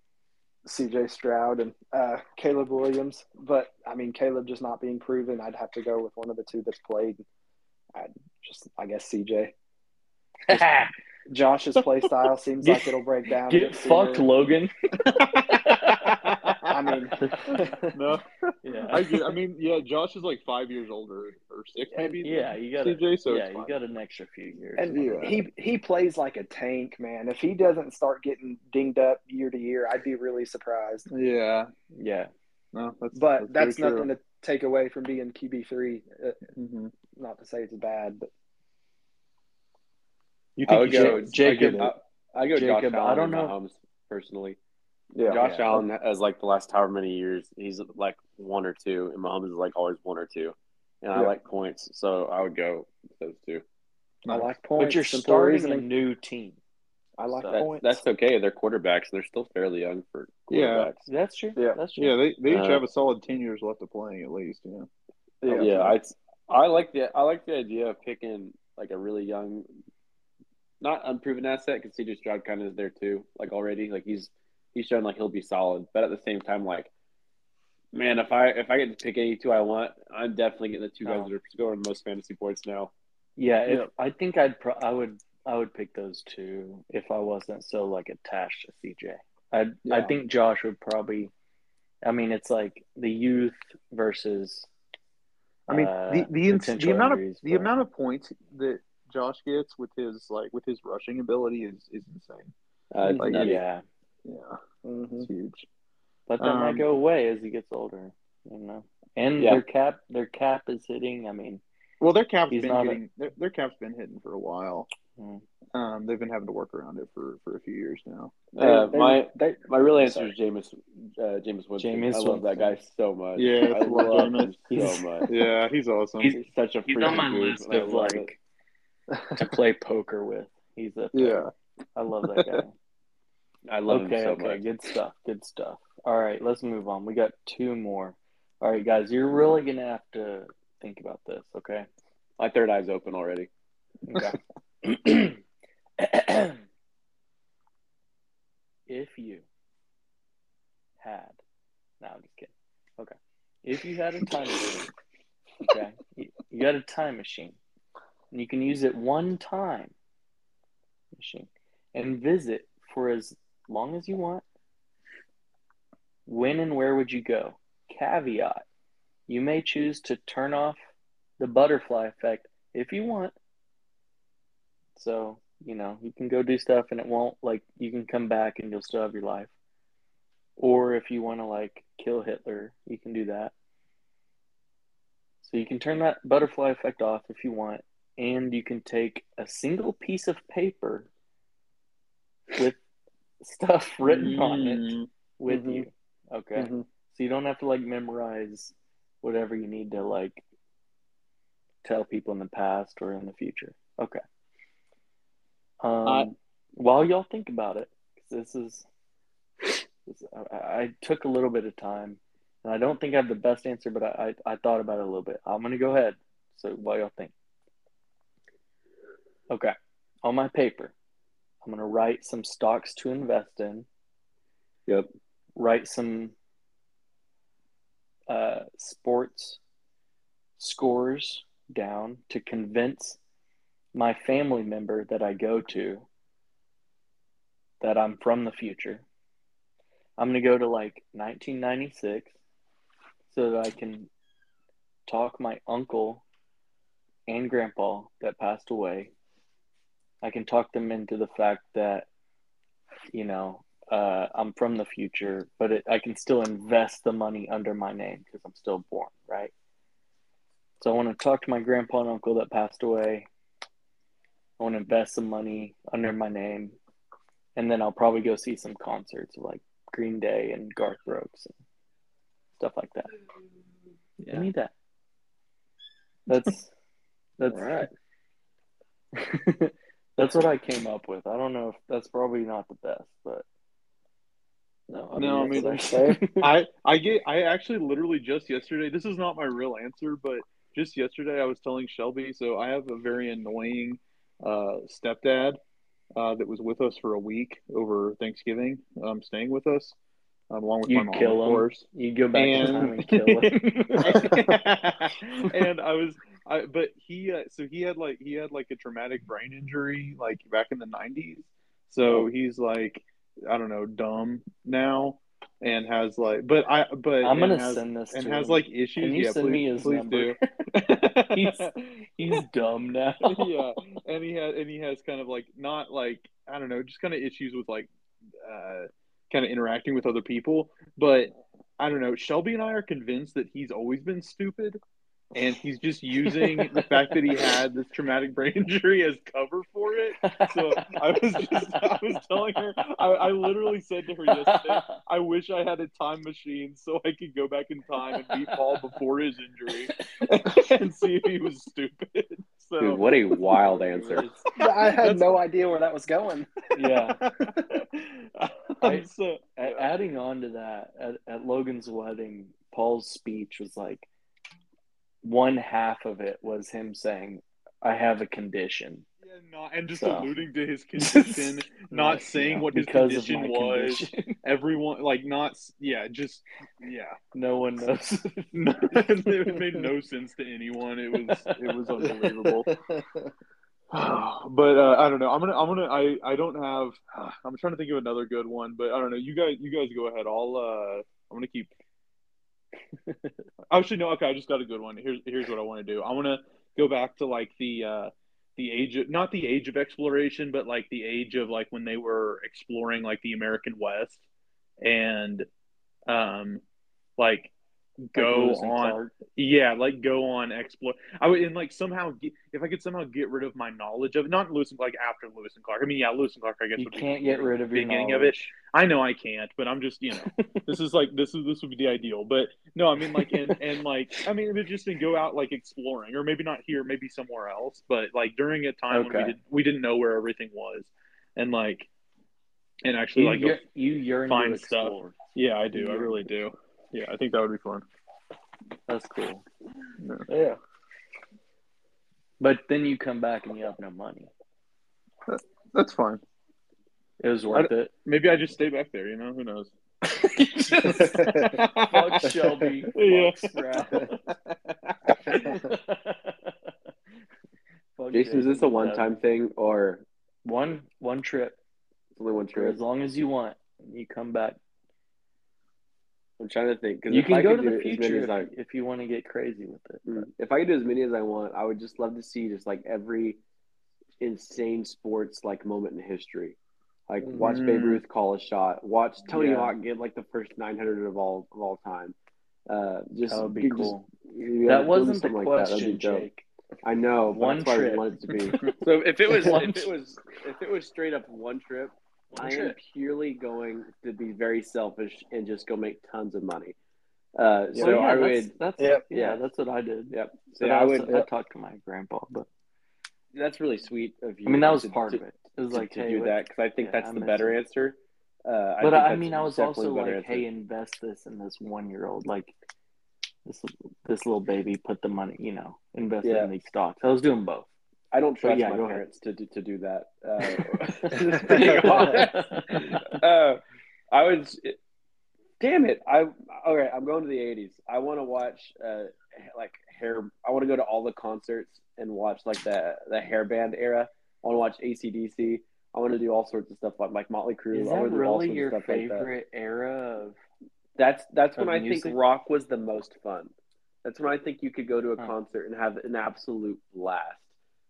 C.J. Stroud, and uh, Caleb Williams. But I mean, Caleb just not being proven, I'd have to go with one of the two that's played. I'd just, I guess, C.J. Josh's play style seems like it'll break down.
Get
sooner.
fucked, Logan.
I mean,
no,
Yeah.
I. I mean, yeah, Josh is like five years older or six, maybe.
Yeah, you got
CJ, so
yeah, you got an extra few years.
and
Yeah.
he he plays like a tank, man. If he doesn't start getting dinged up year to year, I'd be really surprised.
Yeah,
yeah,
no, that's
But that's,
very
nothing
true.
to take away from being QB three. Uh,
Mhm.
not to say it's bad, but
You
I would
he
go
should-
Jacob-
I get it.
I, I go Josh
Jacob, I don't know.
Mahomes personally.
Yeah,
Josh
Yeah.
Allen has like the last however many years, he's like one or two, and Mahomes is like always one or two. And I like points, so I would go with those two.
I like points.
but you're
simple
starting a new team.
I like
so
That,
points.
that's okay. They're quarterbacks. They're still fairly young for quarterbacks. Yeah.
That's true.
Yeah.
that's true.
Yeah, they they each
Uh,
have a solid ten years left of playing at least. Yeah.
Yeah,
Yeah.
I I like the I like the idea of picking like a really young, not unproven asset because CJ Stroud kind of is there too. Like already, like he's he's shown like he'll be solid, but at the same time, like man, if I if I get to pick any two I want, I'm definitely getting the two guys
Oh.
that are scoring the most fantasy points now.
Yeah, if,
Yeah.
I think I'd pro- I would I would pick those two if I wasn't so like attached to CJ. I I think Josh would probably. I mean, it's like the youth versus.
I mean,
uh,
the the, ins- the amount of the
but-
amount of points that Josh gets with his like with his rushing ability is is insane.
Uh,
Like,
yeah,
Yeah,
Mhm.
it's huge.
but that might
Um,
go away as he gets older. You know, and
Yeah.
their cap their cap is hitting. I mean,
Well, their cap's
He's
been
hitting. a-
their, their cap's been hitting for a while.
Mm.
Um, they've been having to work around it for, for a few years now.
Uh,
They-
my
they,
my real answer
Sorry.
is Jameis uh, Jameis Winston.
Jameis
I love that guy so much.
Yeah,
I
I love
love him
He's-
so much.
Yeah, he's awesome.
He's-
He's such a
he's on my
dude,
list
and
of
love it.
like to play poker with. He's a
yeah.
I love that guy.
I love
okay,
so
okay,
much.
good stuff, good stuff. All right, let's move on. We got two more. All right, guys, you're really gonna have to think about this, okay?
My third eye's open already.
Okay. if you had, no, I'm just kidding. Okay, if you had a time machine, okay, you, you got a time machine, and you can use it one time, machine, and visit for as long as you want. When and where would you go? Caveat: You may choose to turn off the butterfly effect if you want. So, you know, you can go do stuff and it won't, like, you can come back and you'll still have your life. Or if you want to, like, kill Hitler, you can do that. So you can turn that butterfly effect off if you want. And you can take a single piece of paper with stuff written on it
Mm,
with
Mhm.
you. Okay.
Mhm.
So you don't have to like memorize whatever you need to like tell people in the past or in the future. Okay. Um, while y'all think about it, this is, this, I, I took a little bit of time, and I don't think I have the best answer, but I, I, I thought about it a little bit. I'm gonna go ahead. So while y'all think, okay, on my paper, I'm gonna write some stocks to invest in.
Yep.
Write some uh, sports scores down to convince my family member that I go to that I'm from the future. I'm going to go to like 1996 so that I can talk my uncle and grandpa that passed away. I can talk them into the fact that, you know, uh, I'm from the future, but it, I can still invest the money under my name because I'm still born, right? So I want to talk to my grandpa and uncle that passed away. I want to invest some money under my name, and then I'll probably go see some concerts like Green Day and Garth Brooks and stuff like that. I need that. That's that's
All right.
that's what I came up with. I don't know if that's probably not the best, but no,
No, I mean-
what I say.
I I get I actually literally just yesterday. This is not my real answer, but just yesterday I was telling Shelby. So I have a very annoying uh, stepdad uh, that was with us for a week over Thanksgiving, um, staying with us. Along with
You'd
my mom,
kill
of
him.
course.
You go back in time
And
and kill him.
and I was, I but he, uh, so he had like he had like a traumatic brain injury like back in the '90s. So he's like, I don't know, dumb now, and has like, but I, but
I'm gonna
has,
send this
and has
him.
like issues.
Can you
yeah,
send
please,
me his
please
number? he's he's dumb now.
yeah, and he has and he has kind of like not like I don't know, just kind of issues with like uh, kind of interacting with other people. But I don't know. Shelby and I are convinced that he's always been stupid, and he's just using the fact that he had this traumatic brain injury as cover for it. So I was just I was telling her I, I literally said to her yesterday, I wish I had a time machine so I could go back in time and meet Paul before his injury and see if he was stupid. So
Dude, what a wild answer.
I had no idea where that was going.
yeah.
I'm so-
Adding on to that, at, at Logan's wedding, Paul's speech was like one half of it was him saying, "I have a condition."
Yeah, not, and just
So.
alluding to his condition, not saying
yeah,
what his condition was.
condition.
Everyone, like, not, yeah, just, yeah.
no one knows.
it made no sense to anyone. It was, it was unbelievable. but uh, I don't know. I'm gonna, I'm gonna, I, I don't have. I'm trying to think of another good one, but I don't know. You guys, you guys go ahead. I'll, uh, I'm gonna keep. Actually, no. Okay, I just got a good one. Here's, here's what I want to do. I want to go back to like the, uh, the age of not the age of exploration, but like the age of like when they were exploring like the American West, and, um, like go
and
on
Clark.
yeah, like go on explore. I would and like somehow get, if I could somehow get rid of my knowledge of not Lewis and, like after Lewis and Clark. I mean, yeah, Lewis and Clark. I guess
You
would
can't get rid of your
beginning of it. I know I can't, but I'm just you know this is like this is this would be the ideal. But no, I mean like and and like I mean it would just been go out like exploring or maybe not here, maybe somewhere else. But like during a time when we did we didn't know where everything was, and like and actually
You,
like
you yearn
find
to
stuff.
explore.
yeah, I do, I
Yeah.
really do. Yeah, I think that would be fun.
That's cool.
Yeah.
But then you come back and you have no money.
That's fine.
It was worth it.
Maybe I just stay back there. You know, who knows?
Fuck Shelby.
Yeah.
Fuck Sprout. Fuck
Jayson, is this a one time thing or
One one trip
it's only one
for
trip?
as long as you want. You come back.
I'm trying to think. 'cause
You
if
can
I
go
could
to
do
the
as many
future
as I-
if, if you want to get crazy with it.
Mm. If I could do as many as I want, I would just love to see just like every insane sports like moment in history. Like watch Babe
Mm.
Ruth call a shot, watch Tony
Yeah.
Hawk get like the first 900 of all of all time. Uh, just
That would be
get- just-
cool.
you
that wasn't the
like that. That'd
question. Jake.
I know, but
One
that's why
trip.
I want it to be. So if it was if it was if it was straight up one trip,
One
I am purely going to be very selfish and just go make tons of money. Uh, so
Well, yeah,
I
that's,
would,
that's
Yep.
yeah,
Yeah.
that's what I did.
yep. So
But
I
I,
would.
also, I talked to my grandpa, but
That's really sweet of you.
I mean that was
to-
part
to,
of it. It was
to,
like,
to
hey,
do
what-
that because I think
yeah,
that's
I
the better
it.
answer. Uh,
but
think
I, mean, I was also like,
answer.
hey, invest this in this one year old. Like this this little baby, put the money, you know, invest
Yeah.
in these stocks. I was doing both.
I don't trust
yeah,
my
ahead.
parents to do, to do that. Uh, just being honest. uh, I was, damn it! I all right. I'm going to the '80s. I want to watch uh, like hair. I want to go to all the concerts and watch like the the hair band era. I want to watch ACDC. I want to do all sorts of stuff like like Motley Crue.
Is that
want to do all
really your
stuff like that.
favorite era of?
That's that's when
of
I think rock was the most fun. That's when I think you could go to a concert and have an absolute blast.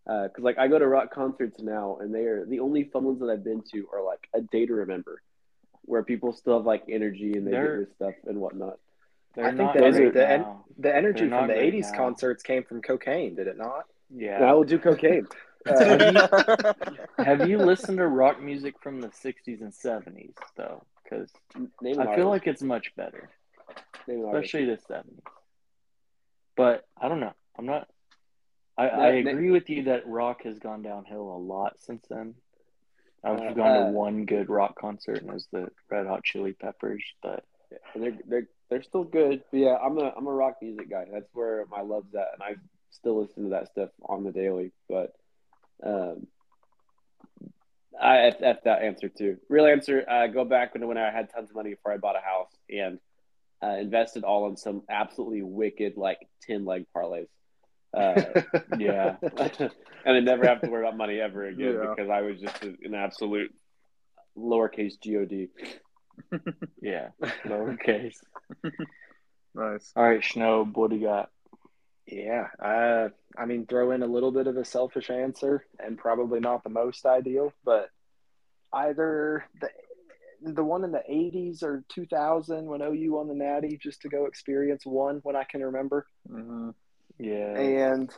Because like I go to rock concerts now, and they are the only fun ones that I've been to are like a day to remember, where people still have like energy and they
They're-
get with stuff and whatnot.
I think
not
the the en- The energy
They're
from the '80s
now.
concerts came from cocaine, did it not?
Yeah.
And I will do cocaine. Uh,
Have you listened to rock music from the '60s and '70s though? Because I feel
artist.
like it's much better,
Name an artist.
especially the '70s. But I don't know. I'm not. I, I agree with you that rock has gone downhill a lot since then. I've
Uh,
gone
uh,
to one good rock concert, and it was the Red Hot Chili Peppers. But
and they're they're they're still good. But yeah, I'm a I'm a rock music guy. That's where my love's at, and I still listen to that stuff on the daily. But um, I F that answer too. Real answer: uh, go back when when I had tons of money before I bought a house and uh, invested all in some absolutely wicked like ten leg parlays. Uh,
Yeah.
and I never have to worry about money ever again
Yeah.
because I was just an absolute lowercase god.
Yeah. Lowercase.
Nice.
All right, Schnob, what do you got?
Yeah, uh, I mean, throw in a little bit of a selfish answer, and probably not the most ideal, but either the the one in the '80s or 2000 when OU won the Natty, just to go experience one when I can remember,
hmm
Yeah.
and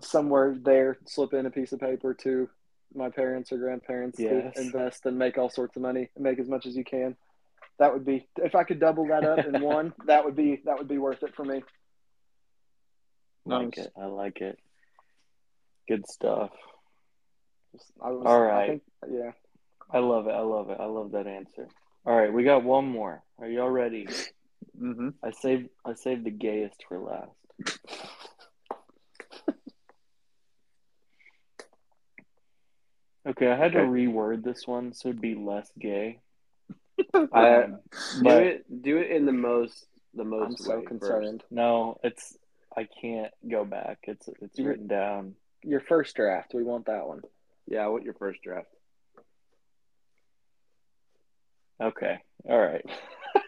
somewhere there slip in a piece of paper to my parents or grandparents
Yes.
to invest and make all sorts of money and make as much as you can. That would be if I could double that up in one. That would be that would be worth it for me.
i
like
it. I like it. Good stuff.
I was,
All
I think, yeah.
I love it. I love it. I love that answer. All right, we got one more. Are y'all ready?
hmm
I saved I saved the gayest for last. Okay, I had to reword this one so it'd be less gay.
Uh,
Um,
do it. Do it in the most. The most.
I'm so
way
concerned.
no, it's I can't go back. It's it's
You're-
written down.
Your first draft, we want that one.
First. Yeah. What your first draft?
Okay. All right.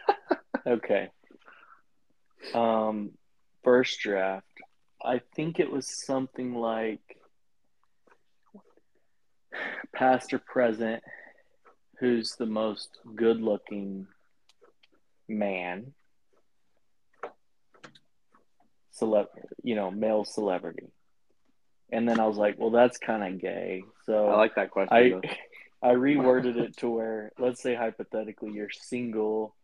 okay. Um first draft. I think it was something like past or present who's the most good looking man celeb you know male celebrity and then i was like well that's kind of gay so
I like that question.
I. I reworded it to where let's say hypothetically you're single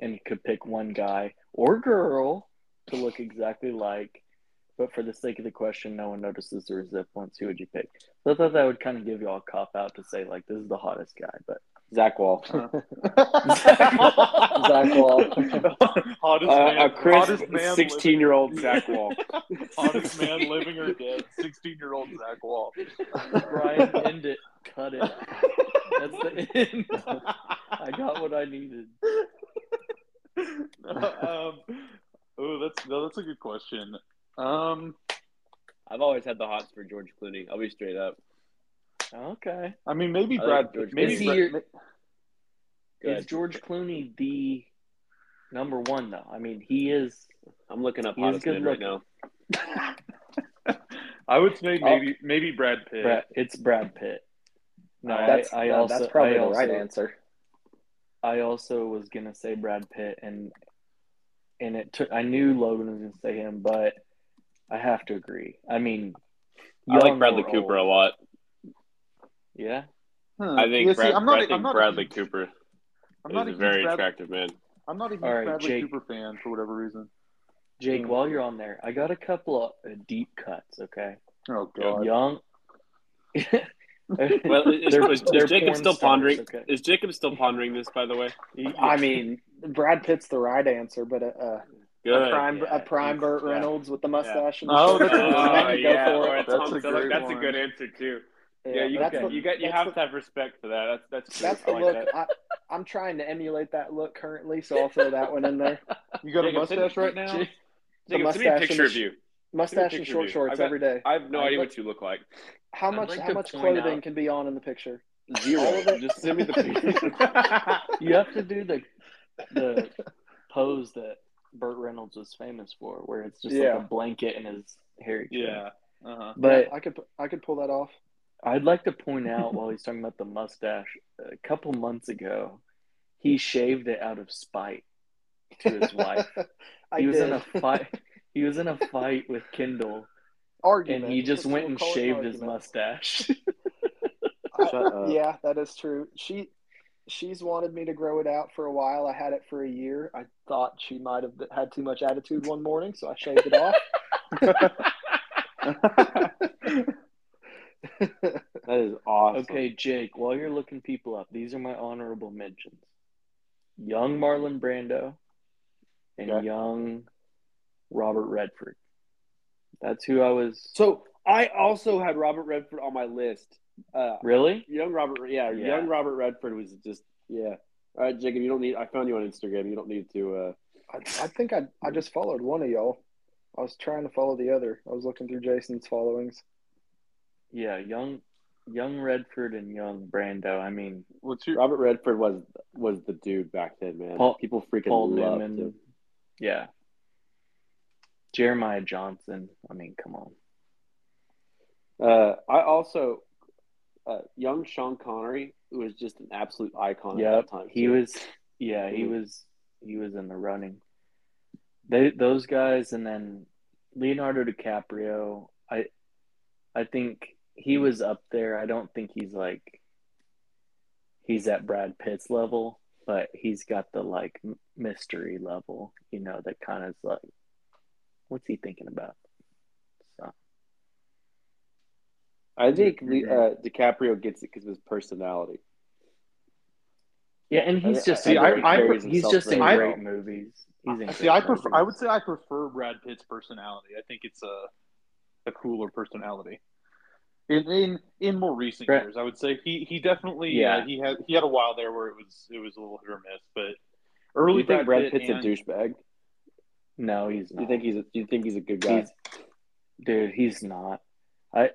and you could pick one guy or girl to look exactly like, but for the sake of the question, no one notices the resemblance. Who would you pick? So I thought that would kind of give you all a cop out to say like this is the hottest guy, but
Zach Wall.
Zach Wall.
hottest
Uh,
man,
a crisp
hottest man
sixteen-year-old Zach Wall.
hottest man living or dead, sixteen-year-old Zach Wall.
Bryan end it, cut it. That's the end. I got what I needed.
um, oh, that's no, that's a good question. Um,
I've always had the hots for George Clooney. I'll be straight up.
Okay.
I mean, maybe
I
Brad.
like
maybe
Is
Brad-
your- Is. George Clooney the number one though? I mean, he is.
I'm looking up hottest men right now.
I would say maybe maybe Brad Pitt.
Brad, it's Brad Pitt. No,
that's,
I, I
no,
also
that's probably
I
the right answer.
I also was gonna say Brad Pitt, and and it took. I knew Logan was gonna say him, but I have to agree. I mean,
I like Bradley Cooper
old.
a lot.
Yeah,
Huh.
I think,
Yeah, see,
Brad,
I'm not,
I
a-
think
I'm not a
Bradley
huge-
Cooper
I'm not a
a very
Brad,
attractive man.
I'm not even a huge
All right,
Bradley
Jake.
Cooper fan for whatever reason.
Jake.
Mm.
While you're on there, I got a couple of uh, deep cuts. Okay,
Oh God.
young.
Well, is,
They're-
is,
they're
is Jacob still
stars,
pondering?
okay.
Is Jacob still pondering this? By the way,
I mean, Brad Pitt's the right answer, but a, a,
good.
a prime
yeah,
a prime Burt
yeah.
Reynolds with the mustache and the
Oh,
short
that's a
hair,
good
then
one.
you go for it.
That's a
Selleck,
great
that's
one.
a good answer too.
Yeah,
Yeah, you
that's
got
the-
you got you
that's
have
the-
to have respect for that. That's that's
That's the
I like
look.
that.
I, I'm trying to emulate that look currently, so I'll throw that one in there.
You got a
Jacob, send-
mustache right now?
Jacob,
The
Jacob, send me a
mustache and
picture of you.
Mustache and short shorts
got-
every day.
I have no
I'd
idea
like-
what you look like.
How
I'd
much
like
how much clothing
out-
can be on in the picture?
Zero.
All of it?
Just send me the picture.
you have to do the the pose that Burt Reynolds was famous for, where it's just
Yeah.
like a blanket in his hair.
Yeah. Uh-huh.
But
Yeah, I could I could pull that off.
I'd like to point out while he's talking about the mustache, a couple months ago, he shaved it out of spite to his wife.
I
He was
did.
in a fight. He was in a fight with Kendall,
argument.
and he just
We'll
went and
call it an
shaved his mustache.
I-
Shut up.
Yeah, that is true. She she's wanted me to grow it out for a while. I had it for a year. I thought she might have had too much attitude one morning, so I shaved it off.
That is awesome.
Okay, Jake, while you're looking people up, these are my honorable mentions. Young Marlon Brando and
Okay.
young Robert Redford. That's who I was.
So I also had Robert Redford on my list. Uh,
Really?
young Robert, yeah,
Yeah.
young Robert Redford was just yeah. All right, Jacob, you don't need. I found you on Instagram. You don't need to. uh
I, I think I I just followed one of y'all. I was trying to follow the other. I was looking through Jayson's followings.
Yeah, young, young Redford and young Brando. I mean,
What's your
Robert Redford was was the dude back then, man.
Paul-
People freaking
Paul
loved
Newman.
him.
Yeah. Jeremiah Johnson. I mean, come on.
Uh, I also uh, young Sean Connery who was just an absolute icon at
Yep,
that time.
he was. Yeah, he
Mhm.
was. He was in the running. They those guys, and then Leonardo DiCaprio. I, I think he was up there. I don't think he's like. He's at Brad Pitt's level, but he's got the like mystery level. You know, that kind of like, what's he thinking about? So
I think Le- uh, DiCaprio gets it because of his personality.
yeah, and he's
I-
just
See,
in
I-
great-
I-
he's just in
very
great movies. He's in
See,
great
I prefer.
movies.
I would say I prefer Brad Pitt's personality. I think it's a a cooler personality. In in in more recent
Brad-
years, I would say he he definitely
Yeah.
yeah he had he had a while there where it was it was a little hit or miss, but
Do
early
you think Brad
Pitt
Pitt's a douchebag?
No, he's not.
you think he's a, do you think he's a good guy?
He's, dude, he's not. I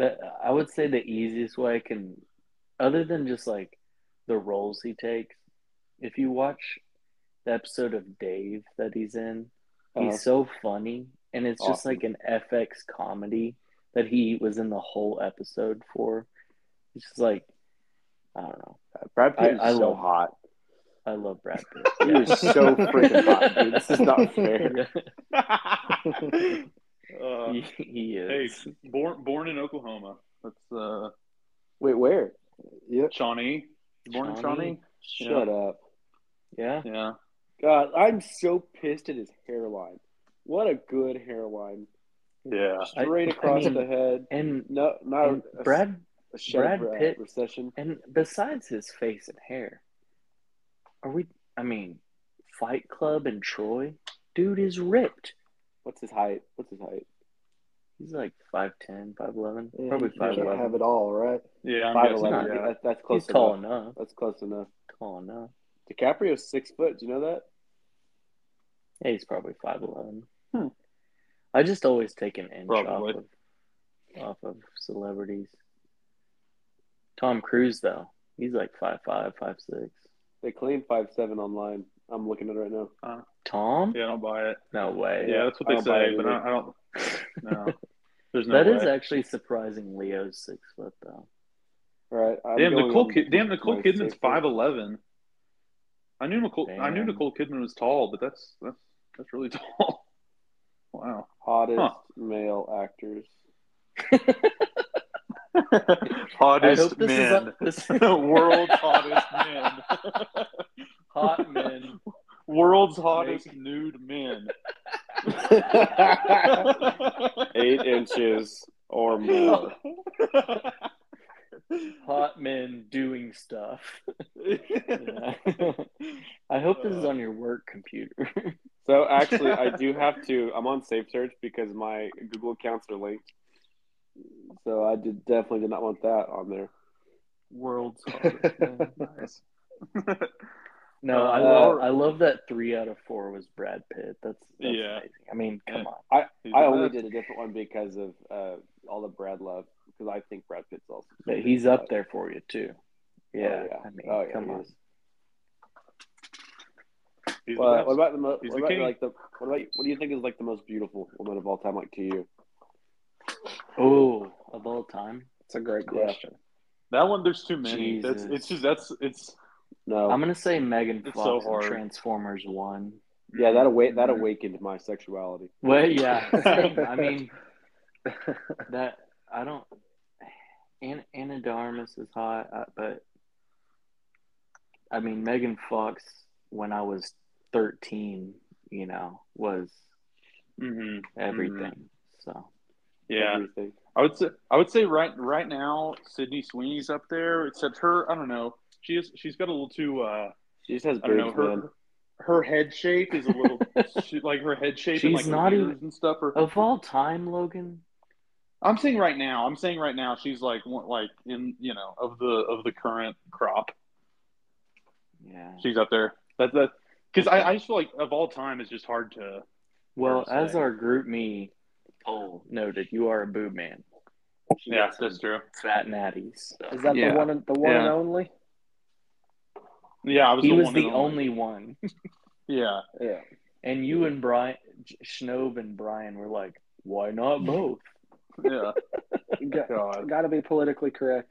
that I would say the easiest way I can, other than just like the roles he takes, if you watch the episode of Dave that he's in,
Uh-huh.
he's so funny, and it's just like an FX comedy that he was in the whole episode for. It's just like I don't know.
Brad Pitt
I-
is so
love-
hot.
I love Brad Pitt.
He is so freaking hot, dude. This is not fair.
Uh,
he, he
hey,
is.
born born in Oklahoma. That's uh
Wait, where?
Yep.
Shawnee. Born in
Shawnee?
Shawnee.
Shut up.
Yeah.
Yeah.
God, I'm so pissed at his hairline. What a good hairline.
Yeah.
I-
Straight
I
across
mean,
the head.
And,
No, not
and
a,
Brad
a
Brad
uh,
Pitt-
recession.
And besides his face and hair, are we? I mean, Fight Club and Troy, dude is ripped.
What's his height? What's his height?
He's like 5'10", 5'11",
Yeah,
probably
you can't
5'11".
have it all, right?
Yeah. I'm
Five
guessing,
not.
yeah.
That, that's close
He's tall
enough.
enough.
That's close enough.
Tall enough.
DiCaprio's six foot. Do you know that?
Yeah, he's probably 5'11".
Hmm.
I just always take an inch
Probably.
off of off of celebrities. Tom Cruise though, he's like 5'5", 5'6".
They claim five seven online. I'm looking at it right now.
Uh, Tom?
Yeah, I don't buy it.
No way.
Yeah, that's what they say, but. I, I don't. No, there's no
That
way.
is actually surprising. Leo's six foot though.
All right. I'm
damn
going
Nicole.
on
Kid, damn Nicole
my
Kidman's
safe
five
bet.
eleven. I knew Nicole. I knew Nicole Kidman was tall, but that's that's that's really tall. Wow.
Hottest
Huh.
male actors.
hottest
hope this is
men.
a- this-
World's hottest men.
Hot men.
World's hottest nude men.
Eight inches or more.
Hot men doing stuff. Yeah. I hope this is uh. on your work computer.
So actually, I do have to. I'm on Safe Search because my Google accounts are linked. So I did definitely did not want that on there.
World's hottest men. Nice.
No, I
Uh,
love I love that three out of four was Brad Pitt. That's, that's
Yeah.
amazing. I mean, come on.
He's
I
the
only did a different one because of uh, all the Brad love because I think Brad Pitt's also.
But he's up there for you too. Yeah.
yeah.
I mean,
Oh, yeah,
come on.
is.
He's the
Well, what about the mo- what
the
about
king.
like the what about what do you think is like the most beautiful woman of all time like to you?
Oh, of all time.
That's a great
Yeah.
question.
That one, there's too many. That's it's just that's it's
No,
I'm gonna say Megan Fox
so
in. Transformers One.
yeah, that awa- that awakened my sexuality.
Well, yeah. I mean, that I don't. Anna, Anna de is hot, uh, but I mean Megan Fox when I was thirteen, you know, was
Mhm.
everything. So
yeah.
Everything.
I would say I would say right right now Sydney Sweeney's up there. Except her, I don't know. She is she's got a little too. uh
She just has
I don't know. Her
man.
her head shape is a little she, like her head shape and like
not
ears
even-
and stuff. Are,
of all time, Logan,
I'm saying right now. I'm saying right now. She's like one- like in you know of the of the current crop.
Yeah.
She's up there. That's that because I, I just feel like of all time it's just hard to.
Well,
Hard to
as our GroupMe poll noted, you are a boob man. You
Yeah,
got
that's true.
Fat natties. so.
Is that
Yeah.
the one? and- The one and only?
Yeah, I was.
He
the
was
one
the
and
only one.
Yeah,
Yeah.
And you and Bryan, Schnob and Bryan were like, why not both?
yeah.
Got, to be politically correct,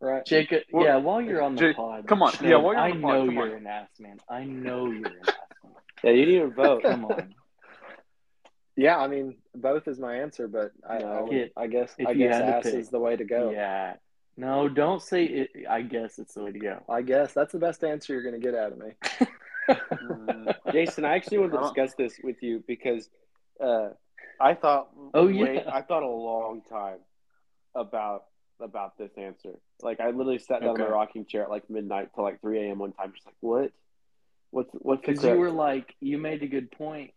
right?
Jacob, uh,
Well,
yeah, while you're on the
Jake,
pod,
come on.
Schnob,
Yeah, while you're on
I
the pod, I
know
come
you're
on.
an ass man. I know you're an ass man.
Yeah, you need to vote.
Come on.
Yeah, I mean, both is my answer, but I, I,
No.
would- I guess
If
I guess ass
pick.
is the way to go.
Yeah. No, don't say it. I guess it's the way to go.
I guess that's the best answer you're going to get out of me.
Mm,
Jayson, I actually want to discuss this with you because uh, I thought
Oh,
way-
yeah.
I thought a long time about about this answer. Like I literally sat down in my rocking chair at like midnight till like three a.m. one time, just like what? What's what's
Because you were like, you made a good point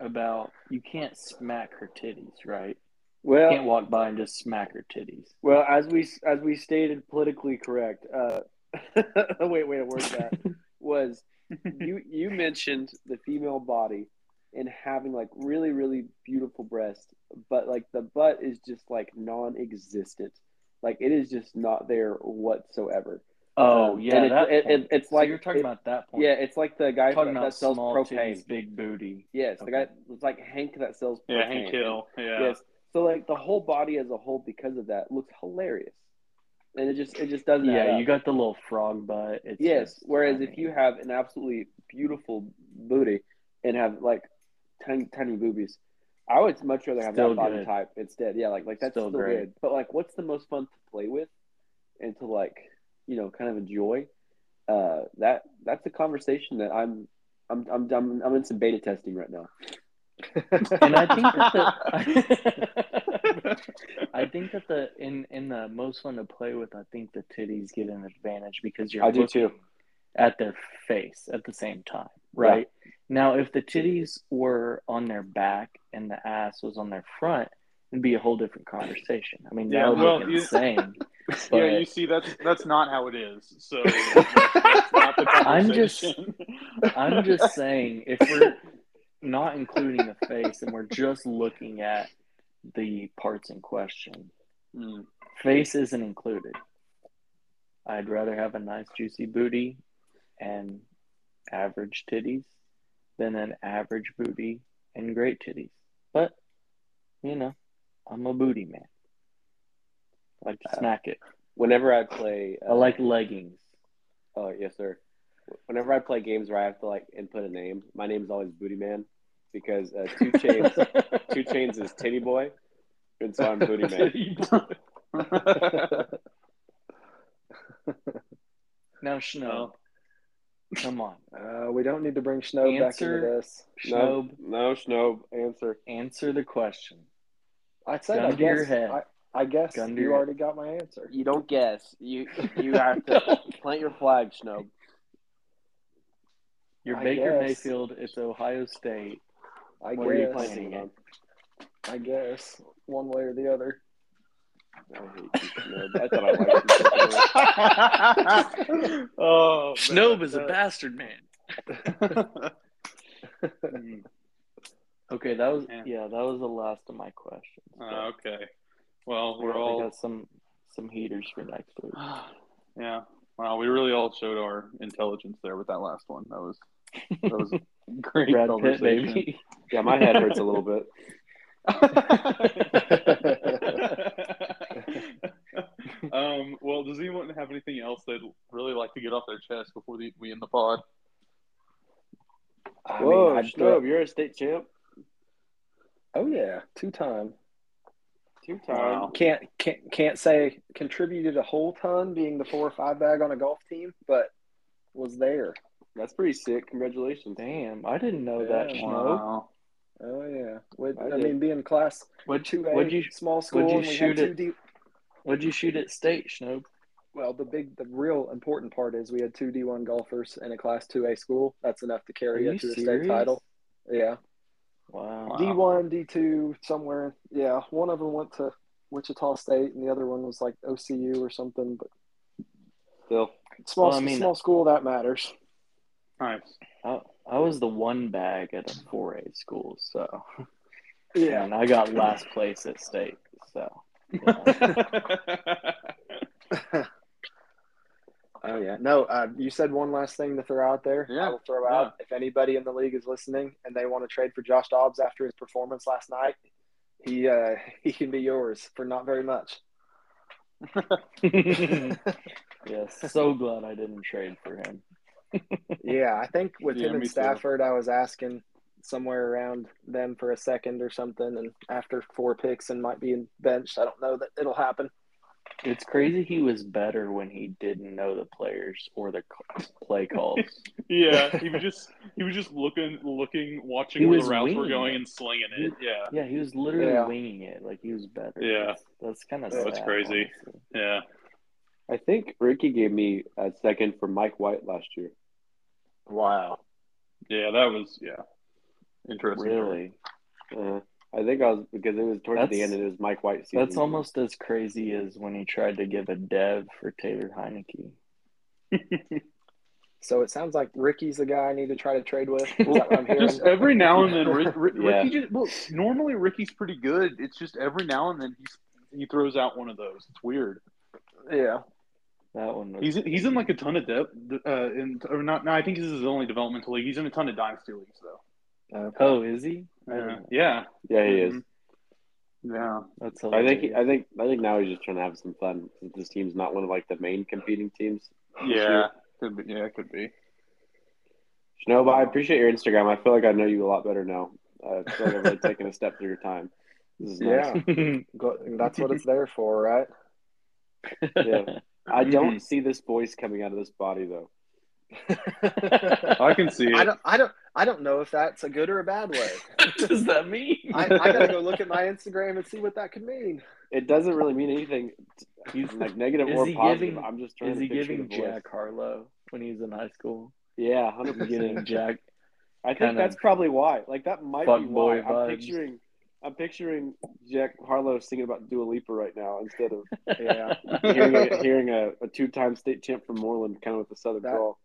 about you can't smack her titties, right? You
well
can't walk by and just smack her titties.
well as we as we stated politically correct. Uh, wait wait a word that was you you mentioned the female body and having like really really beautiful breasts but like the butt is just like non-existent like it is just not there whatsoever
Oh
Um,
yeah,
and it-
that
it- it- it's
So
like-
you're talking
it-
about that point.
yeah it's like the guy
talking
that,
about
that sells
small
propane
titties, big booty.
yes the guy it's like hank that sells propane
yeah, Hank Hill. Yeah.
yes so like the whole body as a whole because of that looks hilarious and it just it just doesn't
Yeah, you got the little frog butt. It's
Yes. Whereas
funny.
if you have an absolutely beautiful booty and have like tiny tiny boobies, I would much rather have
Still
that body
good.
type instead. Yeah, like like that's
Still
still,
great.
good. But like, what's the most fun to play with and to like you know kind of enjoy? Uh, that that's a conversation that I'm I'm I'm I'm, I'm in some beta testing right now.
And I think that the I think that the in in the most fun to play with, I think the titties get an advantage because you're
I do too.
at their face at the same time, right? Now, if the titties were on their back and the ass was on their front, it'd be a whole different conversation. I mean,
Yeah,
that
well, you-
insane. But
yeah, you see, that's that's not how it is. So that's not the
I'm just- I'm just saying, if we're not including the face and we're just looking at the parts in question,
Mm.
face isn't included. I'd rather have a nice juicy booty and average titties than an average booty and great titties. But you know, I'm a booty man. I like to smack it.
Whenever I play,
I like leggings.
Oh yes, sir. Whenever I play games where I have to like input a name, my name is always Booty Man because uh, 2 Chainz, 2 Chainz is Titty Boy, and so I'm Booty Man.
now, Schnob, come on,
Uh, we don't need to bring Snow back into
Answer.
this.
No,
Schnob,
no, Schnob. Answer.
answer the question.
I said,
Gun
I
to your
guess.
head.
I, I guess
Gun
you already got my answer.
You don't guess. You you have to plant your flag, Schnob.
You're
I
Baker
guess.
Mayfield. It's Ohio State.
I
What are you
guess.
it on?
I guess one way or the other.
I hate you, Schnob. I thought I liked you.
oh,
Schnob is a bastard man. Okay, that was
Yeah.
yeah, that was the last of my questions.
Uh, okay. Well,
We
we're all
got some some heaters for next week.
yeah. Wow, we really all showed our intelligence there with that last one. That was that was a great
Brad Pitt,
conversation.
baby.
Yeah, my head hurts a little bit.
um, well, does anyone have anything else they'd really like to get off their chest before the, we end the pod?
I
Whoa,
mean, I'd
you're a state champ.
Oh yeah, two time.
Two time.
Wow.
Can't can't can't say contributed a whole ton being the four or five bag on a golf team, but was there.
That's pretty sick. Congratulations.
Damn, I didn't know that.
Yeah.
Schnob.
Wow.
Oh yeah. Would,
I
I, mean, being class
What
two A
What'd you
small school,
what'd you shoot it?
D.
What'd you shoot at state, Schnob?
Well, the big, the real important part is we had two D one golfers in a class two A school. That's enough to
Are
carry
you
you to a state title. Yeah,
Wow.
Wow.
D one, D two, somewhere. Yeah, one of them went to Wichita State, and the other one was like OCU or something. But
Still,
small,
Well, I mean-
small school that matters.
Nice.
I, I was the one bag at a 4A school, so
Yeah.
and I got last place at state. So
Oh yeah. No, uh, you said one last thing to throw out there.
Yeah.
I will throw out if anybody in the league is listening and they want to trade for Josh Dobbs after his performance last night, he uh, he can be yours for not very much.
yes, so glad I didn't trade for him.
Yeah, I think with
Yeah,
him
me
and
too.
Stafford, I was asking somewhere around them for a second or something, and after four picks and might be benched, I don't know that it'll happen.
It's crazy he was better when he didn't know the players or the play calls.
yeah, he was just he was just looking, looking, watching
He
where the routes were going
it.
and slinging it. Yeah,
Yeah, he was literally
Yeah.
winging it like he was better.
Yeah.
that's, that's kind of
That's crazy. yeah.
I think Ricky gave me a second for Mike White last year.
Wow.
Yeah, that was yeah. Interesting.
Really,
Uh, I think I was because it was towards the end and it was Mike White season.
that's almost as crazy as when he tried to give a dev for Taylor Heinicke.
So it sounds like Ricky's the guy I need to try to trade with. Is that what I'm hearing?
Just every now and then, Rick, Rick,
Yeah.
Ricky just well, normally Ricky's pretty good. It's just every now and then he's he throws out one of those. It's weird.
yeah.
That one was
He's he's in like a ton of depth. Uh, in or not? No, I think this is his only developmental league. He's in a ton of dynasty leagues though.
Oh, is he?
Yeah, yeah,
yeah, he is.
Mhm. yeah.
That's
I think
hilarious.
I think I think now he's just trying to have some fun since this team's not one of like the main competing teams.
Yeah, could be. Yeah, it could be.
No, but I appreciate your Instagram. I feel like I know you a lot better now. I feel like I've really taken a step through your time. This is nice.
Yeah. Go- That's what it's there for, right?
Yeah. I don't
Mhm.
see this voice coming out of this body though.
I can see it.
I don't. I don't. I don't know if that's a good or a bad way.
what does that mean?
I, I gotta go look at my Instagram and see what that could mean.
It doesn't really mean anything
He's-
like negative
is
or positive.
giving-
I'm just trying to
Is
to
he giving. Jack Harlow when he was in high school?
Yeah, hundred percent.
Jack.
I think that's probably why. Like that might be why.
boy
I'm
vibes.
picturing I'm picturing Jack Harlow singing about Dua Lipa right now instead of
Yeah.
hearing a, hearing a, a two time state champ from Mooreland kind of with the southern
That-
drawl.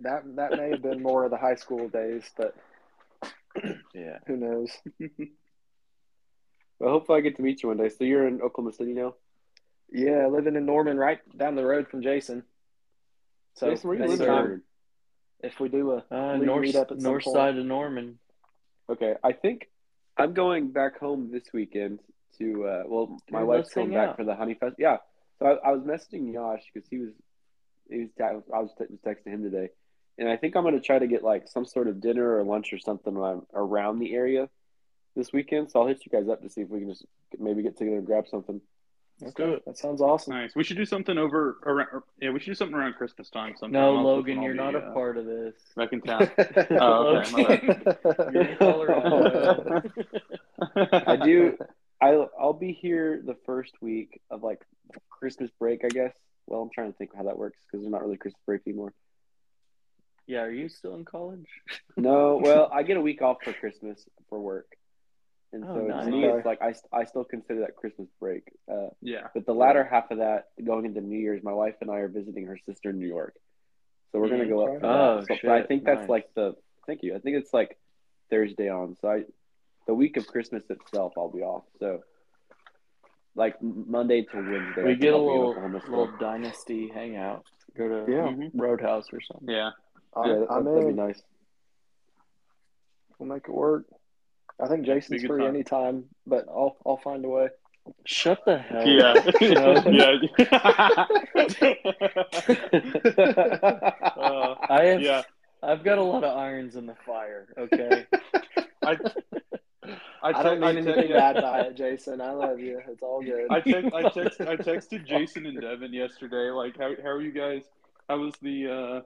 That that may have been more of the high school days, but
Yeah.
who knows?
Well, hopefully I get to meet you one day. So you're in Oklahoma City now?
Yeah, living in Norman, right down the road from Jayson. So
Jayson, where you
anytime,
living?
If we do a
Uh,
league
north
meetup at some
north
point.
side of Norman.
Okay, I think I'm going back home this weekend to. Uh, well, my
Dude,
wife's going back
out.
for the Honey Fest. Yeah, so I, I was messaging Josh because he was, he was. I was te- texting him today, and I think I'm going to try to get like some sort of dinner or lunch or something when I'm around the area this weekend. So I'll hit you guys up to see if we can just maybe get together and grab something.
Let's do it.
That sounds awesome.
Nice. We should do something over around. Yeah, we should do something around Christmas time. Sometime.
No,
I'll-
Logan, you're
be,
not a
uh,
part of this.
Back in town. Oh, okay. my bad.
You're Colorado.
I do. I I'll be here the first week of like Christmas break, I guess. Well, I'm trying to think how that works because there's not really Christmas break anymore.
yeah, are you still in college?
No, well, I get a week off for Christmas for work, and
Oh,
so
nice.
to me, it's like I, I still consider that Christmas break. Uh,
yeah.
but the latter half of that, going into New Year's, my wife and I are visiting her sister in New York, so we're gonna go up for
Oh,
that. So, but I think that's
Nice.
like the thank you. I think it's like Thursday on. So I, the week of Christmas itself, I'll be off. So. Like Monday to Wednesday,
we
think
get a
I'll be in
little little dynasty hangout. Go to
Yeah.
Mhm.
Roadhouse or something.
Yeah.
I'm,
Yeah,
I'm
that'd be nice.
We'll make it work. I think Jayson's
Be a good
free
time.
anytime, but I'll I'll find a way.
Shut the hell
Yeah.
up.
yeah. uh,
I have
yeah.
I've got a lot of irons in the fire, okay?
I, I,
I, don't
te-
mean
te-
anything
yeah.
bad by it, Jayson. I love you. It's all good.
I text, I text, I texted Jayson and Devin yesterday. Like, how how are you guys? How was the uh,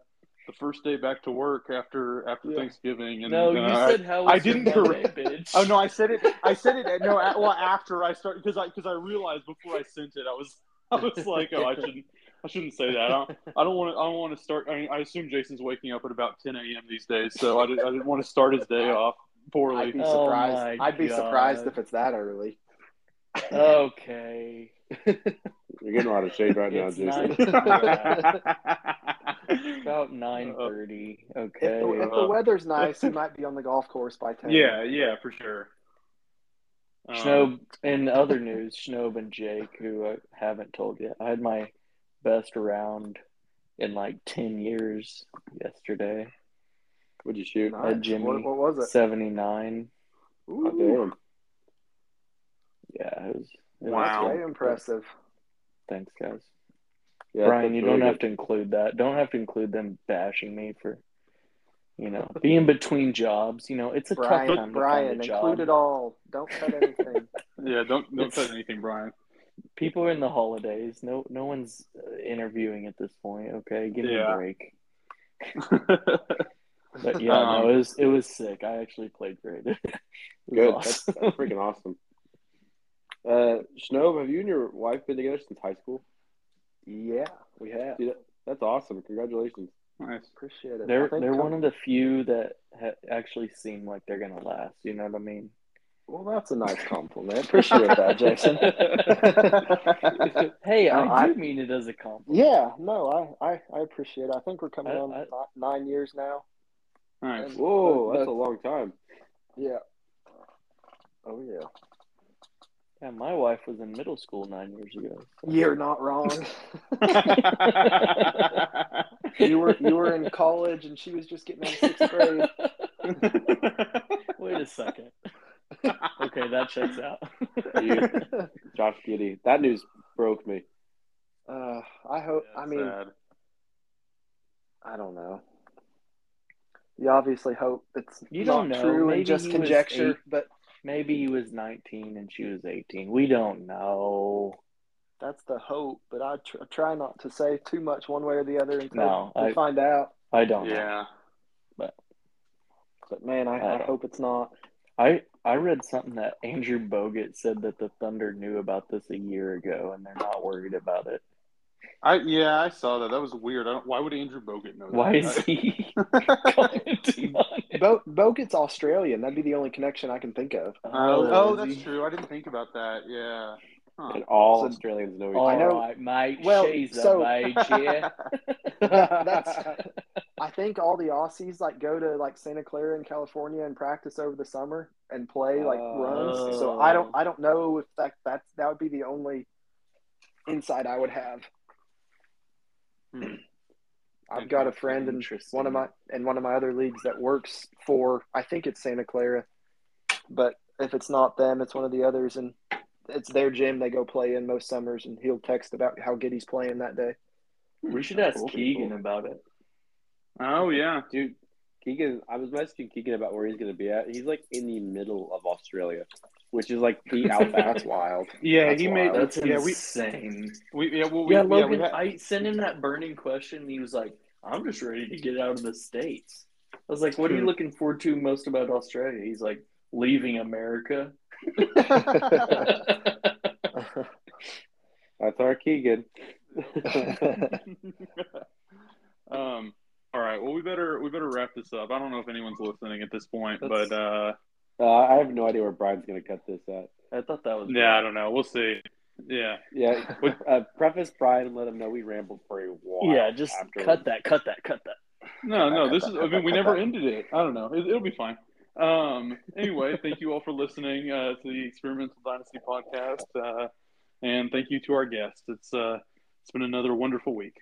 the first day back to work after after
Yeah.
Thanksgiving? And
no,
uh,
you
I-
said how
I
was your
didn't
Monday,
correct-
bitch.
Oh no, I said it. I said it. No, at, well after I started because I because I realized before I sent it, I was I was like, oh, I shouldn't I shouldn't say that. I don't I don't want to I don't want to start. I, mean, I assume Jayson's waking up at about 10 a.m. these days, so I, did, I didn't want to start his day off poorly.
I'd
poorly.
be
Oh
surprised.
my
I'd be
God.
surprised if it's that early.
Okay.
You're getting a lot of shade right now,
It's Jayson. About nine thirty.
If
Okay.
the, if the weather's nice, you might be on the golf course by ten.
yeah, yeah, for sure. Um,
in other news, Schnob and Jake, who I haven't told yet, I had my best round in like 10 years yesterday.
What'd you shoot?
Nice.
At Jimmy.
What, what was it?
79.
Oh, damn.
Yeah, it was. It
Wow.
Was,
Very impressive.
Thanks, guys.
Yeah, Bryan,
you
really
don't have to include that. Don't have to include them bashing me for, you know, being between jobs. You know, it's a tough
Bryan,
time
Bryan,
to find a
include
job.
it all. Don't cut anything.
Yeah, don't don't
It's-
say anything, Bryan.
People are in the holidays. No, no one's uh, interviewing at this point. Okay, give me
Yeah.
a break. But yeah, no,
Um,
it was it was sick. I actually played great.
Good.
awesome.
That's, that's freaking awesome. Uh, Schnob, have you and your wife been together since high school?
yeah, we have.
Dude, that's awesome. Congratulations.
nice.
Appreciate it.
They're they're
com-
one of the few that ha- actually seem like they're gonna last. You know what I mean?
Well, that's a nice compliment. Appreciate that, Jayson.
Hey,
No,
I
I-
do mean it as a compliment.
yeah, no, I, I, I appreciate it. I think we're coming
I-
on
I-
nine years now.
Nice.
Whoa,
But-
that's a long time.
Yeah. Oh yeah.
Yeah, my wife was in middle school nine years ago. so-
You're not wrong. you were you were in college and she was just getting out of sixth grade.
Wait a second. Okay, that checks out.
You- Josh Giddey. That news broke me.
Uh, I hope. I mean,
Sad.
I don't know. You obviously hope it's
You
not
don't know.
true
Maybe
and just
he was
conjecture, but
Maybe he was 19 and she was 18. We don't know.
that's the hope. But I tr- try not to say too much one way or the other until
No,
we
I-
find out.
I don't know.
Yeah.
But man, I,
I
I hope it's not.
I I read something that Andrew Bogut said that the Thunder knew about this a year ago and they're not worried about it.
I yeah, I saw that. That was weird. I don't, why would Andrew Bogut know that?
Why is he commenting?
Bo- Bogut's Australian. That'd be the only connection I can think of.
Oh, oh,
oh,
that's
he?
true. I didn't think about that. Yeah. Huh.
And all
So-
Australians know each
All
I know-
right, mate.
Well,
She's
so-
of age here.
That's. I think all the Aussies like go to like Santa Clara in California and practice over the summer and play like runs. So I don't oh. I don't know if that that's that would be the only insight I would have.
Hmm.
I've got a friend in
Interesting.
one of my in one of my other leagues that works for I think it's Santa Clara, but if it's not them, it's one of the others, and it's their gym they go play in most summers, and he'll text about how good he's playing that day.
We should ask
Cool.
Keegan about it.
Oh yeah.
Dude, Keegan, I was messaging Keegan about where he's going to be at. He's like in the middle of Australia, which is like the outback.
That's wild.
Yeah,
That's
he made.
wild.
That's
yeah, we,
insane.
we yeah well we,
yeah,
yeah,
Logan,
we had,
I sent him that burning question. And he was like, "I'm just ready to get out of the states." I was like, "What are you looking forward to most about Australia?" He's like, "Leaving America."
That's our Keegan.
um. All right. Well, we better we better wrap this up. I don't know if anyone's listening at this point,
That's-
but uh,
Uh, I have no idea where Bryan's going to cut this at.
I thought that was
yeah, I don't know. We'll see. Yeah.
Yeah, uh, preface Bryan and let him know we rambled for a while.
Yeah, just
afterwards.
cut that, cut that, cut that.
No, no. This is, I mean, we never ended it. I don't know. It, it'll be fine. Um. Anyway, thank you all for listening uh, to the Experimental Dynasty podcast, uh, and thank you to our guests. It's uh, it's been another wonderful week.